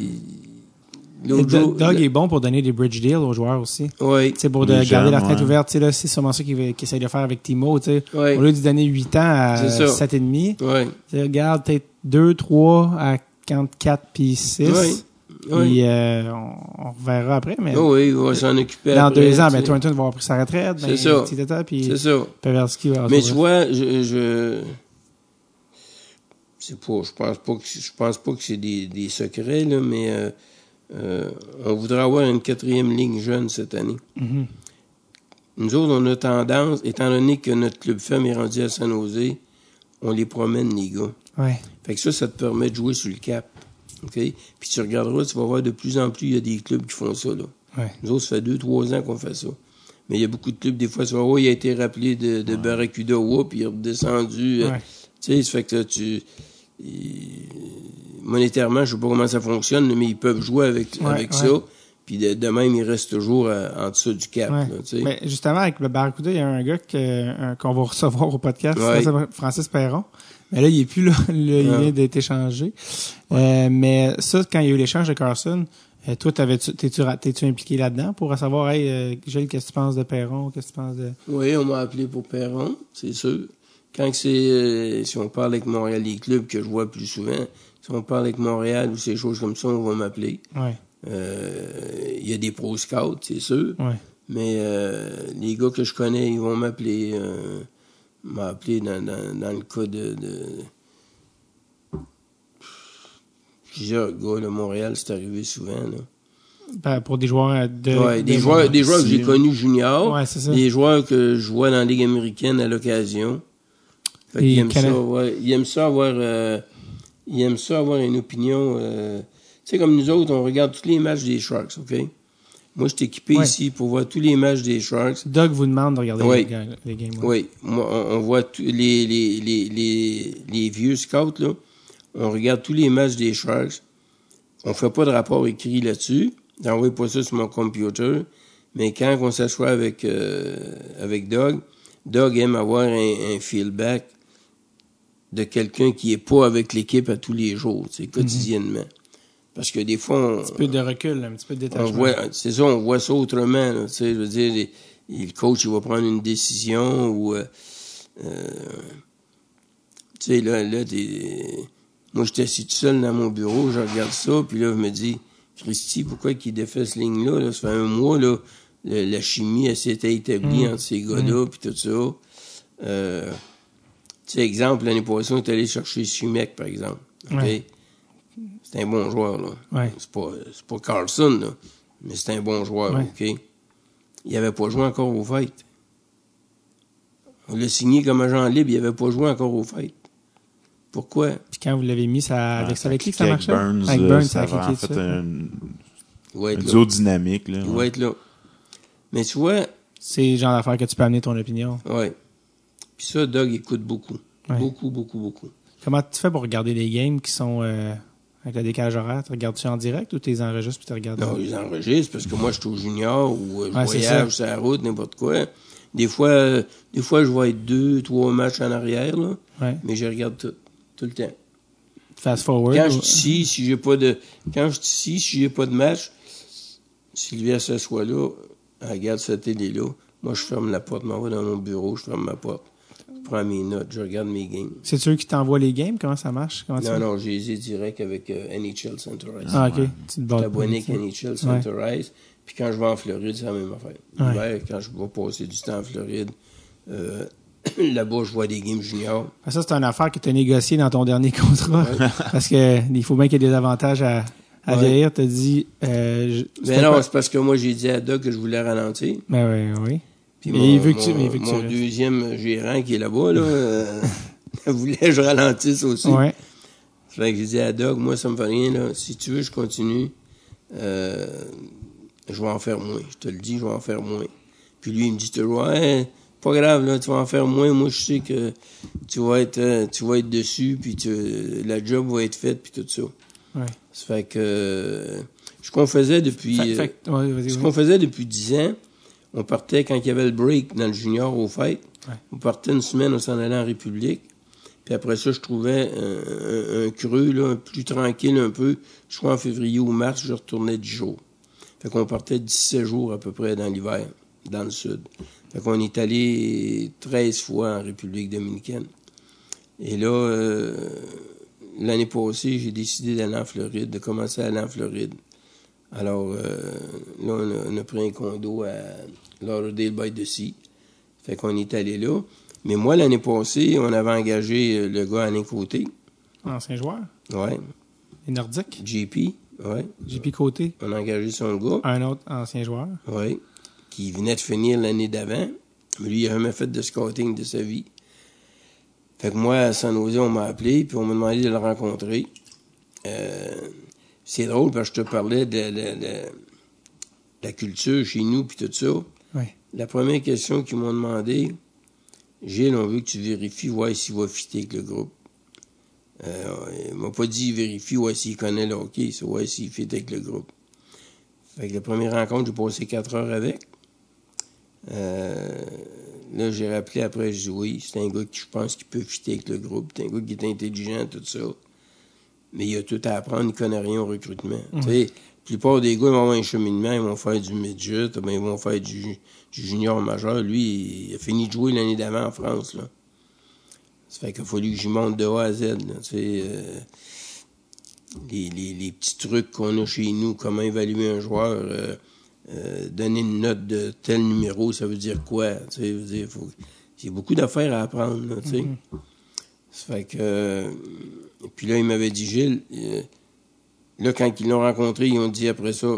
Doug est bon pour donner des bridge deals aux joueurs aussi. ouais, C'est pour de garder la ouais. ouverte. Tu sais, là, c'est sûrement ça qu'il qu'il essaie de faire avec Timo. tu sais. Ouais. Au lieu de donner 8 ans à C'est ça. 7,5, ouais, regarde peut-être 2, 3 à 4 puis 6. Puis euh, on, on reverra après. Mais Oh oui, on va s'en occuper dans après, deux ans, ben. Thornton va avoir pris sa retraite. Ben, C'est ça. titata, Puis C'est ça. Pavelski va Mais tu vois, je, je, c'est pas, je pense pas que, je pense pas que c'est des, des secrets, là, mais, euh, euh, on voudrait avoir une quatrième ligne jeune cette année. Mhm. Nous autres, on a tendance, étant donné que notre club femme est rendu à San Jose, on les promène, les gars. Ouais. Fait que ça, ça te permet de jouer sur le cap. OK? Puis tu regarderas, tu vas voir de plus en plus, il y a des clubs qui font ça, là. Ouais. Nous autres, ça fait deux, trois ans qu'on fait ça. Mais il y a beaucoup de clubs, des fois, vas voir, il a été rappelé de, de Barracuda, whoop, il est redescendu. euh, Ouais. Tu sais, ça fait que là, tu... il- monétairement, je sais pas comment ça fonctionne, mais ils peuvent jouer avec, avec ça. Puis de, de même, ils restent toujours à- en dessous du cap. Ouais. là, tu sais. Mais justement, avec le Barracuda, il y a un gars un- qu'on va recevoir au podcast, Ouais. Francis Perron. Mais là, il est plus là. Là, il vient d'être échangé. Euh, mais ça, quand il y a eu l'échange de Carson, euh, toi, t'es-tu, impliqué là-dedans pour savoir, hey, euh, Gilles, qu'est-ce que tu penses de Perron? Qu'est-ce que tu penses de... Oui, on m'a appelé pour Perron, c'est sûr. Quand c'est, si on parle avec Montréal, les clubs que je vois plus souvent, si on parle avec Montréal ou ces choses comme ça, on va m'appeler. Ouais, Il y a des pro scouts, c'est sûr. ouais. Mais euh, les gars que je connais, ils vont m'appeler. Euh, m'appeler dans, dans, dans le cas de, de plusieurs gars de Montréal, c'est arrivé souvent. Là. Ben, pour des joueurs de... Ouais, des de- joueurs, des joueurs que j'ai connus Ouais, ça. des joueurs que je vois dans la Ligue américaine à l'occasion. Qu'ils aiment ça, ouais, ils aiment ça avoir, euh, ils aiment ça avoir une opinion. euh, tu sais, comme nous autres, on regarde tous les matchs des Sharks, ok? Moi, je suis équipé Ouais. ici pour voir tous les matchs des Sharks. Doug vous demande de regarder Ouais. les, ga- les games. Oui, moi, on, on voit tous les, les, les, les, vieux scouts, là. On regarde tous les matchs des Sharks. On fait pas de rapport écrit là-dessus. J'envoie pas ça sur mon computer. Mais quand on s'assoit avec, euh, avec Doug, Doug aime avoir un, un feedback de quelqu'un qui est pas avec l'équipe à tous les jours, tu sais, quotidiennement. Parce que des fois, on, Un petit peu de recul, un petit peu de détachement. c'est ça, on voit ça autrement. là. Tu sais, je veux dire, les- les- le coach, il va prendre une décision ou, euh, euh, tu sais, là, là, t'es- moi, j'étais assis tout seul dans mon bureau, je regarde ça, puis là, je me dis, Christy, pourquoi qu'il défait cette ligne-là? Là? Ça fait un mois, là, le- la chimie, elle s'était établie entre ces gars-là, puis tout ça. Euh, tu sais, exemple, l'année passée, on est allé chercher Schumec, par exemple. OK? Ouais. C'est un bon joueur, là. Ouais. C'est pas, c'est pas Carlson, là, mais c'est un bon joueur, Ouais. OK? Il avait pas joué encore aux fêtes. On l'a signé comme agent libre, il avait pas joué encore aux fêtes. Pourquoi? Puis quand vous l'avez mis, ça, avec, c'est avec qui que ça Avec marchait? Burns, avec euh, Burns, ça ça a va en fait dessus. un, va duo dynamique. Là, Il ouais. va être là. Mais tu vois, C'est le genre d'affaire que tu peux amener ton opinion. ouais. Puis ça, Doug écoute beaucoup. Ouais. Beaucoup, beaucoup, beaucoup. Comment tu fais pour regarder les games qui sont euh, avec le décalage horaire? Tu regardes-tu en direct ou tu les enregistres puis tu regardes? Non, ils enregistrent parce que moi, je suis au junior ou euh, je Ouais, voyage sur la route, n'importe quoi. Des fois, euh, des fois, je vais être deux, trois matchs en arrière, là, Ouais. mais je regarde tout, tout le temps. Fast forward. Quand je suis ici, si j'ai pas de, quand je ici, si j'ai pas de match, Sylvia s'assoit là, elle regarde sa télé là. Moi, je ferme la porte, m'en vais dans mon bureau, je ferme ma porte. Je prends mes notes, je regarde mes games. C'est eux qui t'envoient les games? Comment ça marche? Comment Non, non, j'ai les ai direct avec euh, NHL Center Ice. Ah, ok. Tu te. NHL Center Ice. Puis quand je vais en Floride, c'est la même affaire. Ouais. Quand je vais passer du temps en Floride, euh, là-bas, je vois des games juniors. Ah, Ça, c'est une affaire que tu as négociée dans ton dernier contrat. Parce que il faut bien qu'il y ait des avantages à, à Ouais. vieillir. Tu as dit. Euh, je- Mais non, pas- c'est parce que moi, j'ai dit à Doug que je voulais ralentir. Ben oui, oui. Puis Mais mon, il veut que tu- mon- mais il veut que tu mon restes. deuxième gérant qui est là-bas, là, euh, voulait que je ralentisse aussi. Ouais. Fait que j'ai dit à Doug, moi, ça me fait rien, là. Si tu veux, je continue. Euh, je vais en faire moins. Je te le dis, je vais en faire moins. Puis lui, il me dit toujours, ouais, pas grave, là, tu vas en faire moins. Moi, je sais que tu vas être, euh, tu vas être dessus, puis tu, la job va être faite, puis tout ça. Ouais. Ça fait que, ce qu'on faisait depuis, Fait- ouais, ce qu'on faisait depuis 10 ans, on partait quand il y avait le break dans le junior au fêtes. Ouais. On partait une semaine, on s'en allait en République. Puis après ça, je trouvais un, un- un creux, là, plus tranquille un peu. Je crois en février ou mars, je retournais 10 jours. Fait qu'on partait 17 jours à peu près dans l'hiver, dans le sud. Fait qu'on est allé 13 fois en République dominicaine. Et là, euh, l'année passée, j'ai décidé d'aller en Floride, de commencer à aller en Floride. Alors, euh, là, on a, on a pris un condo à Lauderdale by the Sea. Fait qu'on est allé là. Mais moi, l'année passée, on avait engagé euh, le gars Alain Côté. Ancien joueur. Ouais. Les Nordiques. JP. Ouais. JP Côté. On a engagé son gars. Un autre ancien joueur. Oui. Qui venait de finir l'année d'avant. Mais lui, il n'a jamais fait de scouting de sa vie. Fait que moi, à San Jose, on m'a appelé, puis on m'a demandé de le rencontrer. Euh, c'est drôle parce que je te parlais de, de- de- de la culture chez nous, puis tout ça. Ouais. La première question qu'ils m'ont demandé, Gilles, on veut que tu vérifies, voir s'il va fitter avec le groupe. Euh, il m'a pas dit vérifie, ouais, s'il connaît le hockey, c'est ouais, s'il fit avec le groupe. Fait que la première rencontre, j'ai passé quatre heures avec. Euh, là, j'ai rappelé après, j'ai dit oui, c'est un gars qui, je pense, qui peut fitter avec le groupe. C'est un gars qui est intelligent, tout ça. Mais il a tout à apprendre, il connaît rien au recrutement. Tu sais, la plupart des gars, ils vont avoir un cheminement, ils vont faire du midget, ben, ils vont faire du, du junior majeur. Lui, il a fini de jouer l'année d'avant en France, là. Ça fait qu'il a fallu que j'y monte de A à Z, là, tu sais. euh, les, les, les petits trucs qu'on a chez nous, comment évaluer un joueur, euh, euh, donner une note de tel numéro, ça veut dire quoi? Tu sais, veut dire, faut, il y a beaucoup d'affaires à apprendre, là, tu sais. Ça fait que. Et puis là, il m'avait dit, Gilles, euh, là, quand ils l'ont rencontré, ils ont dit après ça,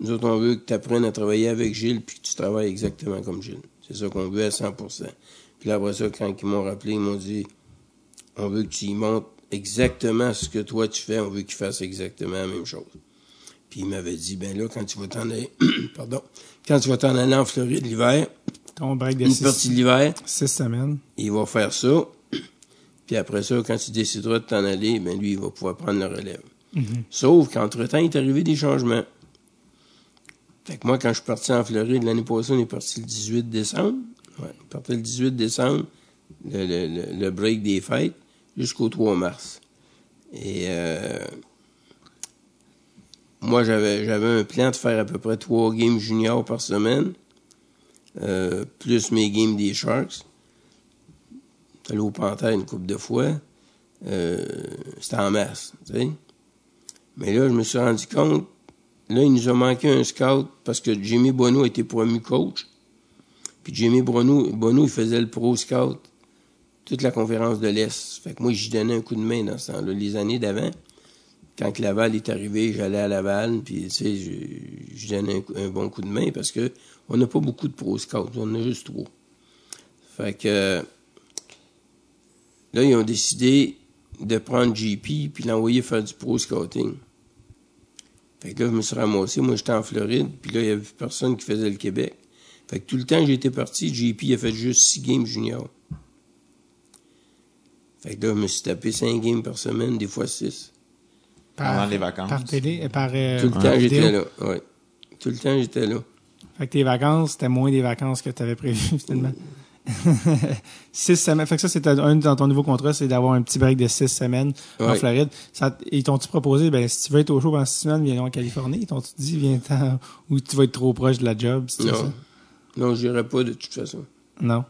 nous autres, on veut que tu apprennes à travailler avec Gilles puis que tu travailles exactement comme Gilles. C'est ça qu'on veut à 100% Puis là, après ça, quand ils m'ont rappelé, ils m'ont dit, on veut que tu y montres exactement ce que toi tu fais, on veut qu'il fasse exactement la même chose. Puis il m'avait dit, ben là, quand tu vas t'en aller, pardon, quand tu vas t'en aller en Floride l'hiver, Ton break de une six, partie de l'hiver, six semaines. il va faire ça. Puis après ça, quand tu décideras de t'en aller, ben lui, il va pouvoir prendre le relève. Sauf qu'entre-temps, il est arrivé des changements. Fait que moi, quand je suis parti en Floride l'année passée, on est parti le 18 décembre. Ouais, on partait le 18 décembre, le, le- le- le break des fêtes, jusqu'au 3 mars. Et euh, moi, j'avais, j'avais un plan de faire à peu près trois games juniors par semaine, euh, plus mes games des Sharks. Allé au Panthère une couple de fois. Euh, c'était en masse, tu sais. Mais là, je me suis rendu compte, là, il nous a manqué un scout parce que Jimmy Bonneau était promu coach. Puis Jimmy Bonneau, il faisait le pro scout toute la conférence de l'Est. Fait que moi, j'y donnais un coup de main dans ce temps-là, les années d'avant. Quand Laval est arrivé, j'allais à Laval, puis tu sais, je, donnais un, bon coup de main parce que on n'a pas beaucoup de pro scouts, on en a juste trois. Fait que là, ils ont décidé de prendre JP puis l'envoyer faire du pro scouting. Fait que là, je me suis ramassé. Moi, j'étais en Floride, puis là, il y avait personne qui faisait le Québec. Fait que tout le temps que j'étais parti, JP a fait juste six games juniors. Fait que là, je me suis tapé cinq games par semaine, des fois six. Pendant les vacances. Par télé, euh, par euh, Tout le par temps, j'étais là. Ouais. Tout le temps, j'étais là. Fait que tes vacances, c'était moins des vacances que tu avais prévues, finalement. six semaines. Fait que ça, c'est un dans ton nouveau contrat, c'est d'avoir un petit break de six semaines en. Floride. Ça, ils t'ont-tu proposé, ben, si tu veux être au chaud pendant six semaines, viens en Californie. Ils t'ont-tu dit, viens ten ou tu vas être trop proche de la job, c'est ça? Non. Non, j'irai pas de toute façon. Non.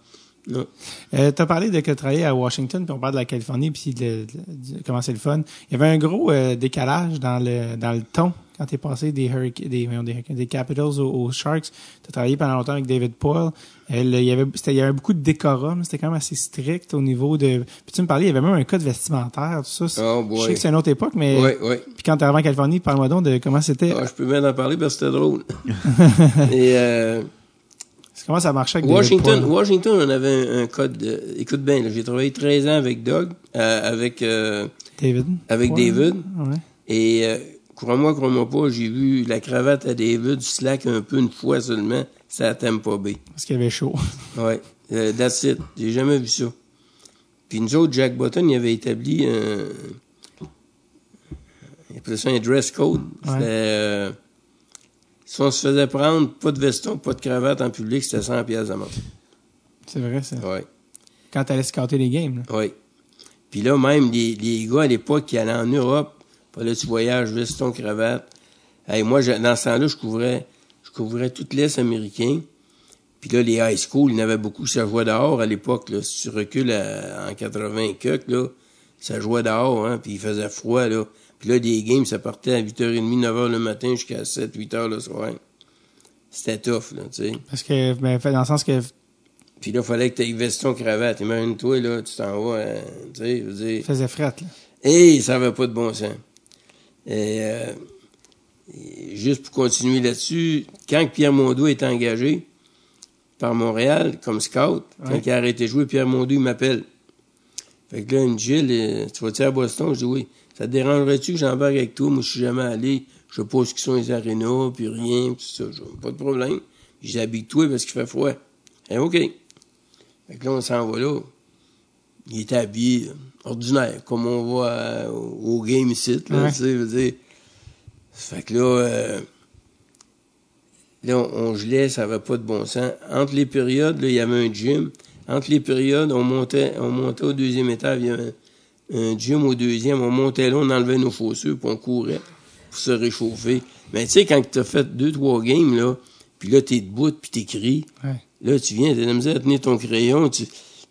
Non. Euh, tu as parlé de que travaillais à Washington, puis on parle de la Californie, puis de, de- de- comment c'est le fun. Il y avait un gros euh, décalage dans le dans le ton quand tu es passé des, Hurric- des, des, Capitals aux, aux Sharks. Tu as travaillé pendant longtemps avec David Poyle. Il, y avait, il y avait beaucoup de décorum, c'était quand même assez strict au niveau de... Puis tu me parlais, il y avait même un code vestimentaire, tout ça. C'est- Oh Je sais que c'est une autre époque, mais Oui, oui. puis quand tu arrivé en Californie, parle-moi donc de comment c'était... Ah, je peux bien en parler parce que c'était drôle. Et euh, Comment ça marchait avec Washington? Washington, on avait un, un code. de- écoute bien, j'ai travaillé 13 ans avec Doug, euh, avec euh, David. avec? David. Ouais. Et crois-moi, crois-moi pas, j'ai vu la cravate à David slack un peu une fois seulement. Ça t'aime pas bien. Parce qu'il y avait chaud. Ouais, euh, that's it. J'ai jamais vu ça. Puis nous autres, Jack Button, il avait établi un. Il appelait ça un dress code. C'était. euh, si on se faisait prendre, pas de veston, pas de cravate en public, c'était 100 pièces d'amende. C'est vrai, ça. Ouais, Quand tu allais scotter les games. Là. ouais. Puis là, même les, les gars à l'époque qui allaient en Europe, fallait que tu voyages, veston, cravate. Hey, moi, je- dans ce temps-là, je couvrais, je couvrais toute l'Est américain. Puis là, les high school, il y en avait beaucoup, ça jouait dehors à l'époque. Là. Si tu recules à- en 80 et quelques, là, ça jouait dehors, hein, puis il faisait froid. Là. Puis là, des games, ça partait à 8h30, 9h le matin jusqu'à 7, 8h le soir. C'était tough, là, tu sais. Parce que, ben, dans le sens que Puis là, il fallait que tu aies veston, cravate. Imagine-toi, là, tu t'en vas, euh, tu sais, je veux dire... il faisait fret. Là. Et ça n'avait pas de bon sens. Et, euh, et juste pour continuer là-dessus, quand Pierre Mondeau est engagé par Montréal comme scout, quand Ouais. il a arrêté de jouer, Pierre Mondeau, il m'appelle. Fait que là, il me dit, Gilles, euh, tu vas-tu à Boston? Je dis oui. Ça te dérangerait-tu que j'embarque avec toi? Moi, je suis jamais allé. Je sais pas ce qu'ils sont les arénas, puis rien, puis tout ça. Pas de problème. J'ai habille-toi parce qu'il fait froid. Eh, OK. Fait que là, on s'en va là. Il était habillé euh, ordinaire, comme on voit euh, au game ici, là, Ouais. tu sais, veux dire. Fait que là, euh, là, on, on gelait, ça n'avait pas de bon sens. Entre les périodes, là, il y avait un gym. Entre les périodes, on montait, on montait au deuxième étage, il y avait un, un gym au deuxième, on montait là, on enlevait nos chaussures, puis on courait pour se réchauffer. Mais tu sais, quand tu as fait deux, trois games, là, puis là, t'es debout, puis t'écris, Ouais. Là, tu viens, t'as la misère à tenir ton crayon, tu...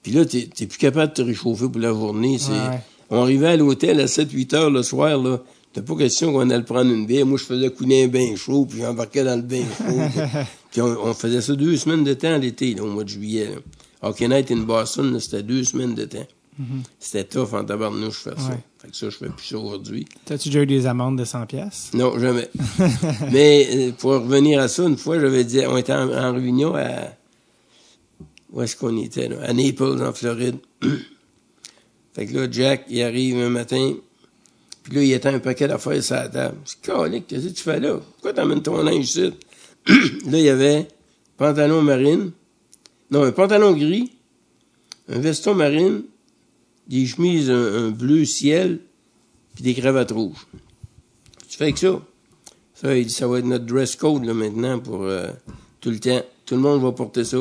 puis là, t'es t'es plus capable de te réchauffer pour la journée. C'est... Ouais. On arrivait à l'hôtel à 7-8 heures le soir, là. T'as pas question qu'on allait prendre une bière. Moi, je faisais couler un bain chaud, puis j'embarquais dans le bain chaud. puis on, on faisait ça deux semaines de temps l'été, là, au mois de juillet. Là. Hockey Night in Boston, là, c'était deux semaines de temps. C'était tough en tabarnouche faire ça. Ouais. Fait que ça, je fais plus ça aujourd'hui. T'as-tu déjà eu des amendes de 100 pièces Non, jamais. Mais euh, pour revenir à ça, une fois, j'avais dit, on était en, en réunion à. Où est-ce qu'on était, là? À Naples, en Floride. fait que là, Jack, il arrive un matin, puis là, il était un paquet d'affaires sur la table. Dis, Calique, qu'est-ce que tu fais là? Pourquoi t'amènes ton linge ici? là, il y avait pantalon marine, non, un pantalon gris, un veston marine, des chemises un, un bleu ciel, puis des cravates rouges. Tu fais que ça? Ça, il dit, ça va être notre dress code là, maintenant pour euh, tout le temps. Tout le monde va porter ça.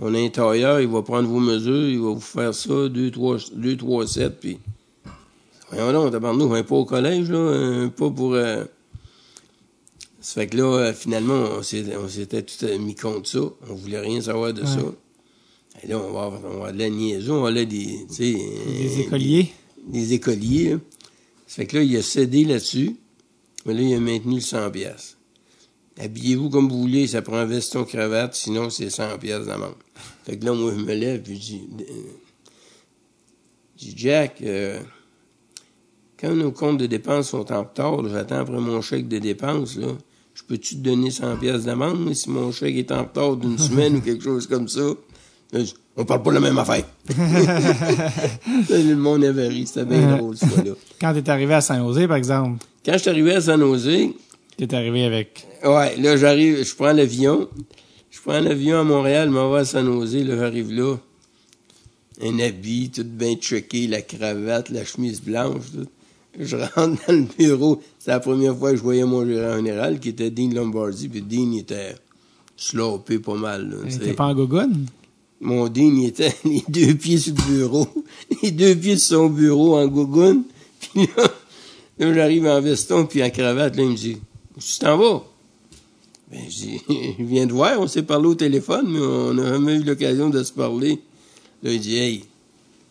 On un tailleur, il va prendre vos mesures, il va vous faire ça, 2, 3, 2, 3, 7, puis... Voyons donc, tabarnak, on va pas au collège, là, euh, pas pour... euh, Ça fait que là, euh, finalement, on s'était tout euh, mis contre ça. On voulait rien savoir de Ouais. ça. Et là, on va, avoir- on va avoir de la on va aller des, euh, écoliers. Des, des écoliers, là. Ça fait que là, il a cédé là-dessus. Mais là, il a maintenu le 100 pièces. Habillez-vous comme vous voulez, ça prend un veston cravate, sinon c'est 100 pièces d'amende. Fait que là, moi, je me lève, puis je dis, je dis, Jack, euh, quand nos comptes de dépenses sont en retard, là, j'attends après mon chèque de dépenses, là, je peux-tu te donner 100 pièces d'amende, si mon chèque est en retard d'une semaine ou quelque chose comme ça? Là, je- on parle pas de la même affaire. Là, le monde avait ri, c'était bien drôle, ce fois-là. Quand t'es arrivé à Saint-José, par exemple, Quand je suis arrivé à San Jose, t'es arrivé avec... Ouais, là, j'arrive, je prends l'avion. Je prends l'avion à Montréal, je m'en vais à San Jose, là, j'arrive là. Un habit, tout bien checké, la cravate, la chemise blanche, tout. Je rentre dans le bureau. C'est la première fois que je voyais mon gérant général, qui était Dean Lombardi, puis Dean, il était slopé pas mal, là, sais. T'es pas en gogoune? Mon Dean, il était les deux pieds sur le bureau, les deux pieds sur son bureau en gougoune. Puis là, là j'arrive en veston puis en cravate. Là, il me dit, tu t'en vas? Ben, je viens de voir, on s'est parlé au téléphone, mais on n'a jamais eu l'occasion de se parler. Là, il dit, hey,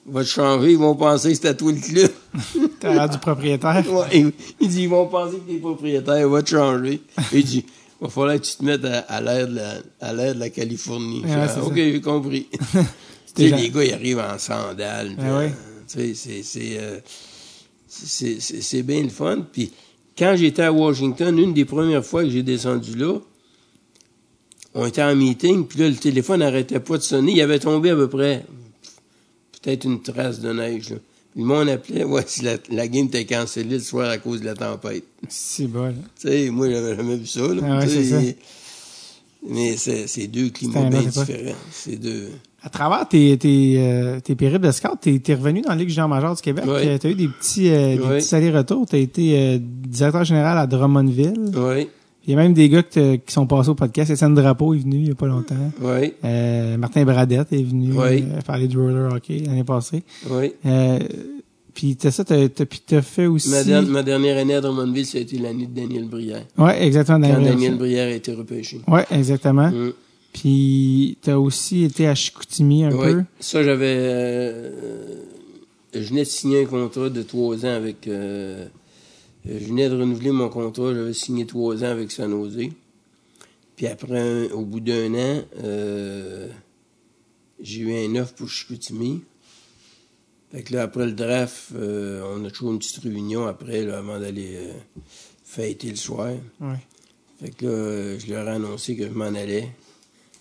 va te changer, ils vont penser que c'était toi le club. T'as l'air du propriétaire? Ouais, il, dit, ils vont penser que t'es propriétaire, va te changer. Il dit, va falloir que tu te mettes à, à l'air de la, à l'air de la Californie. Ouais, c'est Ah, ok, j'ai compris. tu sais, les gars, ils arrivent en sandales. puis, ouais. tu sais, c'est, c'est, euh, c'est, c'est, c'est bien le fun. Puis, quand j'étais à Washington, une des premières fois que j'ai descendu là, on était en meeting, puis là, le téléphone n'arrêtait pas de sonner. Il avait tombé à peu près peut-être une trace de neige. Là. Puis le monde appelait, ouais, si la, la game était cancellée le soir à cause de la tempête. C'est bon. Tu sais, moi, j'avais jamais vu ça. Là. Ah ouais, Tu c'est ça. Mais c'est, deux climats bien différents. C'est deux. À travers tes, tes, euh, tes périples de scout, t'es, t'es revenu dans la Ligue Jean-Major du Québec. Ouais. Euh, T'as eu des petits, euh, des Ouais. petits allers-retours. T'as été euh, directeur général à Drummondville. Oui, Il y a même des gars que qui sont passés au podcast. Étienne Drapeau est venu il y a pas longtemps. oui, Euh, Martin Bradette est venu Ouais. euh, parler du roller hockey l'année passée. oui. Euh, puis t'as ça, t'as, t'as, puis t'as fait aussi... Ma, der- ma dernière année à Drummondville, ça a été l'année de Daniel Brière. Ouais, exactement. Quand dans la- Daniel Brière a été repêché. Ouais, exactement. Mm. Puis t'as aussi été à Chicoutimi un Oui. peu. Ça, j'avais. euh, je venais de signer un contrat de trois ans avec. Euh, je venais de renouveler mon contrat. J'avais signé trois ans avec San Jose. Puis après, un- au bout d'un an, euh, j'ai eu un offre pour Chicoutimi. Fait que là, après le draft, euh, on a toujours une petite réunion après, là, avant d'aller euh, fêter le soir. Ouais. Fait que là, je leur ai annoncé que je m'en allais.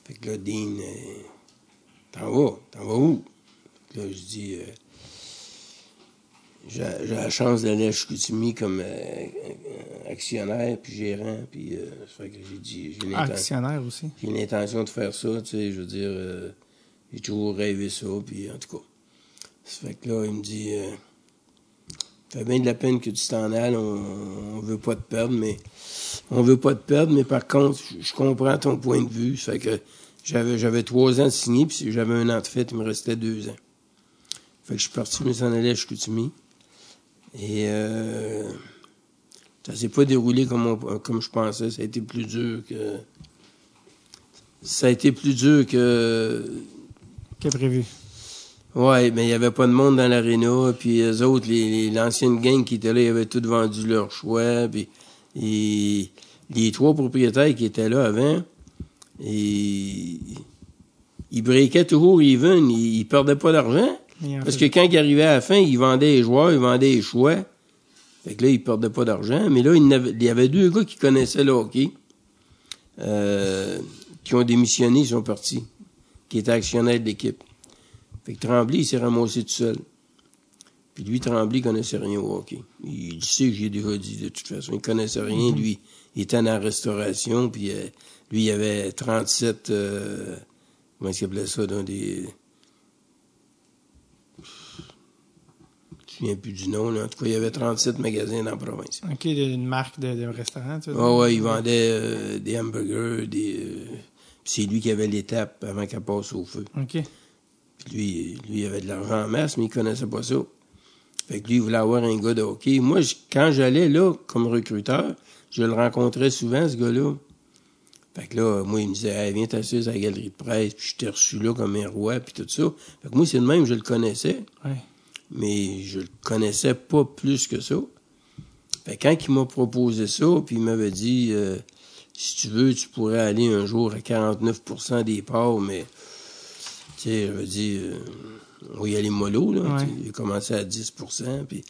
Fait que là, Dean, t'en vas? T'en vas où? Fait que là, je dis, j'ai la chance d'aller à Chicoutimi comme euh, actionnaire, puis gérant, puis euh, ça fait que j'ai dit, j'ai Actionnaire aussi? j'ai l'intention de faire ça, tu sais, je veux dire, euh, j'ai toujours rêvé ça, puis en tout cas. Ça fait que là, il me dit, euh, fait bien de la peine que tu t'en ailles, on, on veut pas te perdre, mais on veut pas te perdre, mais par contre, je, je comprends ton point de vue. Ça fait que j'avais, j'avais trois ans de signé, puis j'avais un an de fête, il me restait deux ans. Fait que je suis parti, mais s'en allais à Chicoutimi. Et euh, ça s'est pas déroulé comme, on- comme je pensais. Ça a été plus dur que. Ça a été plus dur que. Qui est prévu. Ouais, mais il y avait pas de monde dans l'aréna. Puis les autres, l'ancienne gang qui était là, ils avaient tout vendu leur choix. Puis et les trois propriétaires qui étaient là avant, et, ils breakaient toujours even. Ils, ils perdaient pas d'argent. Parce que quand ils arrivaient à la fin, ils vendaient les joueurs, ils vendaient les choix. Fait que là, ils perdaient pas d'argent. Mais là, il y avait- il deux gars qui connaissaient le hockey, euh, qui ont démissionné, ils sont partis, qui étaient actionnaires de l'équipe. Fait que Tremblay, il s'est ramassé tout seul. Puis lui, Tremblay, il connaissait rien au hockey. Il sait que j'ai déjà dit, de toute façon. Il connaissait rien. Lui, il était dans la restauration, puis euh, lui, il avait 37... euh, comment est-ce qu'il appelait ça, dans des... Je me souviens plus du nom, là. En tout cas, il y avait 37 magasins dans la province. OK, une marque de, de restaurant, tu veux Ah ouais, il vendait euh, des hamburgers, des... euh, c'est lui qui avait l'étape avant qu'elle passe au feu. OK. Puis lui, lui, il avait de l'argent en masse, mais il connaissait pas ça. Fait que lui, il voulait avoir un gars de hockey. Moi, je- quand j'allais là, comme recruteur, je le rencontrais souvent, ce gars-là. Fait que là, moi, il me disait, hey, viens t'asseoir à la galerie de presse, puis je t'ai reçu là comme un roi, puis tout ça. Fait que moi, c'est le même, je le connaissais, Ouais. Mais je le connaissais pas plus que ça. Fait quand il m'a proposé ça, puis il m'avait dit, euh, si tu veux, tu pourrais aller un jour à 49% des parts, mais, tu sais, j'avais dit, euh, on va y aller mollo, là. Ouais. A commencé à 10 puis,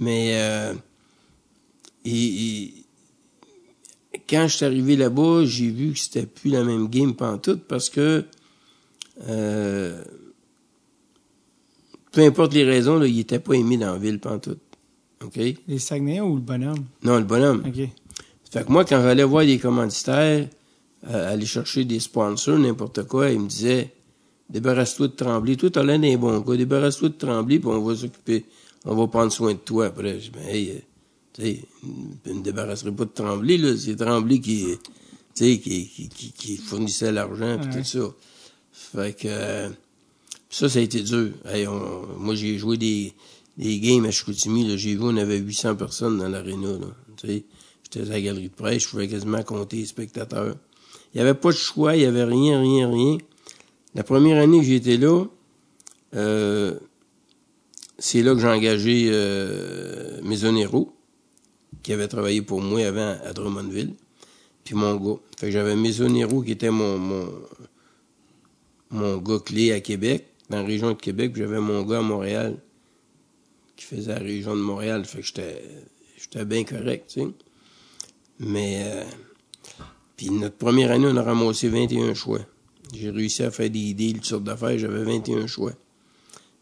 mais, euh, et- et- quand je suis arrivé là-bas, j'ai vu que c'était plus la même game pantoute parce que, euh, peu importe les raisons, là, il était pas aimé dans la ville pantoute. OK? Les Saguenay ou le bonhomme? Non, le bonhomme. OK. Fait que moi, quand j'allais voir des commanditaires, euh, aller chercher des sponsors, n'importe quoi, ils me disaient Débarrasse-toi de Tremblay. Toi, t'as l'air d'un bon gars. Débarrasse-toi de Tremblay, puis on va s'occuper. On va prendre soin de toi. Après, je dis Ben, hey, euh, tu sais, je me débarrasserai pas de Tremblay, là. C'est Tremblay qui, tu sais, qui, qui, qui, qui fournissait l'argent, puis Ouais. tout ça. Fait que, euh, ça, ça a été dur. On- moi, j'ai joué des, des games à Chicoutimi. J'ai vu, on avait 800 personnes dans l'aréna, j'étais à la galerie de presse, je pouvais quasiment compter les spectateurs. Il n'y avait pas de choix, il n'y avait rien, rien, rien. La première année que j'étais là, euh, c'est là que j'ai engagé euh, Maisonero, qui avait travaillé pour moi avant à Drummondville, puis mon gars. Fait que j'avais Maisonero qui était mon, mon, mon gars clé à Québec, dans la région de Québec, j'avais mon gars à Montréal, qui faisait la région de Montréal. Fait que j'étais, j'étais bien correct, tu sais. Mais, euh, puis notre première année, on a ramassé 21 choix. J'ai réussi à faire des deals, sortes d'affaires, j'avais 21 choix.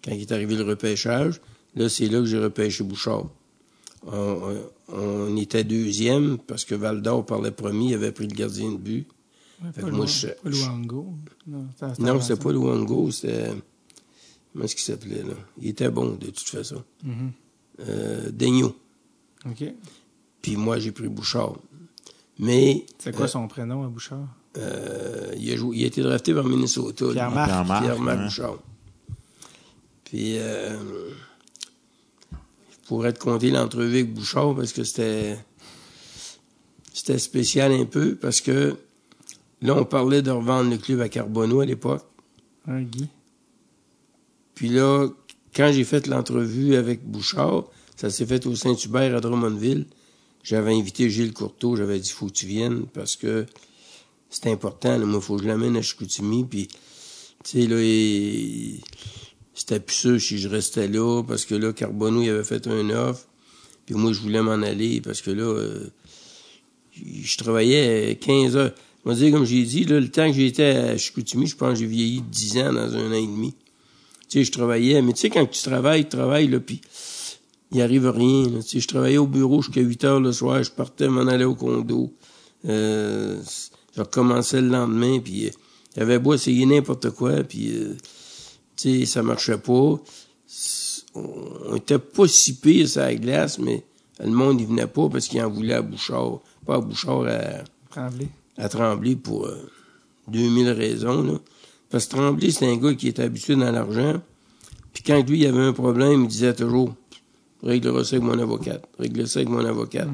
Quand il est arrivé le repêchage, là, c'est là que j'ai repêché Bouchard. On, on- on était deuxième parce que Val d'Or parlait premier, avait pris le gardien de but. Ouais, Fait pas, que le- moi, je- pas Luango. Non, ça. pas Luango, c'était. Comment est-ce qu'il s'appelait, là? Il était bon, de toute façon. Euh, Daigneault. OK. Puis moi, j'ai pris Bouchard. Mais C'est quoi Euh, son prénom à Bouchard? euh, il, a joué, il a été drafté par Minnesota. Pierre-Marc. Hein. Bouchard. Puis, euh, je pourrais te compter l'entrevue avec Bouchard parce que c'était c'était spécial un peu parce que là, on parlait de revendre le club à Carbonneau à l'époque. Un Guy? Puis là, quand j'ai fait l'entrevue avec Bouchard, ça s'est fait au Saint-Hubert à Drummondville. J'avais invité Gilles Courteau, j'avais dit faut que tu viennes parce que c'est important. Là. Moi, faut que je l'amène à Chicoutimi. Puis, tu sais, là, c'était plus sûr si je restais là parce que là, Carbonneau, il avait fait un offre. Puis moi, je voulais m'en aller parce que là, euh, je travaillais 15 heures. Je vais dire, comme j'ai dit, là, le temps que j'étais à Chicoutimi, je pense que j'ai vieilli de 10 ans dans un an et demi. Tu sais, je travaillais, mais tu sais, quand tu travailles, tu travailles, là, puis il arrive rien. là. Tu sais, je travaillais au bureau jusqu'à 8 heures le soir, je partais m'en aller au condo. Euh, je recommençais le lendemain, puis euh, j'avais beau essayer n'importe quoi, puis euh, tu sais, ça marchait pas. On, était pas si pire sur la glace, mais le monde, il venait pas parce qu'il en voulait à Bouchard. Pas à Bouchard, à, Tremblay. à Tremblay pour euh, 2000 raisons. Là. Parce que Tremblay, c'est un gars qui était habitué dans l'argent. Puis quand lui, il avait un problème, il disait toujours Règle ça avec mon avocate. Règle ça avec mon avocate.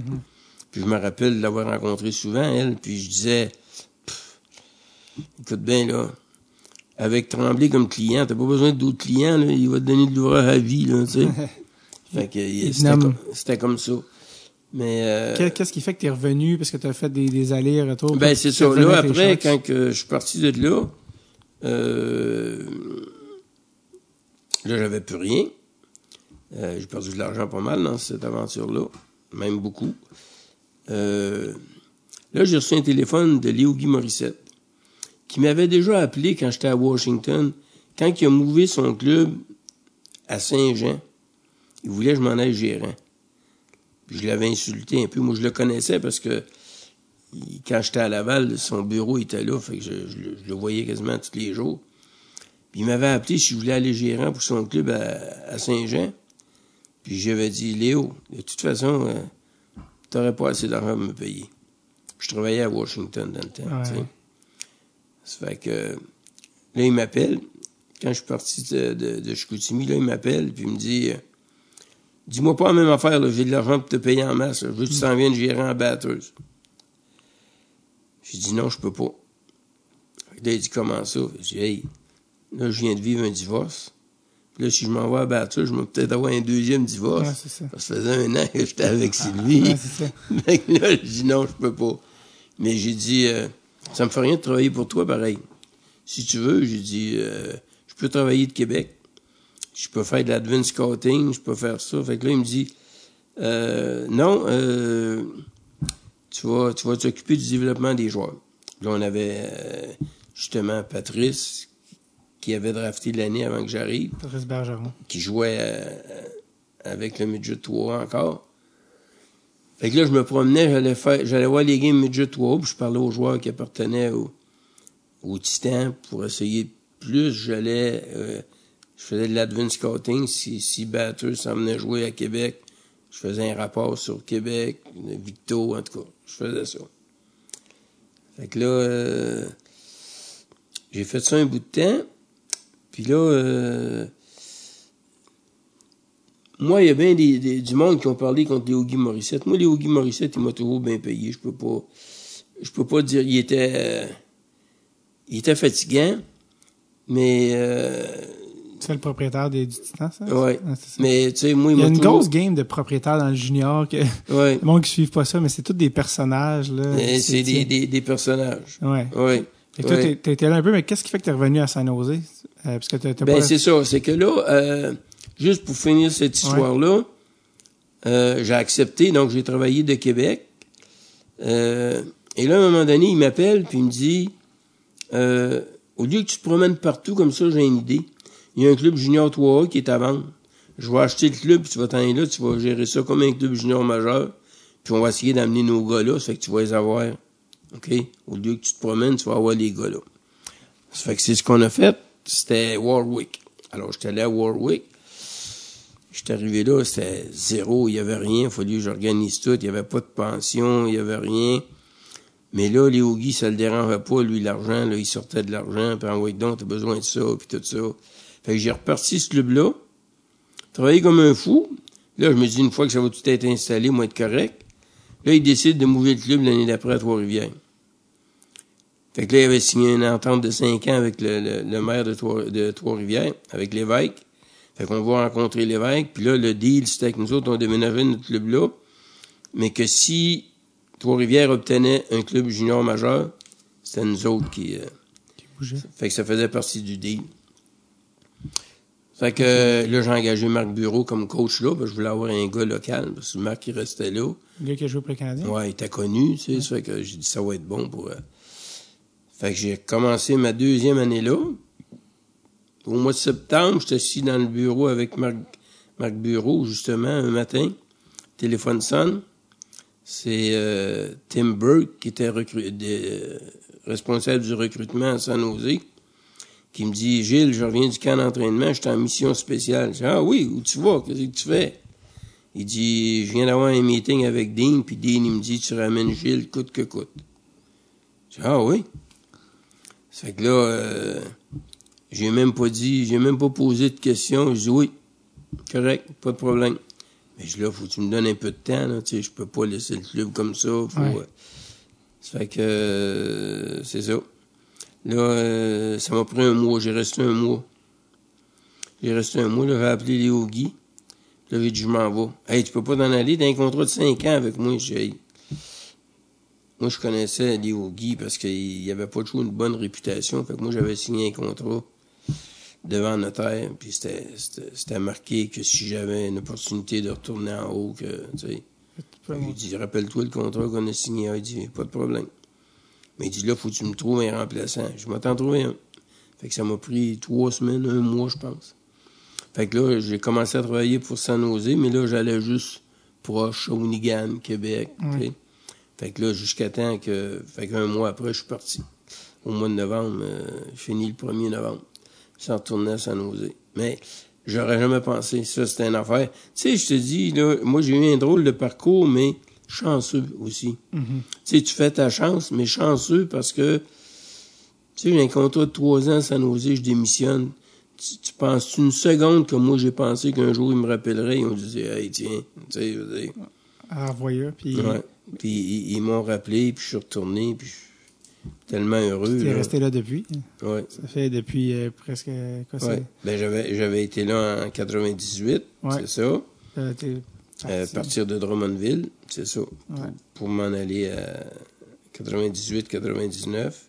Puis je me rappelle de l'avoir rencontré souvent, elle. Puis je disais Écoute bien, là, avec Tremblay comme client, t'as pas besoin d'autres clients, là, il va te donner de l'ouvrage à vie, là, tu sais. fait que c'était comme, ça. Mais euh, Qu'est- Qu'est-ce qui fait que tu es revenu parce que tu as fait des, des allers-retours? ben, c'est ça. Là, après, quand que je suis parti de là, euh, là, j'avais plus rien. Euh, j'ai perdu de l'argent pas mal dans cette aventure-là, même beaucoup. Euh, là, j'ai reçu un téléphone de Léo Guy Morissette, qui m'avait déjà appelé quand j'étais à Washington, quand il a mouvé son club à Saint-Jean. Il voulait que je m'en aille gérant. Je l'avais insulté un peu. Moi, je le connaissais parce que il- quand j'étais à Laval, son bureau était là, fait que je, je le- je le voyais quasiment tous les jours. Puis il m'avait appelé si je voulais aller gérant pour son club à, à Saint-Jean. Puis j'avais dit, Léo, de toute façon, euh, t'aurais pas assez d'argent pour me payer. Puis je travaillais à Washington dans le temps, Ouais. tu sais. Ça fait que là, il m'appelle. Quand je suis parti de, de, de Chicoutimi, là, il m'appelle, puis il me dit, euh, Dis-moi pas la même affaire. J'ai de l'argent pour te payer en masse. là. Je veux que tu t'en viennes gérer en batteuse. J'ai dit non, je peux pas. Là, il dit comment ça? J'ai dit, hey, là, je viens de vivre un divorce. Puis là, si je m'en vais à batteuse, je vais peut-être avoir un deuxième divorce. Ouais, c'est ça. Parce que ça faisait un an que j'étais avec Sylvie. Ouais, c'est ça. Fait que là, j'ai dit non, je peux pas. Mais j'ai dit, euh, ça me fait rien de travailler pour toi pareil. Si tu veux, j'ai dit, euh, je peux travailler de Québec. Je peux faire de l'advance scouting, je peux faire ça. Fait que là, il me dit, euh, non, euh, tu vas, tu vas t'occuper du développement des joueurs. Là, on avait euh, justement Patrice, qui avait drafté l'année avant que j'arrive Patrice Bergeron. qui jouait euh, avec le midget 3 encore. Fait que là, je me promenais, j'allais faire, j'allais voir les games midget 3, puis je parlais aux joueurs qui appartenaient au, au Titan pour essayer plus. J'allais, euh, je faisais de l'advance scouting. Si, si Batters venait jouer à Québec, je faisais un rapport sur Québec, Victo, en tout cas. Je faisais ça. Fait que là, euh, j'ai fait ça un bout de temps. Puis là, euh, moi, il y a bien du monde qui ont parlé contre Léo Guy Morissette. Moi, Léo Guy Morissette, il m'a toujours bien payé. Je peux pas, je peux pas dire, il était, euh, il était fatigant, mais, C'est le propriétaire des, du Titan, ça? Ah, ça. Mais, tu sais, moi, il Il y a une grosse game de propriétaires dans le junior que Ouais. le monde qui suivent pas ça, mais c'est tous des personnages, là. C'est des, des, des personnages. Ouais. Ouais. Que toi, Ouais. t'es- là un peu, mais qu'est-ce qui fait que t'es revenu à San Jose? Euh, parce que Ben, pas... c'est ça. C'est que là, euh, juste pour finir cette histoire-là, euh, j'ai accepté, donc j'ai travaillé de Québec. Euh, et là, à un moment donné, il m'appelle, puis il me dit, au lieu que tu te promènes partout comme ça, j'ai une idée. Il y a un club junior 3A qui est à vendre. Je vais acheter le club, puis tu vas t'en aller là, tu vas gérer ça comme un club junior majeur, puis on va essayer d'amener nos gars là, ça fait que tu vas les avoir. OK? Au lieu que tu te promènes, tu vas avoir les gars là. Ça fait que c'est ce qu'on a fait. C'était Warwick. Alors, j'étais allé à Warwick. J'étais arrivé là, c'était zéro, il y avait rien. Il fallait que j'organise tout. Il y avait pas de pension, il y avait rien. Mais là, Léo Guy, ça le dérangeait pas, lui, l'argent. Là, il sortait de l'argent. Puis en donc, t'as besoin de ça, puis tout ça. Fait que j'ai reparti ce club-là. Travaillé comme un fou. Là, je me dis, une fois que ça va tout être installé, moi, être correct. Là, il décide de mouver le club l'année d'après à Trois-Rivières. Fait que là, il avait signé une entente de cinq ans avec le, le- le maire de Trois- de Trois-Rivières, avec l'évêque. Fait qu'on va rencontrer l'évêque. Puis là, le deal, c'était que nous autres, on déménageait notre club-là. Mais que si Trois-Rivières obtenait un club junior majeur, c'était nous autres qui... euh, bougeait. fait que ça faisait partie du deal. Fait que là, j'ai engagé Marc Bureau comme coach là, parce que je voulais avoir un gars local, parce que Marc, il restait là. Le gars qui a joué pour le Canadien? Ouais, il était connu, tu sais, ça fait que j'ai dit ça va être bon pour. euh. Fait que j'ai commencé ma deuxième année là. Au mois de septembre, j'étais assis dans le bureau avec Marc, Marc Bureau, justement, un matin. Téléphone sonne. C'est euh, Tim Burke, qui était recru- de- euh, responsable du recrutement à San Jose, qui me dit Gilles, je reviens du camp d'entraînement, j'étais en mission spéciale. Je dis, ah oui, où tu vas? Qu'est-ce que tu fais? Il dit, je viens d'avoir un meeting avec Dean, puis Dean, il me dit, tu ramènes Gilles coûte que coûte. Je dis, ah oui? Ça fait que là, euh, j'ai même pas dit, j'ai même pas posé de questions. Je dis, oui, correct, pas de problème. Mais je dis, là, faut que tu me donnes un peu de temps, là, tu sais, je peux pas laisser le club comme ça. Faut, Ouais. euh, ça fait que, euh, c'est ça. Là, euh, ça m'a pris un mois, j'ai resté un mois. J'ai resté un mois, là, j'ai appelé Léo Guy. Là, j'ai dit, je m'en vais. Hey, tu peux pas t'en aller d'un contrat de 5 ans avec moi. J'ai moi, je connaissais Léo Guy parce qu'il y avait pas toujours une bonne réputation. Fait que moi, j'avais signé un contrat devant le notaire. Puis c'était, marqué que si j'avais une opportunité de retourner en haut, que, tu sais. Il dit, rappelle-toi le contrat qu'on a signé. Il dit, pas de problème. Mais il dit, là, faut que tu me trouves un remplaçant. Je m'attends trouver un. Fait que ça m'a pris trois semaines, un mois, je pense. Fait que là, j'ai commencé à travailler pour San Jose, mais là, j'allais juste proche, Shawinigan, Québec. Fait que là, jusqu'à temps que... Fait qu'un mois après, je suis parti. Au mois de novembre, euh, je finis le 1er novembre. Sans retourner à San Jose. Mais j'aurais jamais pensé. Ça, c'était une affaire. Tu sais, je te dis, là, moi, j'ai eu un drôle de parcours, mais chanceux aussi. Tu sais, tu fais ta chance, mais chanceux parce que, tu sais, j'ai un contrat de trois ans à San Jose, je démissionne. tu, tu penses une seconde que moi j'ai pensé qu'un jour ils me rappelleraient, ils ont dit Hey tiens, tu sais, je veux dire. Revoyer, puis Ouais. Puis ils, ils m'ont rappelé, puis je suis retourné, puis je suis tellement heureux. tu es resté là depuis? Ouais. Ça fait depuis euh, presque, quoi, Ouais. Ben j'avais j'avais été là en 98, Ouais. c'est ça. euh, t'es À parti. partir de Drummondville, c'est ça. Pour, Ouais. pour m'en aller à 98-99.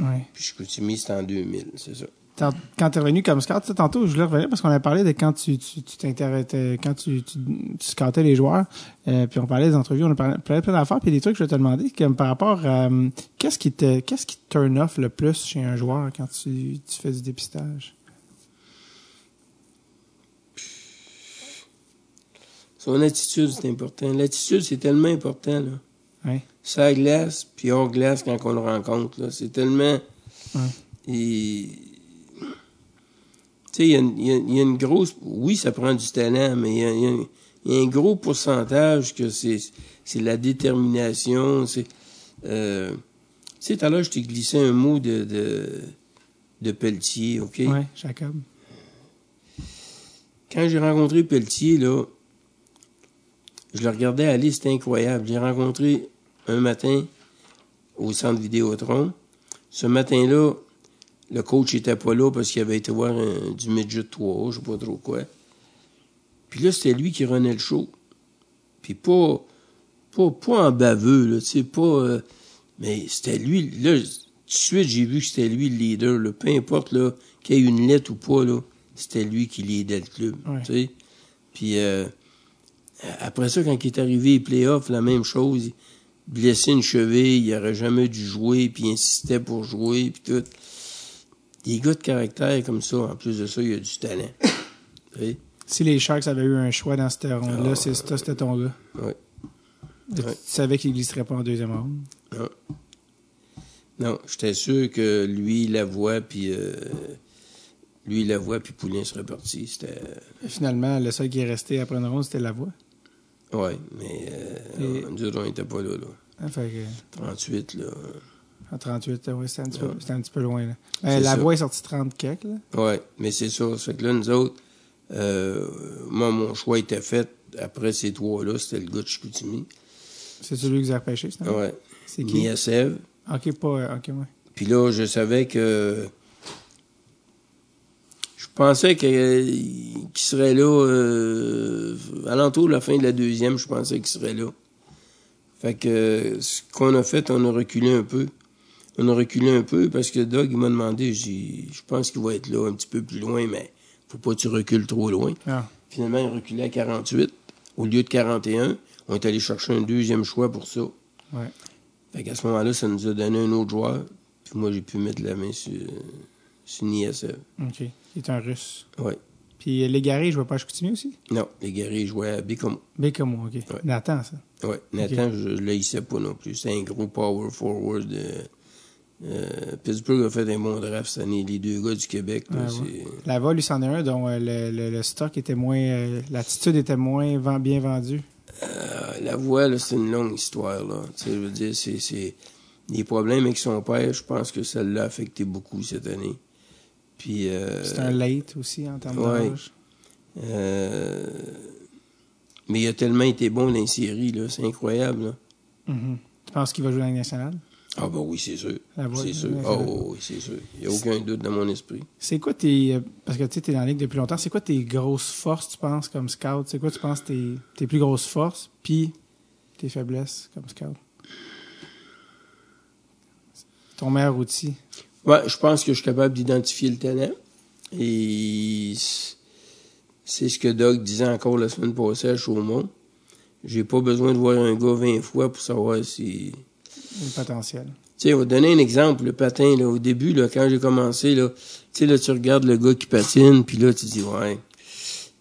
Ouais. Puis Chicoutimi, c'était en 2000, c'est ça. Tant- Quand tu es revenu comme scout, tantôt, je voulais revenir parce qu'on a parlé de quand tu tu tu t'intéressais, quand tu, tu, tu scoutais les joueurs, euh, puis on parlait des entrevues, on a parlé, plein d'affaires, puis des trucs que je vais te demander, comme par rapport à euh, qu'est-ce qui te qu'est-ce qui te turn off le plus chez un joueur quand tu, tu fais du dépistage? Son attitude, c'est important. L'attitude, c'est tellement important, là. Ça glace, puis hors glace quand on le rencontre, là. C'est tellement... Et... Tu sais, il y, a une- il y a- il y a une grosse... Oui, ça prend du talent, mais il y a, il y a un- gros pourcentage que c'est c'est la détermination, c'est... Euh, tu sais, tout à l'heure, je t'ai glissé un mot de, de, de Pelletier, OK? Ouais, Jacob. Quand j'ai rencontré Pelletier, là, je le regardais aller, c'était incroyable. J'ai rencontré un matin au centre Vidéotron. Ce matin-là, le coach était pas là parce qu'il avait été voir un- du midget 3, je sais pas trop quoi. Puis là, c'était lui qui renait le show. Puis pas, pas, pas en baveux, là, tu sais, pas... euh, mais c'était lui, là, tout de suite, j'ai vu que c'était lui le leader, là. Peu importe, là, qu'il y ait une lettre ou pas, là, c'était lui qui leadait le club, Ouais. tu sais. Puis euh, après ça, quand il est arrivé les playoffs, la même chose. Il blessé une cheville, il aurait jamais dû jouer, puis il insistait pour jouer, puis tout. Des gars de caractère comme ça, en plus de ça, il a du talent. Si les Sharks avaient eu un choix dans cette ronde-là, Ah, c'est ça, c'était ton gars. Ouais. Tu savais qu'il glisserait pas en deuxième ronde? Non, j'étais sûr que lui, la voix, puis euh, lui, la voix, puis Poulin serait parti. C'était. Et finalement, le seul qui est resté après une ronde, c'était la voix. Ouais, mais euh, Et- nous autres, on n'était pas là, là. Hein, fait que, 38, là. en 38, ouais, c'était un, petit peu- Ouais. c'était un petit peu loin. Là. Ben, C'est la ça. voix est sortie 30 quelques. Là. Ouais, mais c'est ça. Fait que là, nous autres, euh, moi, mon choix était fait après ces trois-là. C'était le gars de Chicoutimi. C'est celui que vous avez repêché, c'est Ouais. C'est qui? Niasev. Ok, pas. euh, Ok, ouais. Puis là, je savais que. Je pensais que, qu'il serait là. Euh, alentour de la fin de la deuxième, je pensais qu'il serait là. Fait que ce qu'on a fait, on a reculé un peu. On a reculé un peu parce que Doug, il m'a demandé, j'ai, je pense qu'il va être là un petit peu plus loin, mais faut pas que tu recules trop loin. Ah, Finalement, il reculait à 48 au lieu de 41. On est allé chercher un deuxième choix pour ça. ouais. Fait qu'à ce moment-là, ça nous a donné un autre joueur. Puis moi, j'ai pu mettre la main sur, sur Niasev. Ok. Il est un russe. Ouais. Puis euh, Légaré, je vois pas à Chicoutimi aussi? Non, les guerriers jouaient à Bécomo. Moi, ok. Ouais. Nathan, ça. Ouais. Nathan, je ne l'haïssais pas non plus. C'est un gros power forward. De, euh, Pittsburgh a fait un bon draft cette année. Les deux gars du Québec, là, Ouais, c'est... La vol, lui, c'en est un dont euh, le, le, le stock était moins. euh, L'attitude était moins bien vendue. La voix, c'est une longue histoire, là. Je veux dire, c'est, c'est... Les problèmes avec son père, je pense que ça l'a affecté beaucoup cette année. Puis... Euh, C'est un late aussi en termes ouais. d'âge. euh, Mais il a tellement été bon dans les séries, là. C'est incroyable, là. Mhm. Tu penses qu'il va jouer dans la Ligue nationale? Ah bah oui, c'est sûr. La voix, C'est sûr. c'est- oui, c'est sûr. Il n'y a aucun doute dans mon esprit. C'est quoi tes. euh, Parce que tu es dans la Ligue depuis longtemps, c'est quoi tes grosses forces, tu penses, comme scout? C'est quoi, tu penses, tes, tes plus grosses forces, puis tes faiblesses comme scout? Ton meilleur outil. Ouais, je pense que je suis capable d'identifier le talent. Et c'est ce que Doug disait encore la semaine passée à Chaumont. J'ai pas besoin de voir un gars 20 fois pour savoir si... Le potentiel. Tu sais, on va donner un exemple, le patin, là, au début, là, quand j'ai commencé, là, tu sais, là, tu regardes le gars qui patine, puis là, tu dis, ouais,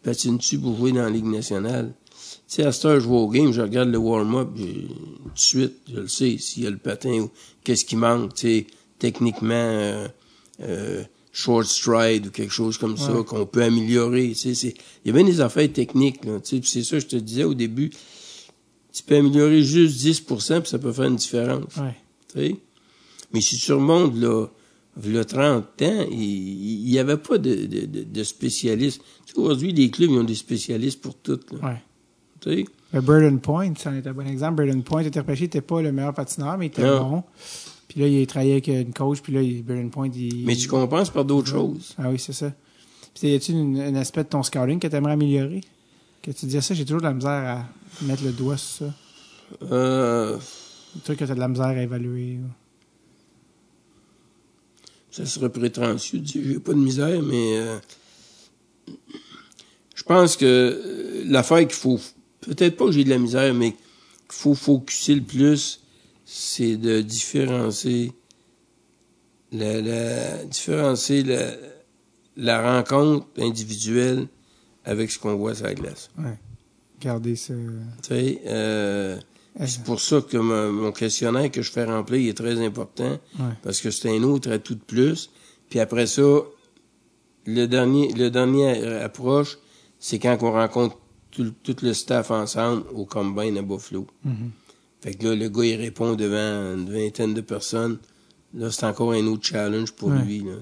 patine-tu pour jouer dans la Ligue nationale? Tu sais, à cette heure, je vais au game, je regarde le warm-up, tout de suite, je le sais, s'il y a le patin ou qu'est-ce qui manque, tu sais, techniquement, euh, euh, short stride ou quelque chose comme ça, qu'on peut améliorer, tu sais, il y avait des affaires techniques, là, tu sais, c'est ça, je te disais au début, tu peux améliorer juste 10%, puis ça peut faire une différence. Ouais. tu sais. Mais si tu remontes là, il y a 30 ans, il n'y avait pas de, de, de, de spécialistes. Tu Aujourd'hui, les clubs, ils ont des spécialistes pour tout. Là. Ouais. Tu sais? Burden Point, ça en est un bon exemple. Burden Point était repêché, il n'était pas le meilleur patineur, mais il était bon. Puis là, il a travaillé avec une coach, puis là, il, Burden Point, il... Mais tu compenses par d'autres choses. Ah oui, c'est ça. Puis y a-tu un aspect de ton scouting que tu aimerais améliorer? Que tu dis ça, j'ai toujours de la misère à mettre le doigt sur ça. Euh, Un truc que tu as de la misère à évaluer. ou- ça serait prétentieux de dire j'ai pas de misère, mais euh, je pense que euh, l'affaire qu'il faut, peut-être pas que j'ai de la misère, mais qu'il faut focuser le plus, c'est de différencier la, la- différencier la, la rencontre individuelle avec ce qu'on voit sur la glace. Garder ça. Tu sais, euh, c'est pour ça que mon, mon questionnaire que je fais remplir il est très important Ouais. parce que c'est un autre à tout de plus. Puis après ça, le dernier, le dernier approche, c'est quand on rencontre tout, le- tout le staff ensemble au combine à Buffalo. Mhm. Fait que là, le gars, il répond devant une vingtaine de personnes. Là, c'est encore un autre challenge pour Ouais. lui, là.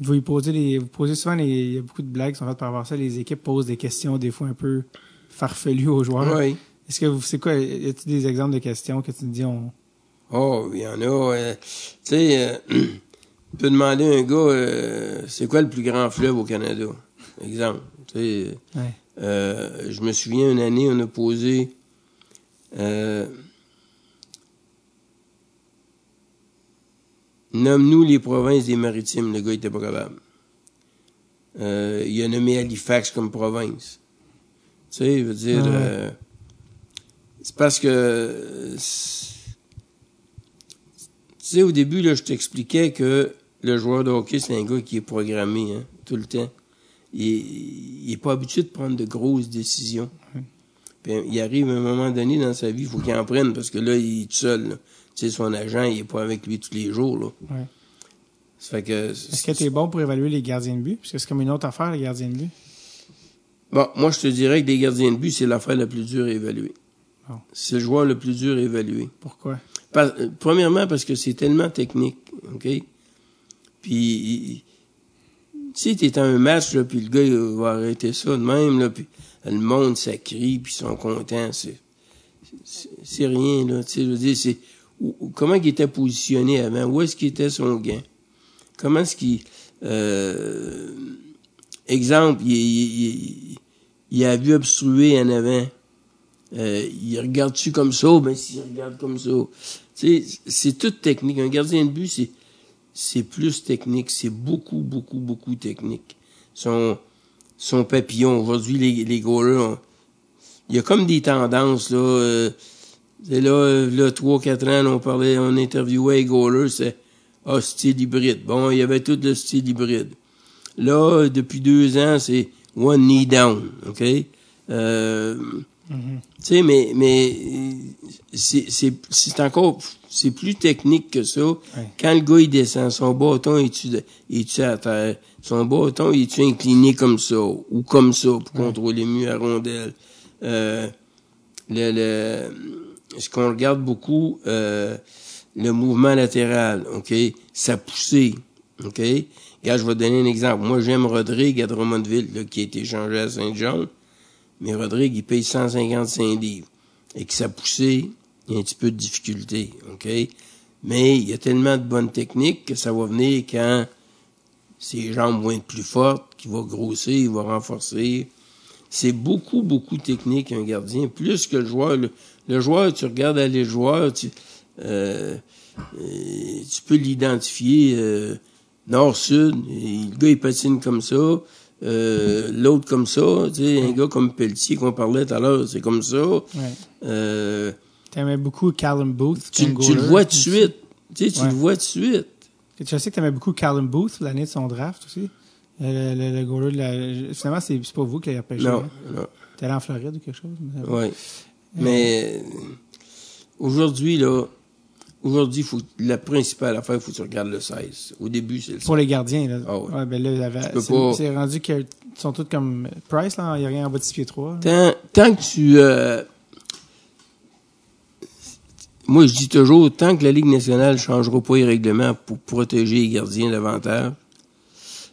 Vous y posez les, vous posez souvent les, il y a beaucoup de blagues qui sont faites par rapport à ça. Les équipes posent des questions des fois un peu farfelues aux joueurs. Ouais. Est-ce que vous, c'est quoi, y a-t-il des exemples de questions que tu te dis on, Oh, il y en a. euh, tu sais, euh, tu peux demander à un gars, euh, c'est quoi le plus grand fleuve au Canada? Exemple. Tu sais, ouais. euh, je me souviens une année, on a posé Nomme-nous les provinces des maritimes. Le gars était pas capable. Euh, il a nommé Halifax comme province. Tu sais, je veux dire, Ouais. euh, c'est parce que euh, tu sais, au début, là, je t'expliquais que le joueur de hockey, c'est un gars qui est programmé, hein, tout le temps. Il, il est pas habitué de prendre de grosses décisions. Puis, il arrive à un moment donné dans sa vie, il faut qu'il en prenne parce que là, il est tout seul. là. Tu sais, son agent, il est pas avec lui tous les jours. Là. Ouais. Ça fait que. Est-ce que tu es bon pour évaluer les gardiens de but? Parce que c'est comme une autre affaire, les gardiens de but. Bon, moi, je te dirais que les gardiens de but, c'est l'affaire la plus dure à évaluer. C'est le joueur le plus dur à évaluer. Pourquoi? Par- euh, premièrement, parce que c'est tellement technique, OK? Puis, tu sais, t'es à un match, là, puis le gars, il va arrêter ça de même, là, puis le monde, ça crie, puis ils sont contents. C'est rien, là, tu sais, je veux dire, c'est... comment il était positionné avant? Où est-ce qu'il était son gain? Comment est-ce qu'il... Euh, exemple, il, il, il- il a vu obstruer en avant. Euh, il regarde-tu comme ça? Ben, s'il regarde comme ça? Tu sais, c'est toute technique. Un gardien de but, c'est, c'est plus technique. C'est beaucoup, beaucoup, beaucoup technique. Son, son papillon. Aujourd'hui, les, les goalers, il y a comme des tendances, là. euh, c'est là, là, 3-4 ans, on parlait, on interviewait les goalers, c'est, ah, style hybride. Bon, il y avait tout le style hybride. Là, depuis deux ans, c'est one knee down, OK? Euh, Mhm. tu sais, mais, mais c'est, encore, c'est plus technique que ça. Quand le gars, il descend, son bâton, est-tu, est-tu à terre? Son bâton, est-tu incliné comme ça? Ou comme ça, pour contrôler mieux la rondelle? Euh, le, le, ce qu'on regarde beaucoup, euh, le mouvement latéral, OK? Sa poussée, OK? Regarde, je vais donner un exemple. Moi, j'aime Rodrigue à Drummondville, qui a été échangé à Saint-Jean. Mais Rodrigue, il paye 155 livres. Et que sa poussée, il y a un petit peu de difficulté, OK? Mais il y a tellement de bonnes techniques que ça va venir quand ses jambes vont être plus fortes, qu'il va grossir, il va renforcer. C'est beaucoup, beaucoup technique, un gardien, plus que le joueur. Le joueur, tu regardes aller le joueur, tu, euh, tu peux l'identifier euh, nord-sud. Le gars, il patine comme ça. Euh, L'autre comme ça. Tu sais, un gars comme Pelletier qu'on parlait tout à l'heure, c'est comme ça. Ouais. Euh, T'aimais beaucoup Callum Booth. tu, le vois tout de suite. Tu sais, tu Ouais. le vois tout de suite. Je sais que t'aimais beaucoup Callum Booth l'année de son draft aussi. Le, le, le goaler de la... Finalement, c'est pas vous qui l'avez repêché. Non, hein? non. T'es allé en Floride ou quelque chose? Ouais. Mais euh, aujourd'hui, là, aujourd'hui, faut, la principale affaire, il faut que tu regardes le 16. Au début, c'est le 16. Pour les gardiens, là. Ah ouais. ben là, c'est pas- rendu qu'ils sont tous comme Price, là. Il n'y a rien en bas de 6 pieds 3. Tant, tant que tu... Euh, moi, je dis toujours, tant que la Ligue nationale ne changera pas les règlements pour protéger les gardiens davantage,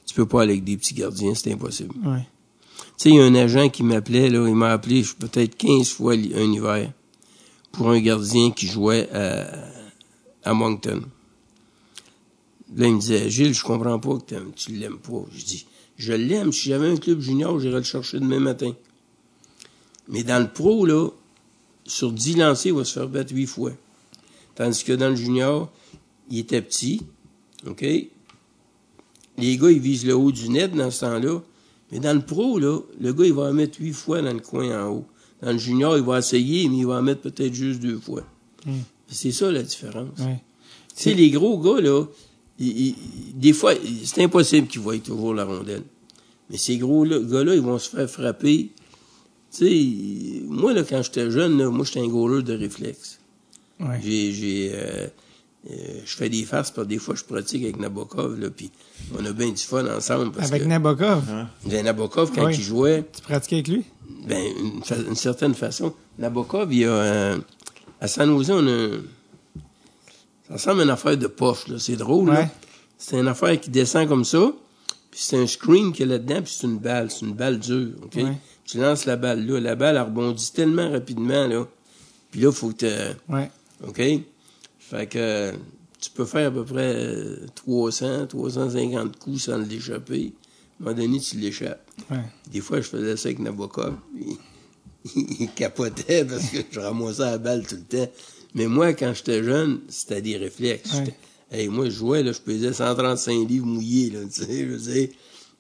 tu peux pas aller avec des petits gardiens, c'est impossible. Ouais. Sais, y a un agent qui m'appelait, là, il m'a appelé peut-être 15 fois un hiver pour un gardien qui jouait à, à Moncton. Là, il me disait, Gilles, je comprends pas que tu l'aimes pas. Je dis, je l'aime. Si j'avais un club junior, j'irais le chercher demain matin. Mais dans le pro, là, sur 10 lancers, il va se faire battre 8 fois. Tandis que dans le junior, il était petit, OK? Les gars, ils visent le haut du net dans ce temps-là. Mais dans le pro, là, le gars, il va en mettre 8 fois dans le coin en haut. Dans le junior, il va essayer, mais il va en mettre peut-être juste deux fois. C'est ça la différence. Ouais. Tu sais, les gros gars, là, ils- ils- des fois, c'est impossible qu'ils voient toujours la rondelle. Mais ces gros là- gars-là, ils vont se faire frapper. Tu sais, moi, là, quand j'étais jeune, là, moi, j'étais un goaler de réflexe. Ouais. J'ai, j'ai, euh, euh, je fais des farces, par des fois, je pratique avec Nabokov, là, puis on a bien du fun ensemble. Parce Avec que, Nabokov, Ben, Nabokov, quand Oui. il jouait, tu pratiquais avec lui? ben, une, fa- une certaine façon. Nabokov, il y a, euh, à San Jose, on a, ça ressemble à une affaire de poche, là. C'est drôle, Ouais. là. C'est une affaire qui descend comme ça, puis c'est un screen qu'il y a là-dedans, puis c'est une balle. C'est une balle dure, OK? Ouais. Tu lances la balle là. La balle, elle rebondit tellement rapidement, là. Puis là, faut que tu Ouais. OK? Fait que euh, tu peux faire à peu près euh, 300, 350 coups sans l'échapper. À un moment donné, tu l'échappes. Ouais. Des fois, je faisais ça avec Nabokov. puis Il, capotait parce que je ramassais la balle tout le temps. Mais moi, quand j'étais jeune, c'était des réflexes. Ouais. J'étais- Hey, moi, je jouais, là, je pesais 135 livres mouillés, là, tu sais, je dire.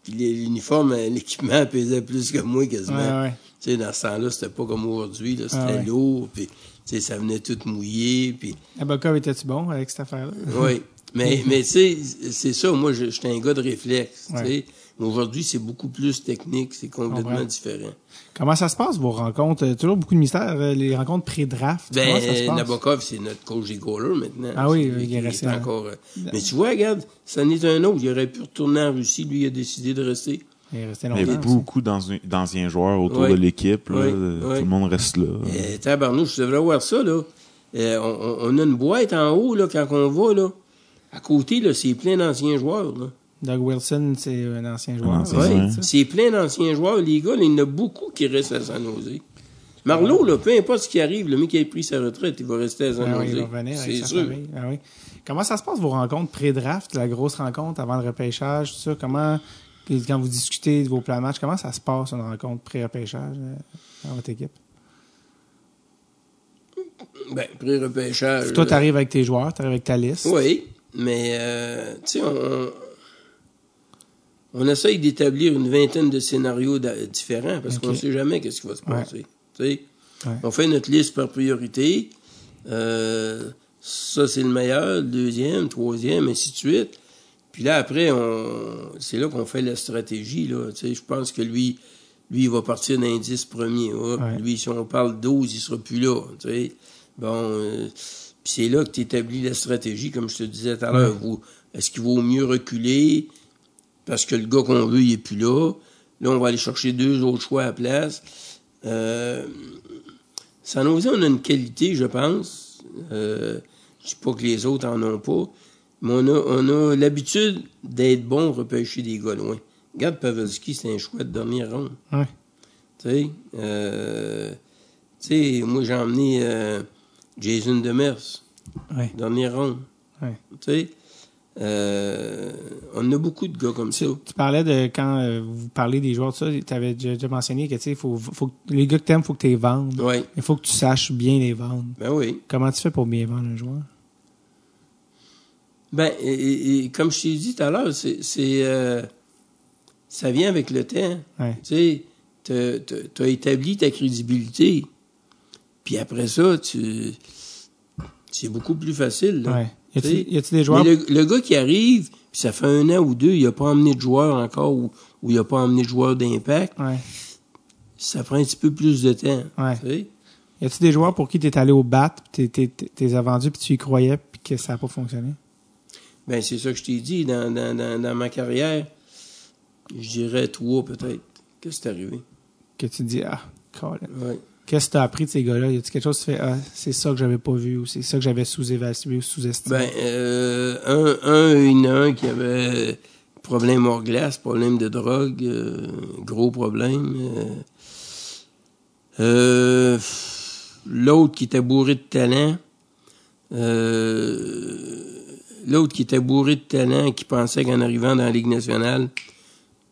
Puis l'uniforme, euh, l'équipement pesait plus que moi quasiment. Ouais, ouais. Tu sais, dans ce temps-là, c'était pas comme aujourd'hui, là, c'était Ah lourd, puis, sais, ça venait tout mouillé, puis, Nabokov était-tu bon avec cette affaire-là? oui. Mais, mais tu sais, c'est ça, moi, je- j'étais un gars de réflexe, Ouais. Aujourd'hui, c'est beaucoup plus technique, c'est complètement Comprends. différent. Comment ça se passe, vos rencontres? Euh, Toujours beaucoup de mystères, euh, les rencontres pré-draft. Comment ça se Ben, passe? Nabokov, c'est notre coach des goalers maintenant. Ah oui, il est resté encore. euh, Mais tu vois, regarde, ça n'est un autre. Il aurait pu retourner en Russie. Lui, il a décidé de rester. Il est resté y a longtemps. beaucoup d'anciens joueurs autour Oui. de l'équipe. là. Oui, oui. Tout le monde reste là. Euh, tabarnouche, tu devrais voir ça, là. Euh, on, a une boîte en haut, là, quand on va, là. À côté, là, c'est plein d'anciens joueurs, là. Doug Wilson, c'est un ancien joueur. C'est plein d'anciens joueurs. Les gars, là, il y en a beaucoup qui restent à San Jose. Marlowe, là, peu importe ce qui arrive, le mec qui a pris sa retraite, il va rester à San Ah oui, il Jose. va revenir avec C'est sa sûr. famille. Ah oui. Comment ça se passe, vos rencontres pré-draft, la grosse rencontre avant le repêchage, tout ça? Comment, puis quand vous discutez de vos plans de match, comment ça se passe, une rencontre pré-repêchage euh, dans votre équipe? Ben, pré-repêchage. Toi, là. t'arrives avec tes joueurs, t'arrives avec ta liste. Oui, mais euh, tu sais, on, on essaye d'établir une vingtaine de scénarios différents parce qu'on ne sait jamais qu'est-ce qui va se Ouais. passer. Tu sais, Ouais. On fait notre liste par priorité. Euh, ça, c'est le meilleur, le deuxième, troisième, ainsi de suite. Puis là, après, on, c'est là qu'on fait la stratégie. Là. Tu sais, je pense que lui, lui, il va partir d'un 10 premier. Ouais. Lui, si on parle 12, il sera plus là. Tu sais. Bon, euh, puis c'est là que tu établis la stratégie, comme je te disais tout à l'heure. Vous- Est-ce qu'il vaut mieux reculer parce que le gars qu'on veut, il est plus là? Là, on va aller chercher deux autres choix à la place. Euh, San Jose, on a une qualité, je pense. Euh, je dis pas que les autres en ont pas, mais on a, on a l'habitude d'être bon repêcher des gars loin. Regarde Pavelski, c'est un choix de dernière ronde. Ouais. Tu sais, euh, tu sais, moi j'ai emmené euh, Jason Demers, Ouais. dernière ronde. Ouais. Tu sais, euh, on a beaucoup de gars comme ça. Tu parlais de quand euh, vous parlez des joueurs, tu avais déjà, mentionné que tu sais, faut, faut que- les gars que t'aimes, faut que tu les vendes. Il faut que tu saches bien les vendre. ben oui. Comment tu fais pour bien vendre un joueur? Ben, et, et- et comme je t'ai dit tout à l'heure, c'est, euh, ça vient avec le temps. Ouais. Tu sais, t'as établi ta crédibilité. Puis après ça, tu, c'est beaucoup plus facile. là. Ouais. Y Tu a-t-il des joueurs? Mais le, le gars qui arrive, puis ça fait un an ou deux, il a pas emmené de joueur encore, ou, ou il a pas emmené de joueur d'impact, Ouais. ça prend un petit peu plus de temps. Ouais. tu. Y a-t-il des joueurs pour qui t'es allé au bat, puis t'es, as vendus, puis tu y croyais, puis que ça n'a pas fonctionné? Ben, c'est ça que je t'ai dit dans, dans, dans, dans ma carrière. Je dirais trois peut-être. Qu'est-ce qui est arrivé? Que tu dis, ah. Ouais. Qu'est-ce que tu as appris de ces gars-là? Y a-t-il quelque chose que tu fais, ah, c'est ça que j'avais pas vu ou c'est ça que j'avais sous-évalué ou sous-estimé? Ben, euh, un, un, il y en a un qui avait problème hors glace, problème de drogue, euh, gros problème. euh. Euh, L'autre qui était bourré de talent, euh, l'autre qui était bourré de talent, qui pensait qu'en arrivant dans la Ligue nationale,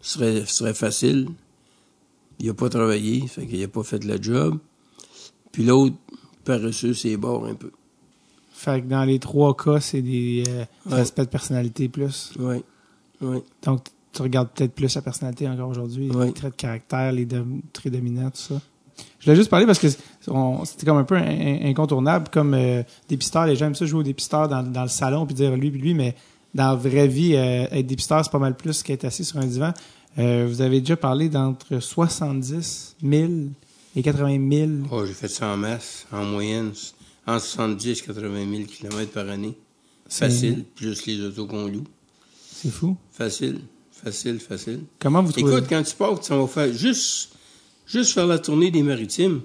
ce serait, facile. Il a pas travaillé, fait qu'il a pas fait le job. Puis l'autre, paresseux, c'est bords un peu. Fait que dans les trois cas, c'est des euh, Ouais. aspects de personnalité plus. Oui, oui. Donc, tu regardes peut-être plus la personnalité encore aujourd'hui, Ouais. les traits de caractère, les traits dominants, tout ça. Je voulais juste parler parce que c'était comme un peu in- in- incontournable, comme euh, dépisteur, les gens aiment ça jouer au dépisteur dans, dans le salon puis dire lui puis lui, mais dans la vraie vie, euh, être dépisteur, c'est pas mal plus qu'être assis sur un divan. Euh, vous avez déjà parlé d'entre 70 000 et 80 000. Oh, j'ai fait ça en masse, en moyenne, en 70 et 80 000 km par année. Facile, plus les autos qu'on loue. C'est fou. Facile, facile, facile. Comment vous trouvez Écoute, quand tu pars, tu vas faire juste, juste faire la tournée des maritimes.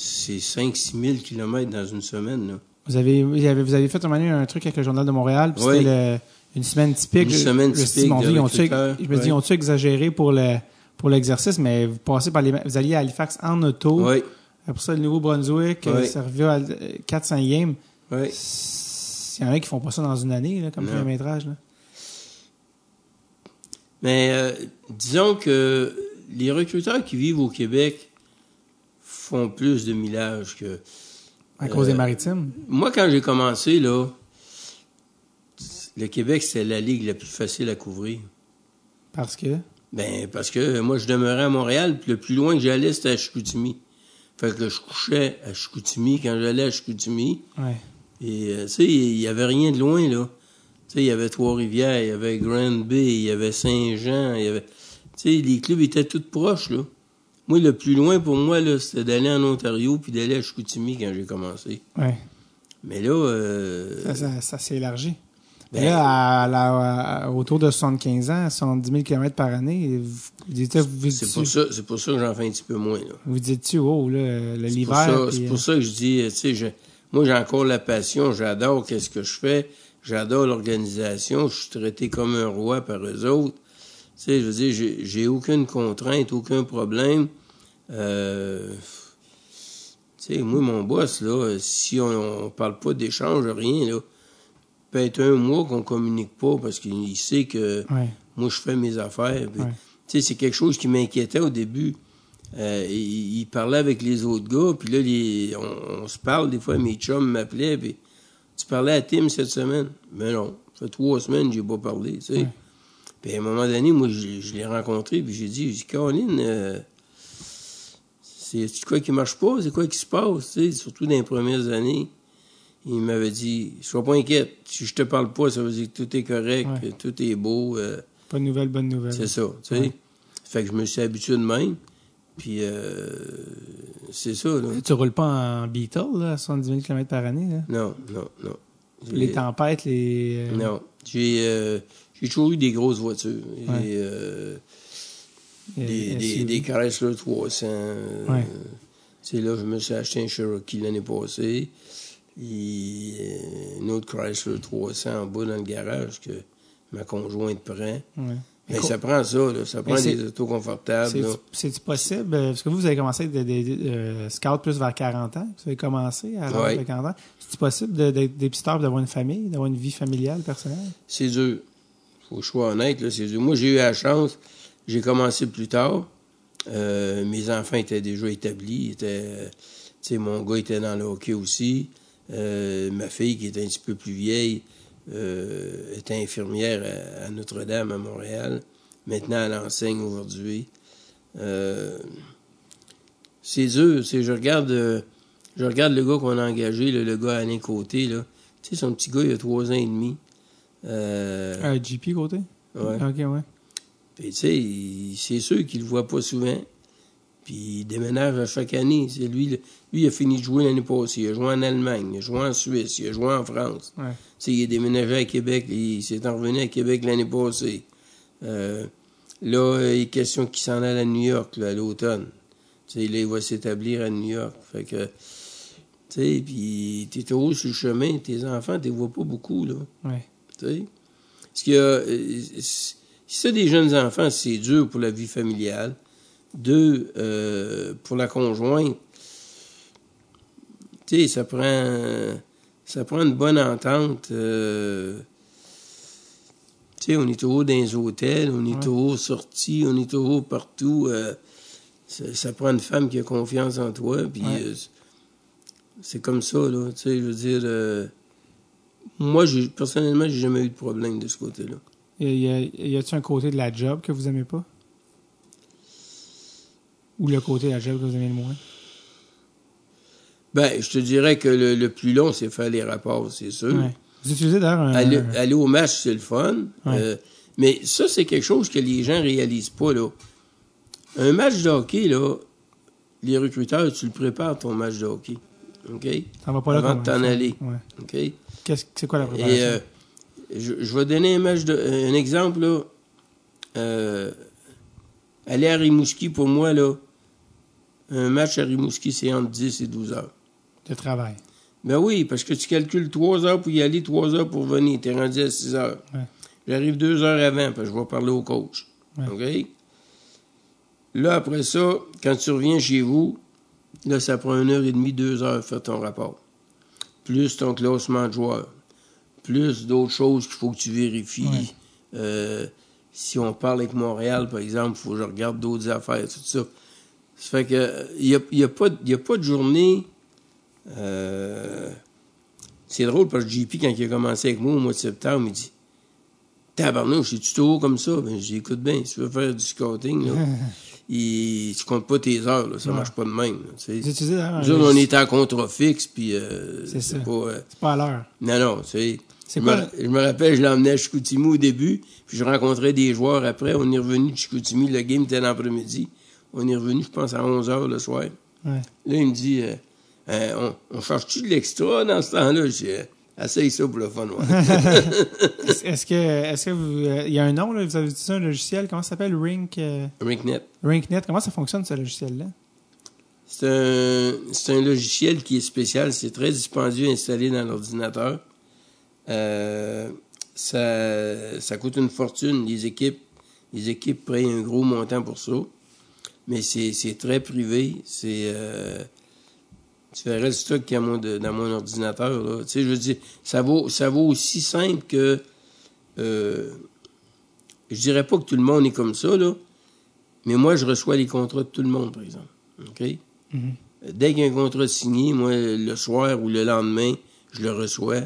C'est 5-6 000 km dans une semaine, là. Vous avez, vous avez, vous avez fait un, un truc avec le Journal de Montréal, puis Oui. c'était le- une semaine typique. Une semaine typique mon de Je me dis, ouais. ont-tu exagéré pour le pour l'exercice, mais vous passez par les, vous alliez à Halifax en auto. Oui, Après ça, le Nouveau-Brunswick, euh, Oui. Servia, euh, 400 games. oui. Il y en a qui font pas ça dans une année, là, comme kilométrage. Là. Mais euh, disons que les recruteurs qui vivent au Québec font plus de millage que... À cause Euh, des maritimes? Moi, quand j'ai commencé, là, le Québec, c'était la ligue la plus facile à couvrir. Parce que? Ben, parce que moi, je demeurais à Montréal, puis le plus loin que j'allais, c'était à Chicoutimi. Fait que je couchais à Chicoutimi quand j'allais à Chicoutimi. Ouais. Et, euh, tu sais, il y avait rien de loin, là. Tu sais, il y avait Trois-Rivières, il y avait Grand Bay, il y avait Saint-Jean, il y avait... Tu sais, les clubs étaient tous proches, là. Moi, le plus loin pour moi, là, c'était d'aller en Ontario puis d'aller à Chicoutimi quand j'ai commencé. Ouais. Mais là, euh, Ça, ça, ça s'est élargi. Ben- là, à, autour de 75 ans, 70 000 km par année, vous, dites, vous, c'est pour ça, c'est pour ça que j'en fais un petit peu moins, là. vous dites-tu, oh, là, le- C'est pour l'hiver. euh, pour ça que je dis, tu sais, je- moi j'ai encore la passion, j'adore qu'est-ce que je fais, j'adore l'organisation, je suis traité comme un roi par eux autres. Tu sais, je veux dire, j'ai, j'ai aucune contrainte, aucun problème. Euh, tu sais, moi, mon boss, là, si on, on parle pas d'échange, rien, là, peut être un mois qu'on communique pas parce qu'il sait que Ouais. moi, je fais mes affaires. puis, Ouais. Tu sais, c'est quelque chose qui m'inquiétait au début. Euh, il, il parlait avec les autres gars, puis là, les, on, on se parle, des fois, mes chums m'appelaient, puis tu parlais à Tim cette semaine? Mais non, ça fait trois semaines que j'ai pas parlé, tu sais. Ouais. Puis à un moment donné, moi, je, je l'ai rencontré, puis j'ai dit, j'ai dit, Caroline, euh, c'est quoi qui marche pas? C'est quoi qui se passe, tu sais, surtout dans les premières années? Il m'avait dit, sois pas inquiète, si je te parle pas, ça veut dire que tout est correct, Ouais. tout est beau. euh, Bonne nouvelle, bonne nouvelle. c'est ça, tu sais. Ouais. Fait que je me suis habitué de même. Puis, euh, c'est ça, là. Tu roules pas en Beetle, là, à 70 000 km par année, là? Non, non, non. Les tempêtes, les. euh, Non. J'ai, euh, j'ai toujours eu des grosses voitures. Ouais. euh, des, des, des Chrysler 300. euh, Ouais. Tu sais, là, je me suis acheté un Cherokee l'année passée. Et euh, une autre Chrysler 300 en bas dans le garage que ma conjointe prend. Ouais. Mais ça prend ça, là. Ça prend c'est- des autos confortables, C'est- possible? Parce que vous, vous avez commencé de, de, de- euh, scout plus vers 40 ans. Vous avez commencé à l'âge Ouais. de 40 ans. C'est-tu possible d'être dépisteur d'avoir une famille, d'avoir une vie familiale, personnelle? C'est dur. Faut sois honnête, là. Moi, j'ai eu la chance. J'ai commencé plus tard. Euh, mes enfants étaient déjà établis. Mon gars était dans le hockey aussi. Euh, ma fille, qui était un petit peu plus vieille, euh, était infirmière à, à Notre-Dame, à Montréal. Maintenant, elle enseigne aujourd'hui. C'est dur. Je regarde, je regarde le gars qu'on a engagé, le gars Alain Côté. Là. Son petit gars, il a trois ans et demi. Euh, GP côté? ouais. Ok, ouais. Puis, tu sais, c'est sûr qu'il le voit pas souvent. Puis, il déménage à chaque année. C'est lui, le- lui, il a fini de jouer l'année passée. Il a joué en Allemagne, il a joué en Suisse, il a joué en France. Ouais. Tu sais, il est déménagé à Québec. Il s'est en revenu à Québec l'année passée. Euh, là, il est question qu'il s'en aille à New York, là, à l'automne. Tu sais, là, il va s'établir à New York. Fait que, tu sais, puis t'es haut sur le chemin, tes enfants, tu les vois pas beaucoup, là. Ouais. Euh, si c'est des jeunes enfants, c'est dur pour la vie familiale. Deux, euh, pour la conjointe, tu sais, ça prend, ça prend une bonne entente. euh, tu sais, on est toujours dans les hôtels, on est Ouais. toujours sortis, on est toujours partout. euh, ça, ça prend une femme qui a confiance en toi, puis Ouais. c'est comme ça, là. Tu sais, je veux dire, moi, personnellement, j'ai jamais eu de problème de ce côté-là. Y a- y a- y a-tu un côté de la job que vous aimez pas? Ou le côté de la job que vous aimez le moins? Ben, je te dirais que le, le plus long, c'est faire les rapports, c'est sûr. Ouais. Vous utilisez d'ailleurs un. Aller, aller au match, c'est le fun. Ouais. Euh, mais ça, c'est quelque chose que les gens réalisent pas, là. Un match de hockey, là, les recruteurs, tu le prépares, ton match de hockey. OK? Ça va pas là avant de t'en aller. Ouais. OK? Qu'est-ce- C'est quoi la préparation? Et euh, je, je vais donner un match de, un exemple là. Euh, aller à Rimouski pour moi là. Un match à Rimouski c'est entre 10 et 12 heures. de travail. Ben oui, parce que tu calcules 3 heures pour y aller, 3 heures pour venir. T'es rendu à 6 heures. Ouais. J'arrive 2 heures avant, parce que je vais parler au coach. Ouais. OK? Là, après ça, quand tu reviens chez vous, là, ça prend une heure et demie, deux heures faire ton rapport. Plus ton classement de joueurs. Plus d'autres choses qu'il faut que tu vérifies. Ouais. Euh, si on parle avec Montréal, par exemple, il faut que je regarde d'autres affaires, tout ça. Ça fait que il n'y a, y a, pas y a pas de journée. euh, c'est drôle parce que JP, quand il a commencé avec moi au mois de septembre, il dit Tabarnouche, c'est-tu tôt comme ça? Ben, je dis, écoute bien, si tu veux faire du scouting, là, il, tu comptes pas tes heures, là, ça Ouais. marche pas de même. tu sais. Autres, on est en contrat fixe, puis euh, C'est pas... euh, C'est pas à l'heure. non, non, tu sais. C'est Je quoi me, je me rappelle, je l'emmenais à Chicoutimi au début, puis je rencontrais des joueurs après. On est revenu de Chicoutimi, le game était l'après-midi. On est revenu, je pense, à 11 h le soir. Ouais. Là, il me dit, euh, Euh, on, on cherche-tu de l'extra dans ce temps-là? Je dis, essaye ça pour le fun, ouais. Est-ce que, est-ce que vous, euh, il y a un nom, là, vous avez utilisé un logiciel, comment ça s'appelle? Rink, euh, RinkNet. RinkNet, comment ça fonctionne ce logiciel-là? C'est un, c'est un logiciel qui est spécial. C'est très dispendieux à installer dans l'ordinateur. Euh, ça, ça coûte une fortune. Les équipes, les équipes prennent un gros montant pour ça. Mais c'est, c'est très privé. C'est, tu verrais le stock qu'il y a mon- de- dans mon ordinateur. Là. Tu sais, je veux dire, ça vaut, ça vaut aussi simple que, euh, je dirais pas que tout le monde est comme ça, là. Mais moi, je reçois les contrats de tout le monde, par exemple. OK? Mhm. Dès qu'il y a un contrat signé, moi, le soir ou le lendemain, je le reçois.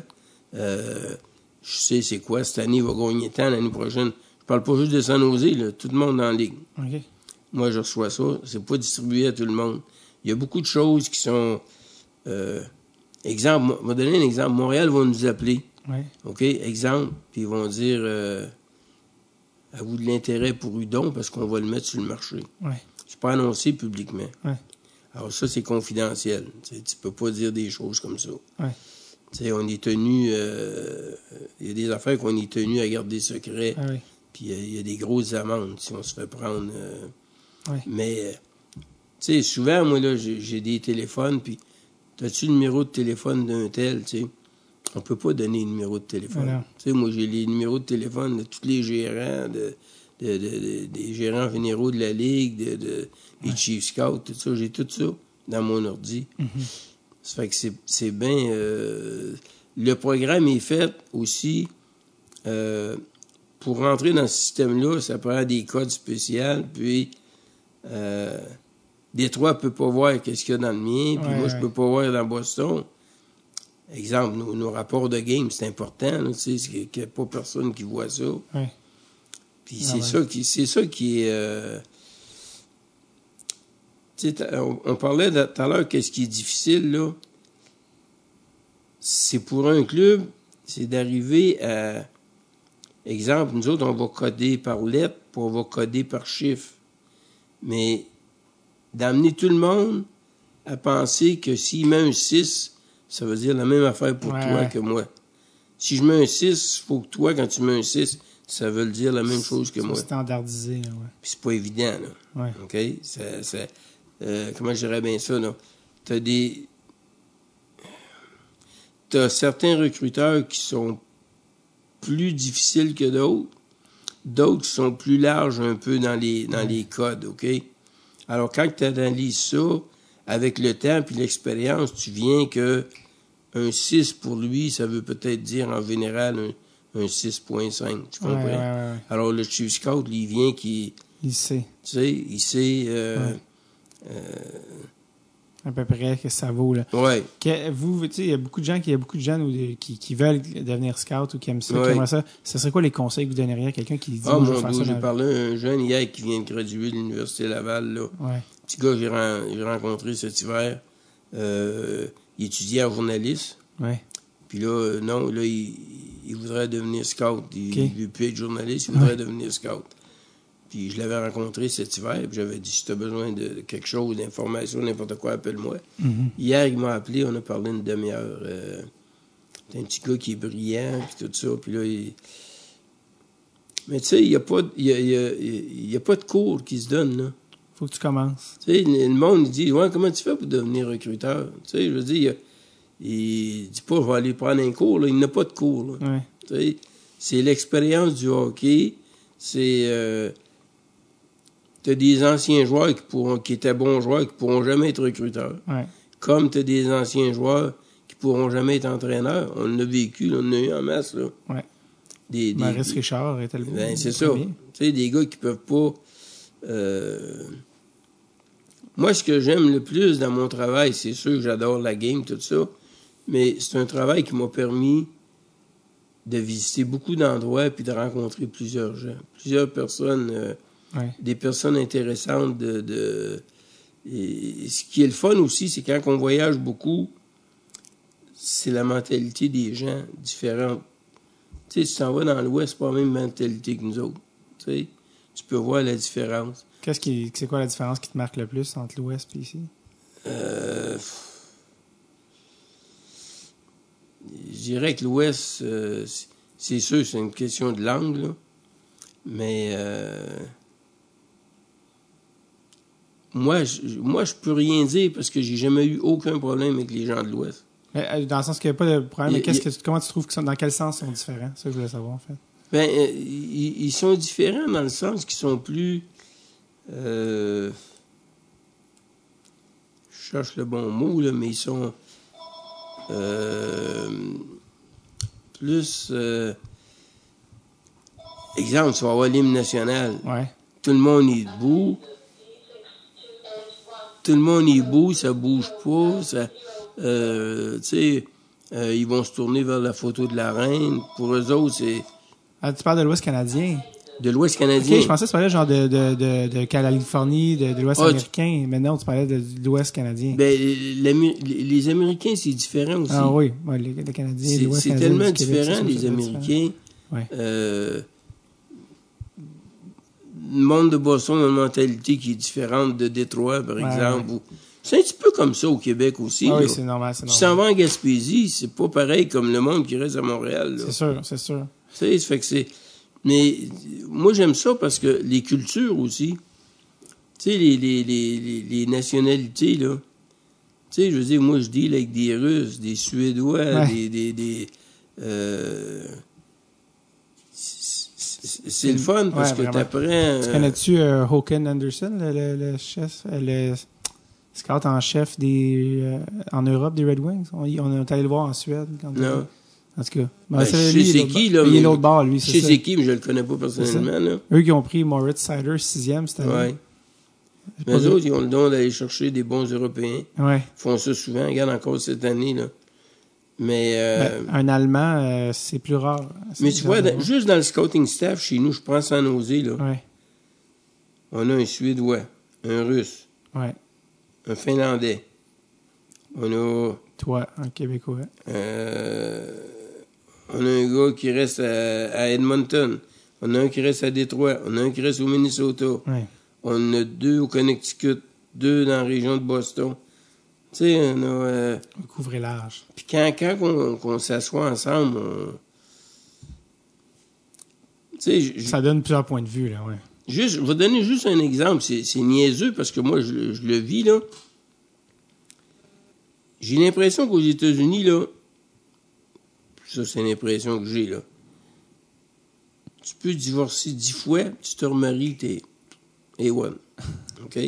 Euh, je sais c'est quoi, cette année, il va gagner tant, l'année prochaine. Je parle pas juste de San Jose, là, tout le monde la ligue. Moi, je reçois ça. C'est pas distribué à tout le monde. Il y a beaucoup de choses qui sont... Euh, exemple, je vais donner un exemple. Montréal va nous appeler. Ouais. OK? Exemple. Puis ils vont dire... Euh, à vous de l'intérêt pour Udon parce qu'on va le mettre sur le marché. Ouais. C'est pas annoncé publiquement. Ouais. Alors ça, c'est confidentiel. Tu tu peux pas dire des choses comme ça. Ouais. Tu sais, on est tenu... euh, Il y a des affaires qu'on est tenu à garder secret. Ah oui. Puis euh, il y a des grosses amendes si on se fait prendre. euh, Ouais. Mais, euh, tu sais, souvent, moi, là, j'ai des téléphones, puis as-tu le numéro de téléphone d'un tel, tu sais? On peut pas donner le numéro de téléphone. Tu sais, moi, j'ai les numéros de téléphone de tous les gérants, de, de- de- de- des gérants généraux de la Ligue, de, de- des Chief Scouts, tout ça. J'ai tout ça dans mon ordi. Ça fait que c'est- c'est bien... euh, le programme est fait aussi... euh, pour rentrer dans ce système-là, ça prend des codes spéciaux, puis euh, Détroit peut pas voir qu'est-ce qu'il y a dans le mien, puis Ouais, moi, je peux pas voir dans Boston. Exemple, nos, nos rapports de game, c'est important, tu sais, qu'il n'y a pas personne qui voit ça. Puis Ah c'est ça qui c'est ça qui est euh, on, on parlait tout à l'heure qu'est-ce qui est difficile là. C'est pour un club, c'est d'arriver à exemple, nous autres on va coder par lettre, puis on va coder par chiffre. Mais d'amener tout le monde à penser que s'il met un 6, ça veut dire la même affaire pour Ouais, toi ouais. que moi. Si je mets un 6, il faut que toi, quand tu mets un 6, ça veut dire la même chose que C'est moi. standardisé, là, ouais. Puis c'est pas évident, là. Ouais. OK? Ça, ça- euh, comment je dirais bien ça, là? T'as des. T'as certains recruteurs qui sont plus difficiles que d'autres. D'autres qui sont plus larges un peu dans les, dans les codes, OK? Alors, quand tu analyses ça, avec le temps puis l'expérience, tu viens que un 6 pour lui, ça veut peut-être dire en général un, un 6.5. Tu comprends? Ouais, ouais, ouais, ouais. Alors, le Chief Scout, il vient qui, Il sait tu sais, il sait, euh, à peu près que ça vaut. Là. ouais, Que vous, tu sais, il y a beaucoup de gens qui, y a beaucoup de jeunes ou- qui, qui veulent devenir scout ou qui aiment ça, Ouais. qui aimeraient ça. Ce serait quoi les conseils que vous donneriez à quelqu'un qui dit Ah, moi, je veux mon ça j'ai parlé à un jeune hier qui vient de graduer de l'Université Laval, là. Ouais. Petit gars que j'ai ren- j'ai rencontré cet hiver. Euh, il étudiait en journaliste. Ouais. Puis là, euh, non, là, il, il voudrait devenir scout. Il ne veut plus être journaliste, il voudrait devenir scout. Puis je l'avais rencontré cet hiver, puis j'avais dit, si tu as besoin de quelque chose, d'information, n'importe quoi, appelle-moi. Mhm. Hier, il m'a appelé, on a parlé une demi-heure. Euh, c'est un petit gars qui est brillant, puis tout ça. Puis là, il... Mais tu sais, il n'y a, pas y a, y a- y a pas de cours qui se donnent, là. Faut que tu commences. Tu sais, le monde, il dit, ouais, comment tu fais pour devenir recruteur? Tu sais, je veux dire, il, il dit pas, je vais aller prendre un cours, là. Il n'a pas de cours, là. Ouais. Tu sais, c'est l'expérience du hockey. C'est. Euh, t'as des anciens joueurs qui, pourront, qui étaient bons joueurs qui pourront jamais être recruteurs. Ouais. Comme t'as des anciens joueurs qui pourront jamais être entraîneurs. On l'a vécu, là, on en a eu en masse. Là. Ouais. Des, des- Maurice des- Richard était le ben, c'est ça. Tu sais, des gars qui peuvent pas. euh, Moi, ce que j'aime le plus dans mon travail, c'est sûr que j'adore la game, tout ça, mais c'est un travail qui m'a permis de visiter beaucoup d'endroits puis de rencontrer plusieurs gens, plusieurs personnes, euh, Ouais. des personnes intéressantes. De, de- et ce qui est le fun aussi, c'est quand on voyage beaucoup, c'est la mentalité des gens différente. Tu sais, si tu t'en vas dans l'Ouest, c'est pas la même mentalité que nous autres. Tu sais, tu peux voir la différence. Qu'est-ce qui, c'est quoi la différence qui te marque le plus entre l'Ouest et ici? Euh, je dirais que l'Ouest, euh, c'est- c'est sûr, c'est une question de langue, là. mais euh, moi, je, moi, je peux rien dire parce que j'ai jamais eu aucun problème avec les gens de l'Ouest. Mais, euh, Dans le sens qu'il n'y a pas de problème, mais qu'est-ce que, comment tu trouves que sont, dans quel sens ils sont différents? Ça je voulais savoir, en fait. Ben, euh, ils, ils sont différents dans le sens qu'ils sont plus. euh, je cherche le bon mot, là, mais ils sont. euh, plus. euh, exemple, tu vas avoir l'hymne national. Ouais. Tout le monde est debout. Tout le monde est debout, ça bouge pas. Ça, euh, tu sais, euh, ils vont se tourner vers la photo de la reine. Pour eux autres, c'est Ah, tu parles de l'Ouest canadien. de l'Ouest Ok, canadien. je pensais que tu parlais genre de, de, de, de Californie, de, l'Ouest Ah, tu- américain, mais non, tu parlais de, l'Ouest canadien. Ben, les Américains, c'est différent aussi. ah oui, ouais, les, les Canadiens, c'est tellement différent, les Américains. Ouais. Euh, monde de Boston a une mentalité qui est différente de Détroit, par Ouais, exemple. ou- C'est un petit peu comme ça au Québec aussi. Ah oui, c'est normal, c'est Tu s'en normal. vas en Gaspésie, c'est pas pareil comme le monde qui reste à Montréal. C'est sûr, c'est sûr. Tu sais, fait que c'est. Mais moi, j'aime ça parce que les cultures aussi, tu sais, les, les, les, les, les nationalités, là. Tu sais, je veux dire, moi, je deal avec des Russes, des Suédois, Ouais. des. des, des euh, c'est- le fun parce Ouais, que t'apprends. Tu euh, connais-tu euh, Håkan Anderson, le, le, le chef, euh, le scout en chef des, euh, en Europe des Red Wings? On, est allé le voir en Suède. Quand Non. En tout cas. Ben, Ben, c'est qui, là, Il est l'autre bord, lui, Je c'est qui, mais je le connais pas personnellement, là. Eux qui ont pris Moritz Sider sixième cette année. Ouais. Mais eux autres, ils ont le don d'aller chercher des bons Européens. Ouais. Ils font ça souvent. Regarde encore cette année, là. Mais. euh, Ben, un Allemand, euh, c'est plus rare. Mais tu vois, dans- juste dans le scouting staff, chez nous, je prends sans nausée, là. Ouais, On a un Suédois, un Russe, ouais. un Finlandais. On a, Toi, un Québécois. euh, on a un gars qui reste à, à Edmonton. On a un qui reste à Détroit. On a un qui reste au Minnesota. Ouais. On a deux au Connecticut, deux dans la région de Boston. Tu sais, on a... euh, large. Puis quand, quand on, s'assoit ensemble, on... Ça donne plusieurs points de vue, là, ouais. Juste, je vais donner juste un exemple. C'est, c'est niaiseux parce que moi, je, je le vis, là. J'ai l'impression qu'aux États-Unis, là, ça, c'est l'impression que j'ai, là. Tu peux divorcer dix fois, tu te remaries, t'es A1. OK?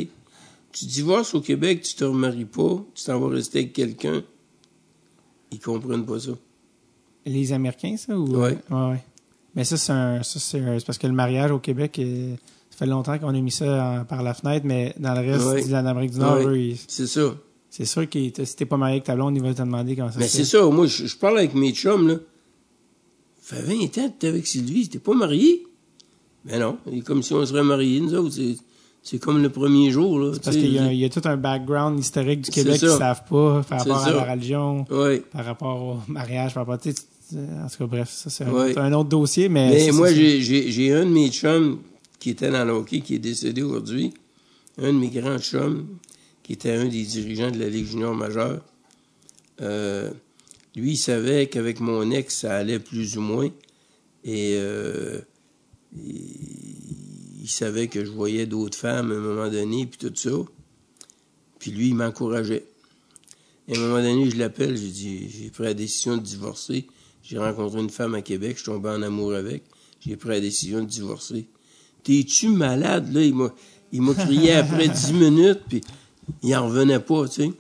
Tu divorces au Québec, tu te remaries pas, tu t'en vas rester avec quelqu'un. Ils comprennent pas ça. Les Américains, ça? Ou... Ouais. ouais, ouais. Mais ça, c'est un, c'est c'est parce que le mariage au Québec, ça fait longtemps qu'on a mis ça en- par la fenêtre, mais dans le reste Ouais. de l'Amérique du Nord, eux, ils- C'est ça. c'est sûr que si t'es pas marié avec ta blonde, ils vont te demander comment ça Mais c'est ça. Moi, je, je parle avec mes chums, là. Ça fait 20 ans que t'es avec Sylvie, t'es pas marié? Mais non. C'est comme si on serait mariés, nous autres. C'est, comme le premier jour, là. Parce qu'il y, a- il y a tout un background historique du Québec qu'ils ça. savent pas par rapport à la religion, Ouais. par rapport au mariage, par rapport tu sais, tu- en tout cas, bref, ça c'est un, Ouais. autre- un autre dossier, mais, moi, j'ai, un de mes chums qui était dans le hockey, qui est décédé aujourd'hui. Un de mes grands chums, qui était un des dirigeants de la Ligue junior majeure. Euh, lui, il savait qu'avec mon ex, ça allait plus ou moins. Et euh, il, il savait que je voyais d'autres femmes à un moment donné, puis tout ça. Puis lui, il m'encourageait. Et à un moment donné, je l'appelle, j'ai dit, j'ai pris la décision de divorcer. J'ai rencontré une femme à Québec, je suis tombé en amour avec. J'ai pris la décision de divorcer. T'es-tu malade, là? Il m'a, il m'a crié après dix minutes, puis il en revenait pas, tu sais.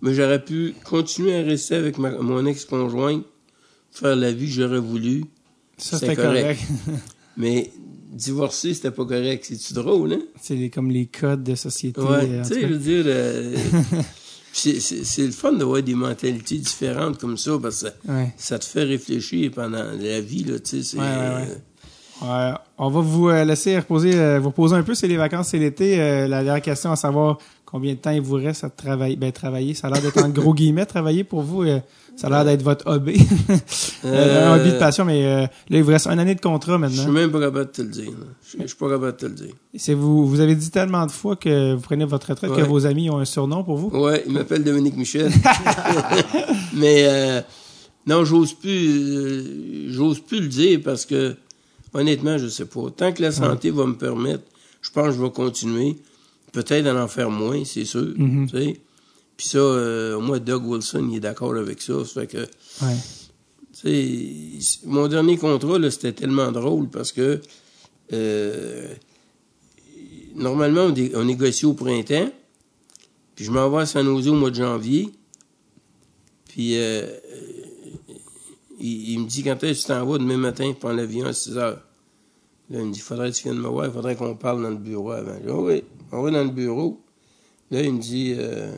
Mais j'aurais pu continuer à rester avec ma- mon ex-conjointe, faire la vie que j'aurais voulu. ça c'est c'était correct. correct. Mais divorcer, c'était pas correct. C'est-tu drôle, hein? c'est comme les codes de société. Ouais, euh, tu sais, je veux dire, euh, c'est, le fun d'avoir des mentalités différentes comme ça, parce que ça, Ouais. ça te fait réfléchir pendant la vie, là, tu sais. Ouais, ouais, ouais. On va vous euh, laisser reposer, euh, vous reposer un peu. C'est les vacances, c'est l'été. Euh, la dernière question, à savoir combien de temps il vous reste à travailler. Ben, travailler, ça a l'air d'être en gros guillemets travailler pour vous. ça a l'air d'être votre hobby. Euh, un hobby de passion, mais là, il vous reste une année de contrat Je suis maintenant. même pas capable de te le dire. Je suis pas capable de te le dire. C'est vous, vous avez dit tellement de fois que vous prenez votre retraite que vos amis ont un surnom pour vous. Ouais, il m'appelle Dominique Michel. Mais euh, non, j'ose plus, j'ose plus le dire parce que honnêtement, je sais pas. Tant que la santé va me permettre, je pense que je vais continuer. Peut-être d'en en faire moins, c'est sûr. Mhm. tu sais. Puis ça, euh, moi, Doug Wilson, il est d'accord avec ça. Ça fait que Ouais. tu sais, mon dernier contrat, c'était tellement drôle parce que euh, normalement, on négocie au printemps, puis je m'en vais à San Jose au mois de janvier, puis euh, il, me dit quand est-ce que tu t'en vas demain matin prendre l'avion à 6 heures? Là, il me dit, faudrait que tu viennes me voir, il faudrait qu'on parle dans le bureau avant. Je dis, oui, on va dans le bureau. Là, il me dit, euh,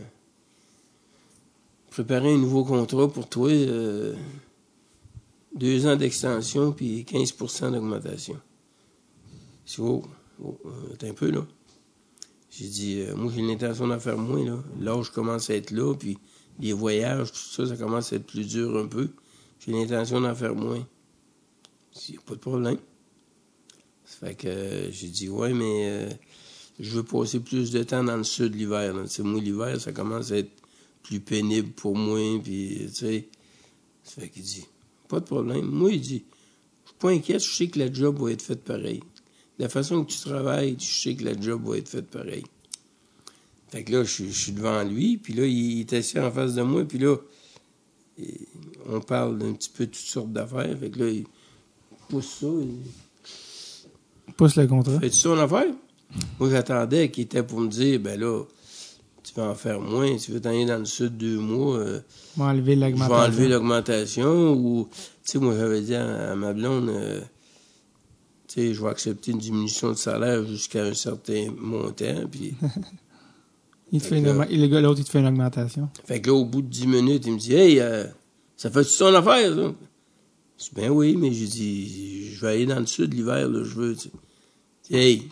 préparer un nouveau contrat pour toi, euh, deux ans d'extension puis 15% d'augmentation. Je dis, oh, oh, euh, attends un peu, là. J'ai dit, euh, moi, j'ai l'intention d'en faire moins, là. L'âge commence à être là, puis les voyages, tout ça, ça commence à être plus dur un peu. J'ai l'intention d'en faire moins. Il n'y a pas de problème. Ça fait que euh, j'ai dit, ouais, mais euh, je veux passer plus de temps dans le sud l'hiver. moi, l'hiver, ça commence à être plus pénible pour moi, puis, tu sais. Ça fait qu'il dit, pas de problème. Moi, il dit, je suis pas inquiète, je sais que la job va être faite pareil. De la façon que tu travailles, je sais que la job va être faite pareil. Fait que là, je, suis- devant lui, puis là, il, il est assis en face de moi, puis là, on parle d'un petit peu de toutes sortes d'affaires. Fait que là, il pousse ça, il Pousse le contrat. Fais-tu son affaire? Moi, j'attendais qu'il était pour me dire, ben là, tu vas en faire moins, tu veux t'en aller dans le sud deux mois, euh, enlever je vais l'augmentation. enlever l'augmentation, ou, tu sais, moi, j'avais dit à, à ma blonde, euh, tu sais, je vais accepter une diminution de salaire jusqu'à un certain montant, puis, Il te fait une, Fait là- le gars, l'autre, il te fait une augmentation. fait que là, au bout de dix minutes, il me dit, hey, euh, ça fait-tu son affaire, ça? Je dis, ben oui, mais j'ai dit, je vais aller dans le sud l'hiver, là, je veux, tu sais. Hey,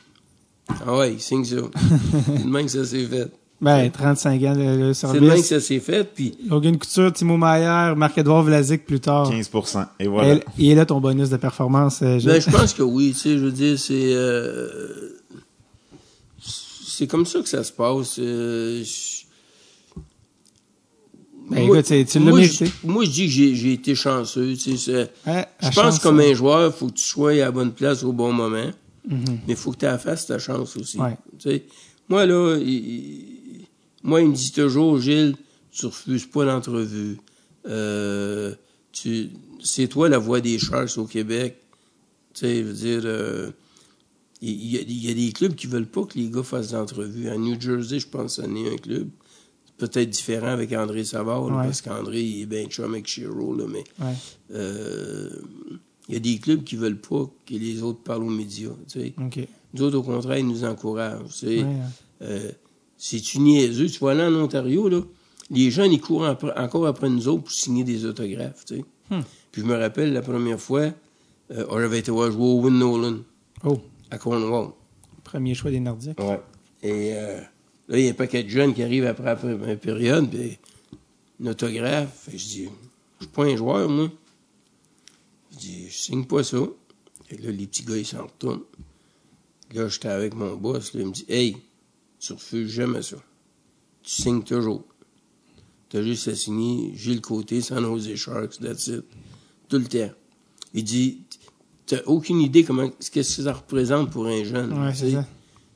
ah ouais, signe ça. C'est de même que ça s'est fait. Ben, 35 ans, le, le C'est de même que service. ça s'est fait, puis Logan Couture, Timo Maillard, Marc-Edouard Vlasic plus tard. 15% Et voilà. Elle- Il est là ton bonus de performance. euh, Gilles. ben, je pense que oui, tu sais, je veux dire, c'est euh, c'est comme ça que ça se passe. euh, je- Ben, moi- écoute, c'est- tu l'as moi, mérité. je- Moi, je dis que j'ai été chanceux. tu sais, Ouais, Je pense chance, comme hein. un joueur, il faut que tu sois à la bonne place au bon moment. Mais il faut que tu fasses ta chance aussi. Ouais. Tu sais, moi, là, il, moi, il me dit toujours, Gilles, tu refuses pas l'entrevue. Euh, c'est toi la voix des Sharks au Québec. Tu sais, dire, euh, il y, a, il y a des clubs qui veulent pas que les gars fassent d'entrevue. À New Jersey, je pense que ça n'est un club. Peut-être différent avec André Savard, là, Ouais. parce qu'André, il est bien chum avec Shiro, là, mais Ouais. euh, il y a des clubs qui veulent pas que les autres parlent aux médias. Tu sais. Nous autres, au contraire, ils nous encouragent. tu sais. Ouais. Euh, c'est une niaiseux? Tu vois, là, en Ontario, là, les gens, ils courent encore après nous autres pour signer des autographes, tu sais. Hmm. Puis je me rappelle, la première fois, euh, on avait été voir jouer au Win Nolan, Oh, à Cornwall. premier choix des Nordiques. Ouais. Et euh, là, il y a un paquet de jeunes qui arrivent après, une période, puis un autographe. Je dis, je suis pas un joueur, moi. Je dis, je signe pas ça. Et là, les petits gars, ils s'en retournent. Là, j'étais avec mon boss, là, il me dit, hey, tu refuses jamais ça. Tu signes toujours. T'as juste à signer Gilles Côté, San Jose Sharks, that's it. Tout le temps. Il dit, t'as aucune idée comment, qu'est-ce que ça représente pour un jeune. Ouais, c'est ça.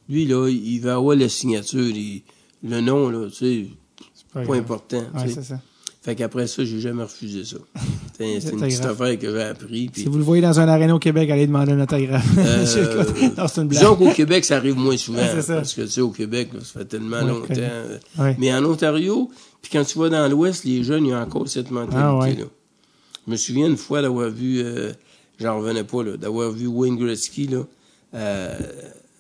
Lui, là, il va avoir la signature, il- le nom, là, tu sais, C'est pas pas important. Ouais, c'est ça. Fait qu'après ça, j'ai jamais refusé ça. C'est une petite grave. affaire que j'ai appris. Si vous le voyez dans un aréna au Québec, allez demander un autographe. Euh, non, c'est une blague. Disons qu'au Québec, ça arrive moins souvent. Ouais, c'est ça. Parce que, tu sais, au Québec, là, ça fait tellement Ouais, longtemps. euh, Ouais. Mais en Ontario, puis quand tu vas dans l'Ouest, les jeunes, ils ont encore cette mentalité, Ah. Je me souviens une fois d'avoir vu, euh, j'en revenais pas, là, d'avoir vu Wayne Gretzky, là, euh,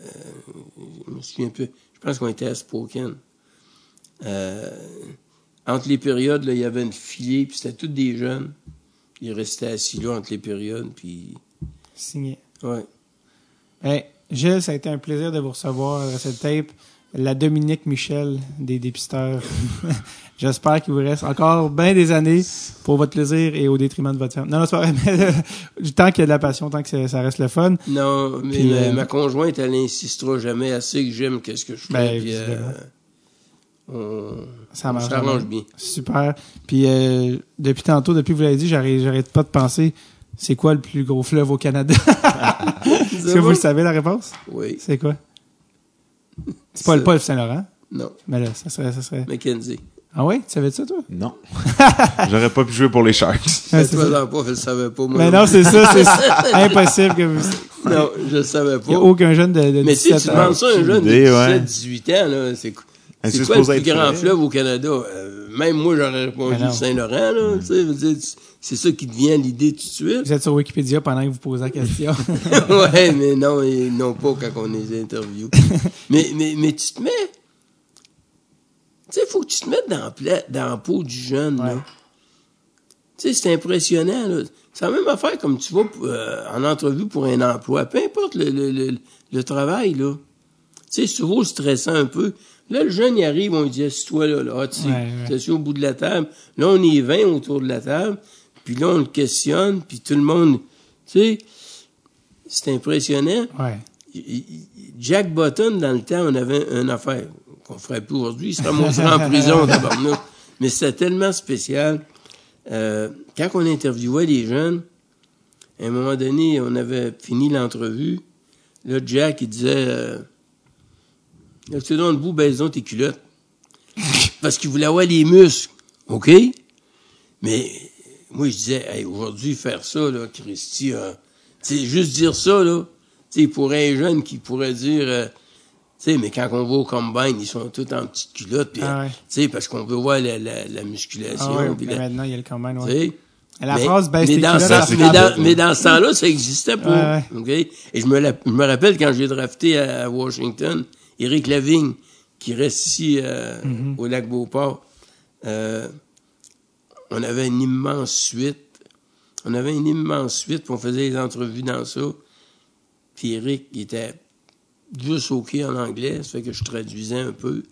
euh, je me souviens plus, je pense qu'on était à Spokane. Euh, entre les périodes, là, il y avait une filée, puis c'était tous des jeunes. Ils restaient assis là entre les périodes, puis... Signé. Ouais. Hey, Gilles, ça a été un plaisir de vous recevoir à cette tape. La Dominique Michel des dépisteurs. J'espère qu'il vous reste encore bien des années pour votre plaisir et au détriment de votre femme. Non, non, c'est pas vrai, mais euh, du temps qu'il y a de la passion, tant que ça, reste le fun. Non, mais Puis, ma, euh, ma conjointe, elle insistera jamais assez que j'aime qu'est-ce que je fais. Ben, puis, euh, on Ça marche. bien. Super. Puis euh, depuis tantôt, depuis que vous l'avez dit, j'arrête, pas de penser, c'est quoi le plus gros fleuve au Canada? Est-ce que vous le savez la réponse? Oui. C'est quoi? C'est pas, le- pas le Saint-Laurent, Non. mais là, ça serait, ça serait... Mackenzie. Ah oui? Tu savais ça, toi? Non. J'aurais pas pu jouer pour les Sharks. Ouais, c'est ça. Pas, je le savais pas, moi. Mais non, c'est ça, c'est impossible que vous... Non, je le savais Il y a pas. aucun jeune de, de Mais 17 tu demandes ça à un jeune de idée, ouais. 17, 18 ans, là, c'est Ah, c'est quoi le plus grand vrai? fleuve au Canada? Euh, même moi, j'aurais répondu non. Saint-Laurent, là, dire, c'est ça qui devient l'idée tout de suite. Vous êtes sur Wikipédia pendant que vous posez la question. ouais, mais non, ils n'ont pas quand on les interview. mais, mais, mais tu te mets. Tu sais, il faut que tu te mettes dans, la pla- dans la peau du jeune, Ouais. là. Tu sais, c'est impressionnant, là. C'est la même affaire comme tu vas euh, en entrevue pour un emploi. Peu importe le, le, le, le travail, là. Tu sais, c'est toujours stressant un peu. Là, le jeune, il arrive, on lui dit, assis-toi là, là, Ah, tu sais, Ouais, au bout de la table. Là, on est 20 autour de la table. Puis là, on le questionne, puis tout le monde, tu sais, c'est impressionnant. Ouais. Jack Button, dans le temps, on avait une affaire qu'on ferait plus aujourd'hui. Il se ramasserait en prison, tabarnak. Mais c'était tellement spécial. Euh, quand on interviewait les jeunes, à un moment donné, on avait fini l'entrevue. Là, Jack, il disait, euh, là, tu dans debout, baisse donc tes culottes. Parce qu'il voulait avoir les muscles. OK? Mais, moi, je disais, hey, aujourd'hui, faire ça, là, Christy, euh, tu sais, juste dire ça, là, pour un jeune qui pourrait dire, euh, sais, mais quand on va au combine, ils sont tous en petites culottes, puis, Ah ouais. sais, parce qu'on veut voir la, la, la musculation, Ah ouais, la- maintenant, il y a le combine, ouais. La Mais- phrase baisse mais tes dans, culottes, ça- ça mais, frappe. dans, mais dans ce temps-là, ça existait pas. Et je me, je me rappelle quand j'ai drafté à, à Washington, Éric Lavigne, qui reste ici euh, Mm-hmm. au lac Beauport, euh, on avait une immense suite. On avait une immense suite, puis on faisait des entrevues dans ça. Puis Éric, il était juste OK en anglais, ça fait que je traduisais un peu.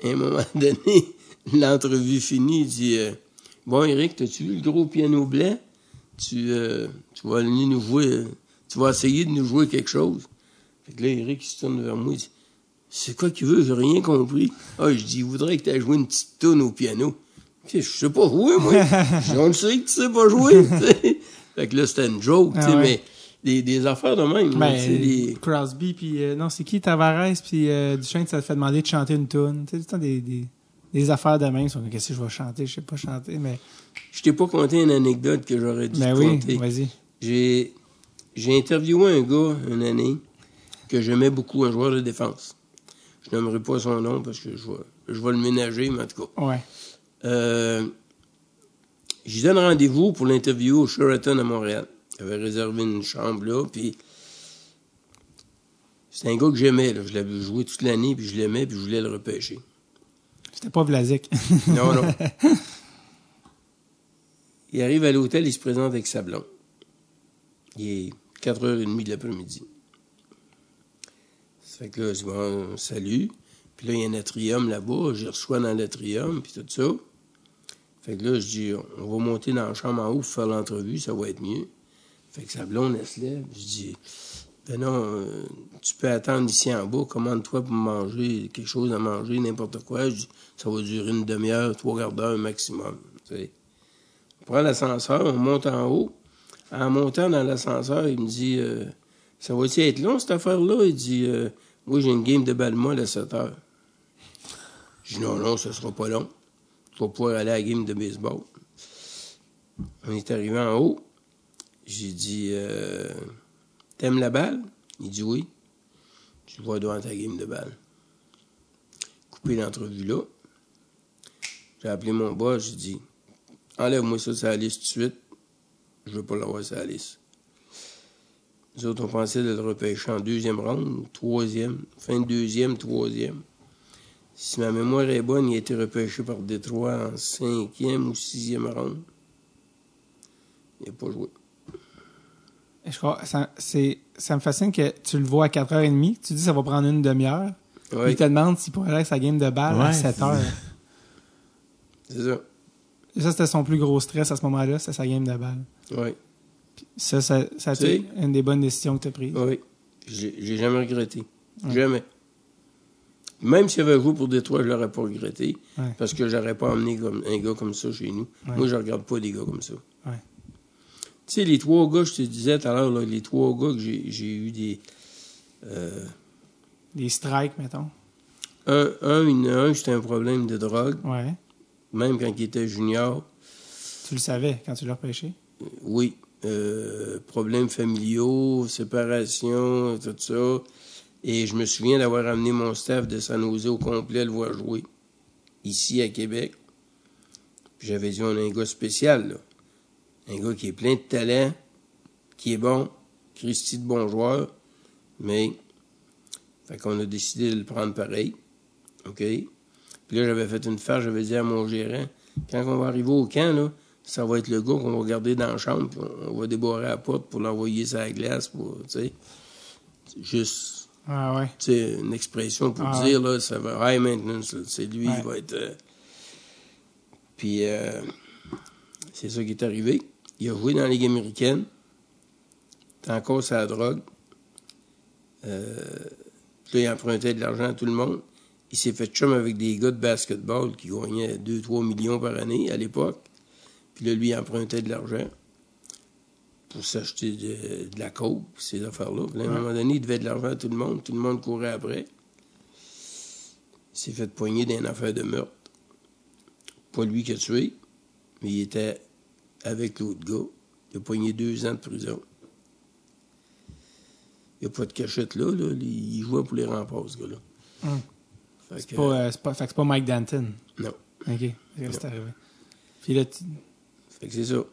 Et à un moment donné, l'entrevue finie, il dit euh, Bon, Eric, t'as-tu vu le gros piano blanc? Tu, euh, tu vas venir nous jouer, euh, tu vas essayer de nous jouer quelque chose. Fait que là, Eric, il se tourne vers moi, il dit C'est quoi qu'il veut? J'ai rien compris. Ah, je dis Il voudrait que tu aies joué une petite tonne au piano. Je sais pas jouer, moi. On le sait que tu sais pas jouer. fait que là, c'était une joke, Ah ouais. mais Des, des affaires de même. Ben, Crosby, puis euh, non, c'est qui Tavares, puis euh, Duchesne, ça te fait demander de chanter une tune. Tu sais, des, des, des affaires de même. Qu'est-ce que je vais chanter? Je sais pas chanter, mais. Je t'ai pas conté une anecdote que j'aurais dû Ben te oui, conter. vas-y. J'ai, j'ai interviewé un gars une année que j'aimais beaucoup, un joueur de défense. Je n'aimerais pas son nom parce que je vais, je vais le ménager, mais en tout cas. Ouais. Euh, j'y donne rendez-vous pour l'interview au Sheraton à Montréal. J'avais réservé une chambre là, puis c'est un gars que j'aimais. Je l'avais joué toute l'année, puis je l'aimais, puis je voulais le repêcher. C'était pas Vlasic. Non, non. il arrive à l'hôtel, il se présente avec sa blonde. Il est 4h30 de l'après-midi. Ça fait que là, je dis, bon, salut. Puis là, il y a un atrium là-bas. Je reçois dans l'atrium, puis tout ça. Fait que là, je dis, on va monter dans la chambre en haut pour faire l'entrevue, ça va être mieux. Fait que sa blonde, elle se lève. Je dis, ben non, euh, tu peux attendre ici en bas, commande-toi pour manger quelque chose à manger, n'importe quoi. Je dis, ça va durer une demi-heure, trois quarts d'heure maximum. On prend l'ascenseur, on monte en haut. En montant dans l'ascenseur, il me dit, euh, ça va-tu être long, cette affaire-là? Il dit, euh, moi, j'ai une game de balle molle à 7 heures. Je dis, non, non, ça sera pas long. Tu vas pouvoir aller à la game de baseball. On est arrivé en haut. J'ai dit, euh, t'aimes la balle? Il dit oui. Tu vois devant ta game de balle. Coupé l'entrevue là. J'ai appelé mon boss, j'ai dit, enlève-moi ça sur la liste tout de suite. Je veux pas l'avoir sur la liste. Nous autres, on pensait de le repêcher en deuxième ronde, troisième, fin de deuxième, troisième. Si ma mémoire est bonne, il a été repêché par Détroit en cinquième ou sixième ronde. Il n'a pas joué. Je crois, ça, c'est, ça me fascine que tu le vois à 4h30, tu dis que ça va prendre une demi-heure. puis Il te demande s'il pourrait aller avec sa game de balle à Ouais, 7 c'est- heures. c'est ça. Et ça, c'était son plus gros stress à ce moment-là, c'était sa game de balle. Oui, Ça, ça, ça a été une des bonnes décisions que tu as prises. oui. J'ai j'ai jamais regretté. Ouais. Jamais. Même s'il avait joué pour Détroit, je l'aurais pas regretté. Ouais. Parce que j'aurais pas emmené comme, un gars comme ça chez nous. Ouais. Moi, je regarde pas des gars comme ça. Tu sais, les trois gars, je te disais tout à l'heure, les trois gars que j'ai eu des. euh, Des strikes, mettons? un, un, une- un, c'était un problème de drogue, Ouais. même quand il était junior. Tu le savais quand tu l'as repêché? Oui. Euh, problèmes familiaux, séparation, tout ça. Et je me souviens d'avoir amené mon staff de San Jose au complet le voir jouer. Ici, à Québec. Puis j'avais dit, on a un gars spécial, là. Un gars qui est plein de talent, qui est bon, Christy de bon joueur, mais... Fait qu'on a décidé de le prendre pareil. OK? Puis là, j'avais fait une farce, j'avais dit à mon gérant, quand on va arriver au camp, là, ça va être le gars qu'on va garder dans la chambre, puis on va débarrer la porte pour l'envoyer sur la glace, pour, tu sais, juste, Ah ouais. tu sais, une expression pour Ah dire, là, ça va high maintenance, c'est lui, Ouais. il va être... euh, Puis, euh, c'est ça qui est arrivé. Il a joué dans la Ligue américaine, T'es encore sur la drogue. Euh, puis là, il empruntait de l'argent à tout le monde. Il s'est fait chum avec des gars de basketball qui gagnaient 2-3 millions par année à l'époque. Puis là, lui, il empruntait de l'argent pour s'acheter de, de la coke, ces affaires-là. Puis là, à un moment donné, il devait de l'argent à tout le monde. Tout le monde courait après. Il s'est fait poigner d'une affaire de meurtre. Pas lui qui a tué, mais il était avec l'autre gars. Il a poigné deux ans de prison. Il n'y a pas de cachette là, là. Il jouait pour les remparts, ce gars-là. Hum. Fait C'est que, pas, euh, c'est pas, fait que c'est pas Mike Danton. non. OK. C'est arrivé. Puis là, tu, Fait que c'est ça.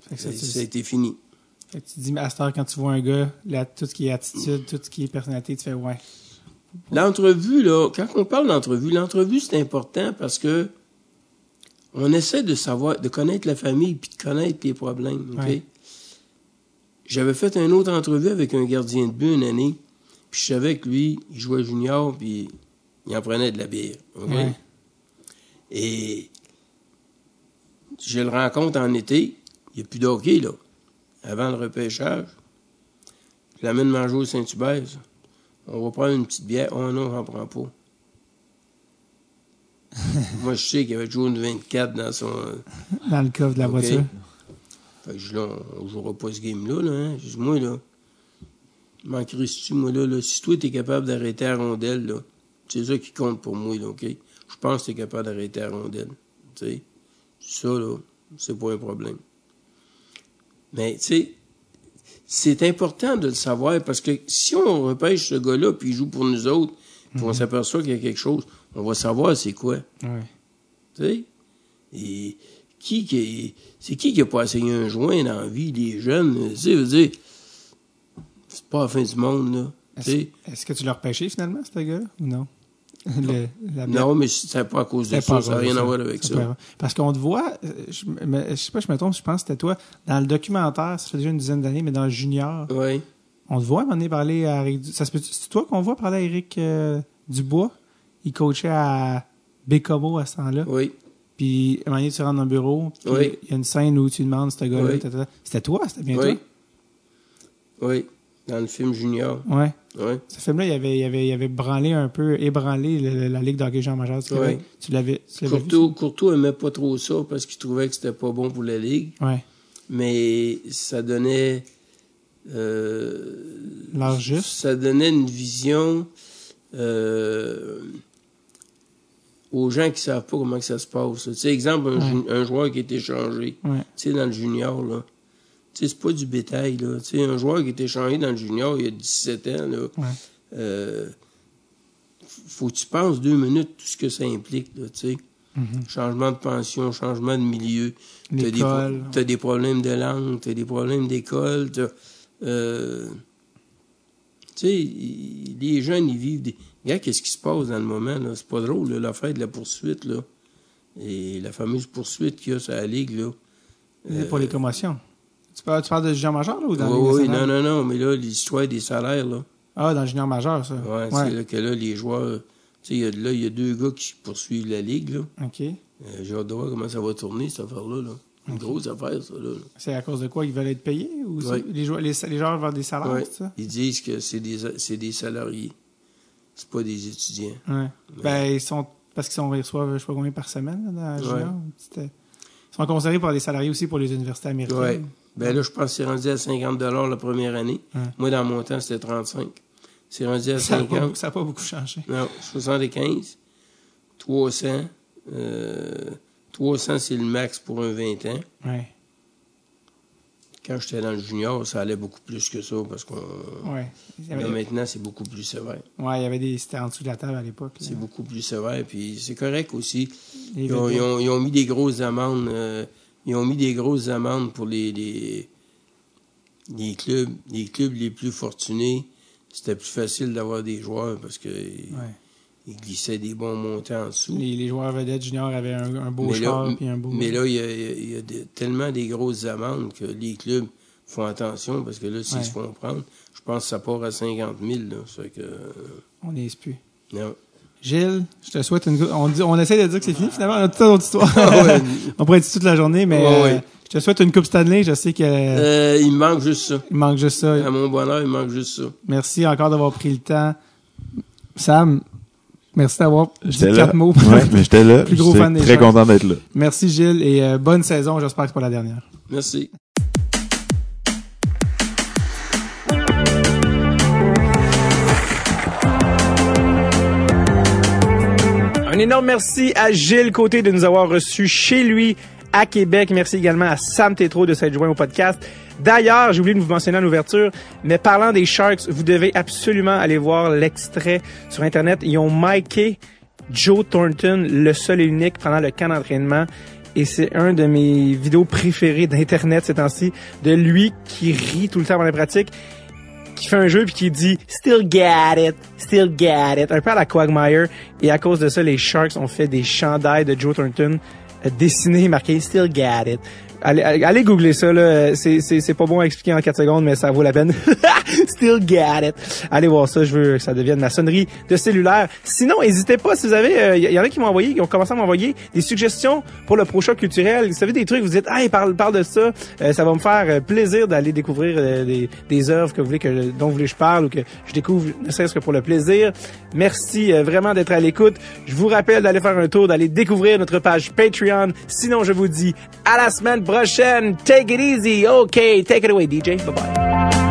fait que Ça, ça, tu, ça a été fini. fait que tu dis, à cette heure, quand tu vois un gars, là, tout ce qui est attitude, tout ce qui est personnalité, tu fais ouais. L'entrevue, là, quand on parle d'entrevue, l'entrevue, c'est important parce que on essaie de savoir, de connaître la famille puis de connaître les problèmes. Ouais. J'avais fait une autre entrevue avec un gardien de but une année, puis je savais que lui, il jouait junior, puis il en prenait de la bière. Ouais. Et je le rencontre en été, il n'y a plus de hockey, là. Avant le repêchage, je l'amène manger au Saint-Hubert. On va prendre une petite bière. Oh non, j'en prends pas. Moi, je sais qu'il y avait toujours une 24 dans son. Dans le coffre de la voiture. Fait que je dis, là, on ne jouera pas ce game-là, là. Hein. Je dis, moi, là, manquerais-tu, moi, là, là, si toi, t'es capable d'arrêter la rondelle, là, c'est ça qui compte pour moi, là, OK? Je pense que t'es capable d'arrêter la rondelle, tu sais. Ça, là, c'est pas un problème. Mais, tu sais, c'est important de le savoir parce que si on repêche ce gars-là puis il joue pour nous autres, puis on s'aperçoit qu'il y a quelque chose, on va savoir c'est quoi. Ouais. Tu sais? Et qui qui c'est qui qui a pas essayé un joint dans la vie des jeunes? Tu sais, veux dire, c'est pas la fin du monde, là. Tu Est-ce sais? est-ce que tu l'as repêché finalement, ce gars-là, ou non? Le- la- Non, mais c'est pas à cause de ça. Ça n'a rien à voir avec ça. Parce qu'on te voit, euh, je, je sais pas, je me trompe, je pense que c'était toi, dans le documentaire, ça fait déjà une dizaine d'années, mais dans le junior, Oui. on te voit à un moment donné parler à ça se peut, c'est toi qu'on voit parler à Eric euh, Dubois? Il coachait à Bécomo à ce temps-là. Oui. Puis, à un moment donné, tu rentres dans le bureau, puis Oui. il y a une scène où tu demandes ce gars-là, Oui. C'était toi? C'était bien Oui. Oui. Dans le film Junior. toi? Ouais. Oui. Ce film-là, il avait, il avait, il avait branlé un peu, ébranlé le- la Ligue d'hockey Jean Major du Québec. Ouais. Tu l'avais, vu? Courtois, Courtois aimait pas trop ça parce qu'il trouvait que c'était pas bon pour la Ligue. Ouais. Mais ça donnait. euh, juste. ça donnait une vision euh, aux gens qui savent pas comment que ça se passe. Tu sais, exemple, un, Ouais. ju- un joueur qui est échangé, Ouais. tu sais, dans le junior, là. Tu sais, c'est pas du bétail, là. Tu sais, un joueur qui est échangé dans le junior, il y a 17 ans, là. Ouais. euh, faut que tu penses deux minutes tout ce que ça implique, là, tu sais. Mhm. Changement de pension, changement de milieu. T'as des, t'as des problèmes de langue, t'as des problèmes d'école, t'as, euh, tu sais, les jeunes, ils vivent des... Regarde qu'est-ce qui se passe dans le moment, là? C'est pas drôle, l'affaire de la poursuite, là. Et la fameuse poursuite qu'il y a sur la Ligue, là. C'est Pour les commotions. Tu parles, tu parles de junior majeur, là, ou dans Oui, oui, non, non, non, mais là, l'histoire des salaires, là. Ah, dans le junior majeur, ça. Ouais, c'est là que là, les joueurs... Tu sais, il y a- là, il y a deux gars qui poursuivent la Ligue, là. OK. Euh, J'ai hâte de voir comment ça va tourner, cette affaire-là, là. Une grosse affaire, ça, là. C'est à cause de quoi ils veulent être payés? Ou Ouais. les, joueurs, les, les joueurs veulent des salaires, Ouais. ça? Ils disent que c'est des, c'est des salariés. C'est pas des étudiants. Ouais. Ben, ils sont, parce qu'ils reçoivent, je sais pas combien par semaine, là, dans la. C'était- Ils sont considérés par des salariés aussi pour les universités américaines. Ouais. Ben là, je pense que c'est rendu à 50 la première année. Ouais. Moi, dans mon temps, c'était 35. C'est rendu à Ça n'a pas, 50. ça a pas beaucoup changé. Non, 75. 300. Euh, 300, c'est le max pour un 20 ans. Ouais. Quand j'étais dans le junior, ça allait beaucoup plus que ça parce qu'on. Ouais. Là, maintenant, c'est beaucoup plus sévère. ouais, il y avait des, c'était en dessous de la table à l'époque. C'est beaucoup plus sévère. Puis c'est correct aussi. Ont, ils ont- ils ont mis des grosses amendes. euh, ils ont mis des grosses amendes pour les, les, les clubs, les clubs les plus fortunés. C'était plus facile d'avoir des joueurs parce que Ouais. Ils glissaient des bons montants en dessous. Les, les joueurs vedettes juniors avaient un, un beau mais char puis un beau. mais là, il y a, il y a- il des- tellement des grosses amendes que les clubs font attention parce que là, s'ils Ouais. se font prendre, je pense que ça part à 50 000. Là, ça fait que, euh, on n'est plus. non. Gilles, je te souhaite une. On, dit, on essaie de dire que c'est fini, finalement, on a toute notre histoire. On pourrait dire toute la journée, mais euh, ouais. je te souhaite une Coupe Stanley. Je sais que Euh, il me manque juste ça. il manque juste ça. À mon bonheur, il manque juste ça. Merci encore d'avoir pris le temps. Sam, merci d'avoir dit J'étais là. quatre mots. Ouais, mais j'étais là. Plus gros fan des très content d'être là. Merci Gilles et euh, bonne saison. J'espère que c'est pas la dernière. Merci. Un énorme merci à Gilles Côté de nous avoir reçus chez lui à Québec. Merci également à Sam Tétro de s'être joint au podcast. D'ailleurs, j'ai oublié de vous mentionner en ouverture, mais parlant des Sharks, vous devez absolument aller voir l'extrait sur Internet. Ils ont Joe Thornton, le seul et unique, pendant le camp d'entraînement. Et c'est un de mes vidéos préférées d'Internet ces temps-ci, de lui qui rit tout le temps pendant la pratique qui fait un jeu puis qui dit still get it, still get it, un peu à la Quagmire. Et à cause de ça, les Sharks ont fait des chandails de Joe Thornton euh, dessinés marqués still get it. Allez, allez googler ça là, c'est c'est pas bon à expliquer en 4 secondes mais ça vaut la peine. still get it. Allez voir ça, je veux que ça devienne ma sonnerie de cellulaire. Sinon, n'hésitez pas si vous avez il y, en a qui m'ont envoyé, qui ont commencé à m'envoyer des suggestions pour le prochain culturel. Vous savez des trucs, vous dites "Ah, parle parle de ça, Euh, ça va me faire euh, plaisir d'aller découvrir euh, des des œuvres que vous voulez que dont vous voulez que je parle ou que je découvre ne serait-ce que pour le plaisir. Merci euh, vraiment d'être à l'écoute. Je vous rappelle d'aller faire un tour, d'aller découvrir notre page Patreon. Sinon, je vous dis à la semaine prochaine. Hashem. Take it easy. Okay, take it away, DJ. Bye bye.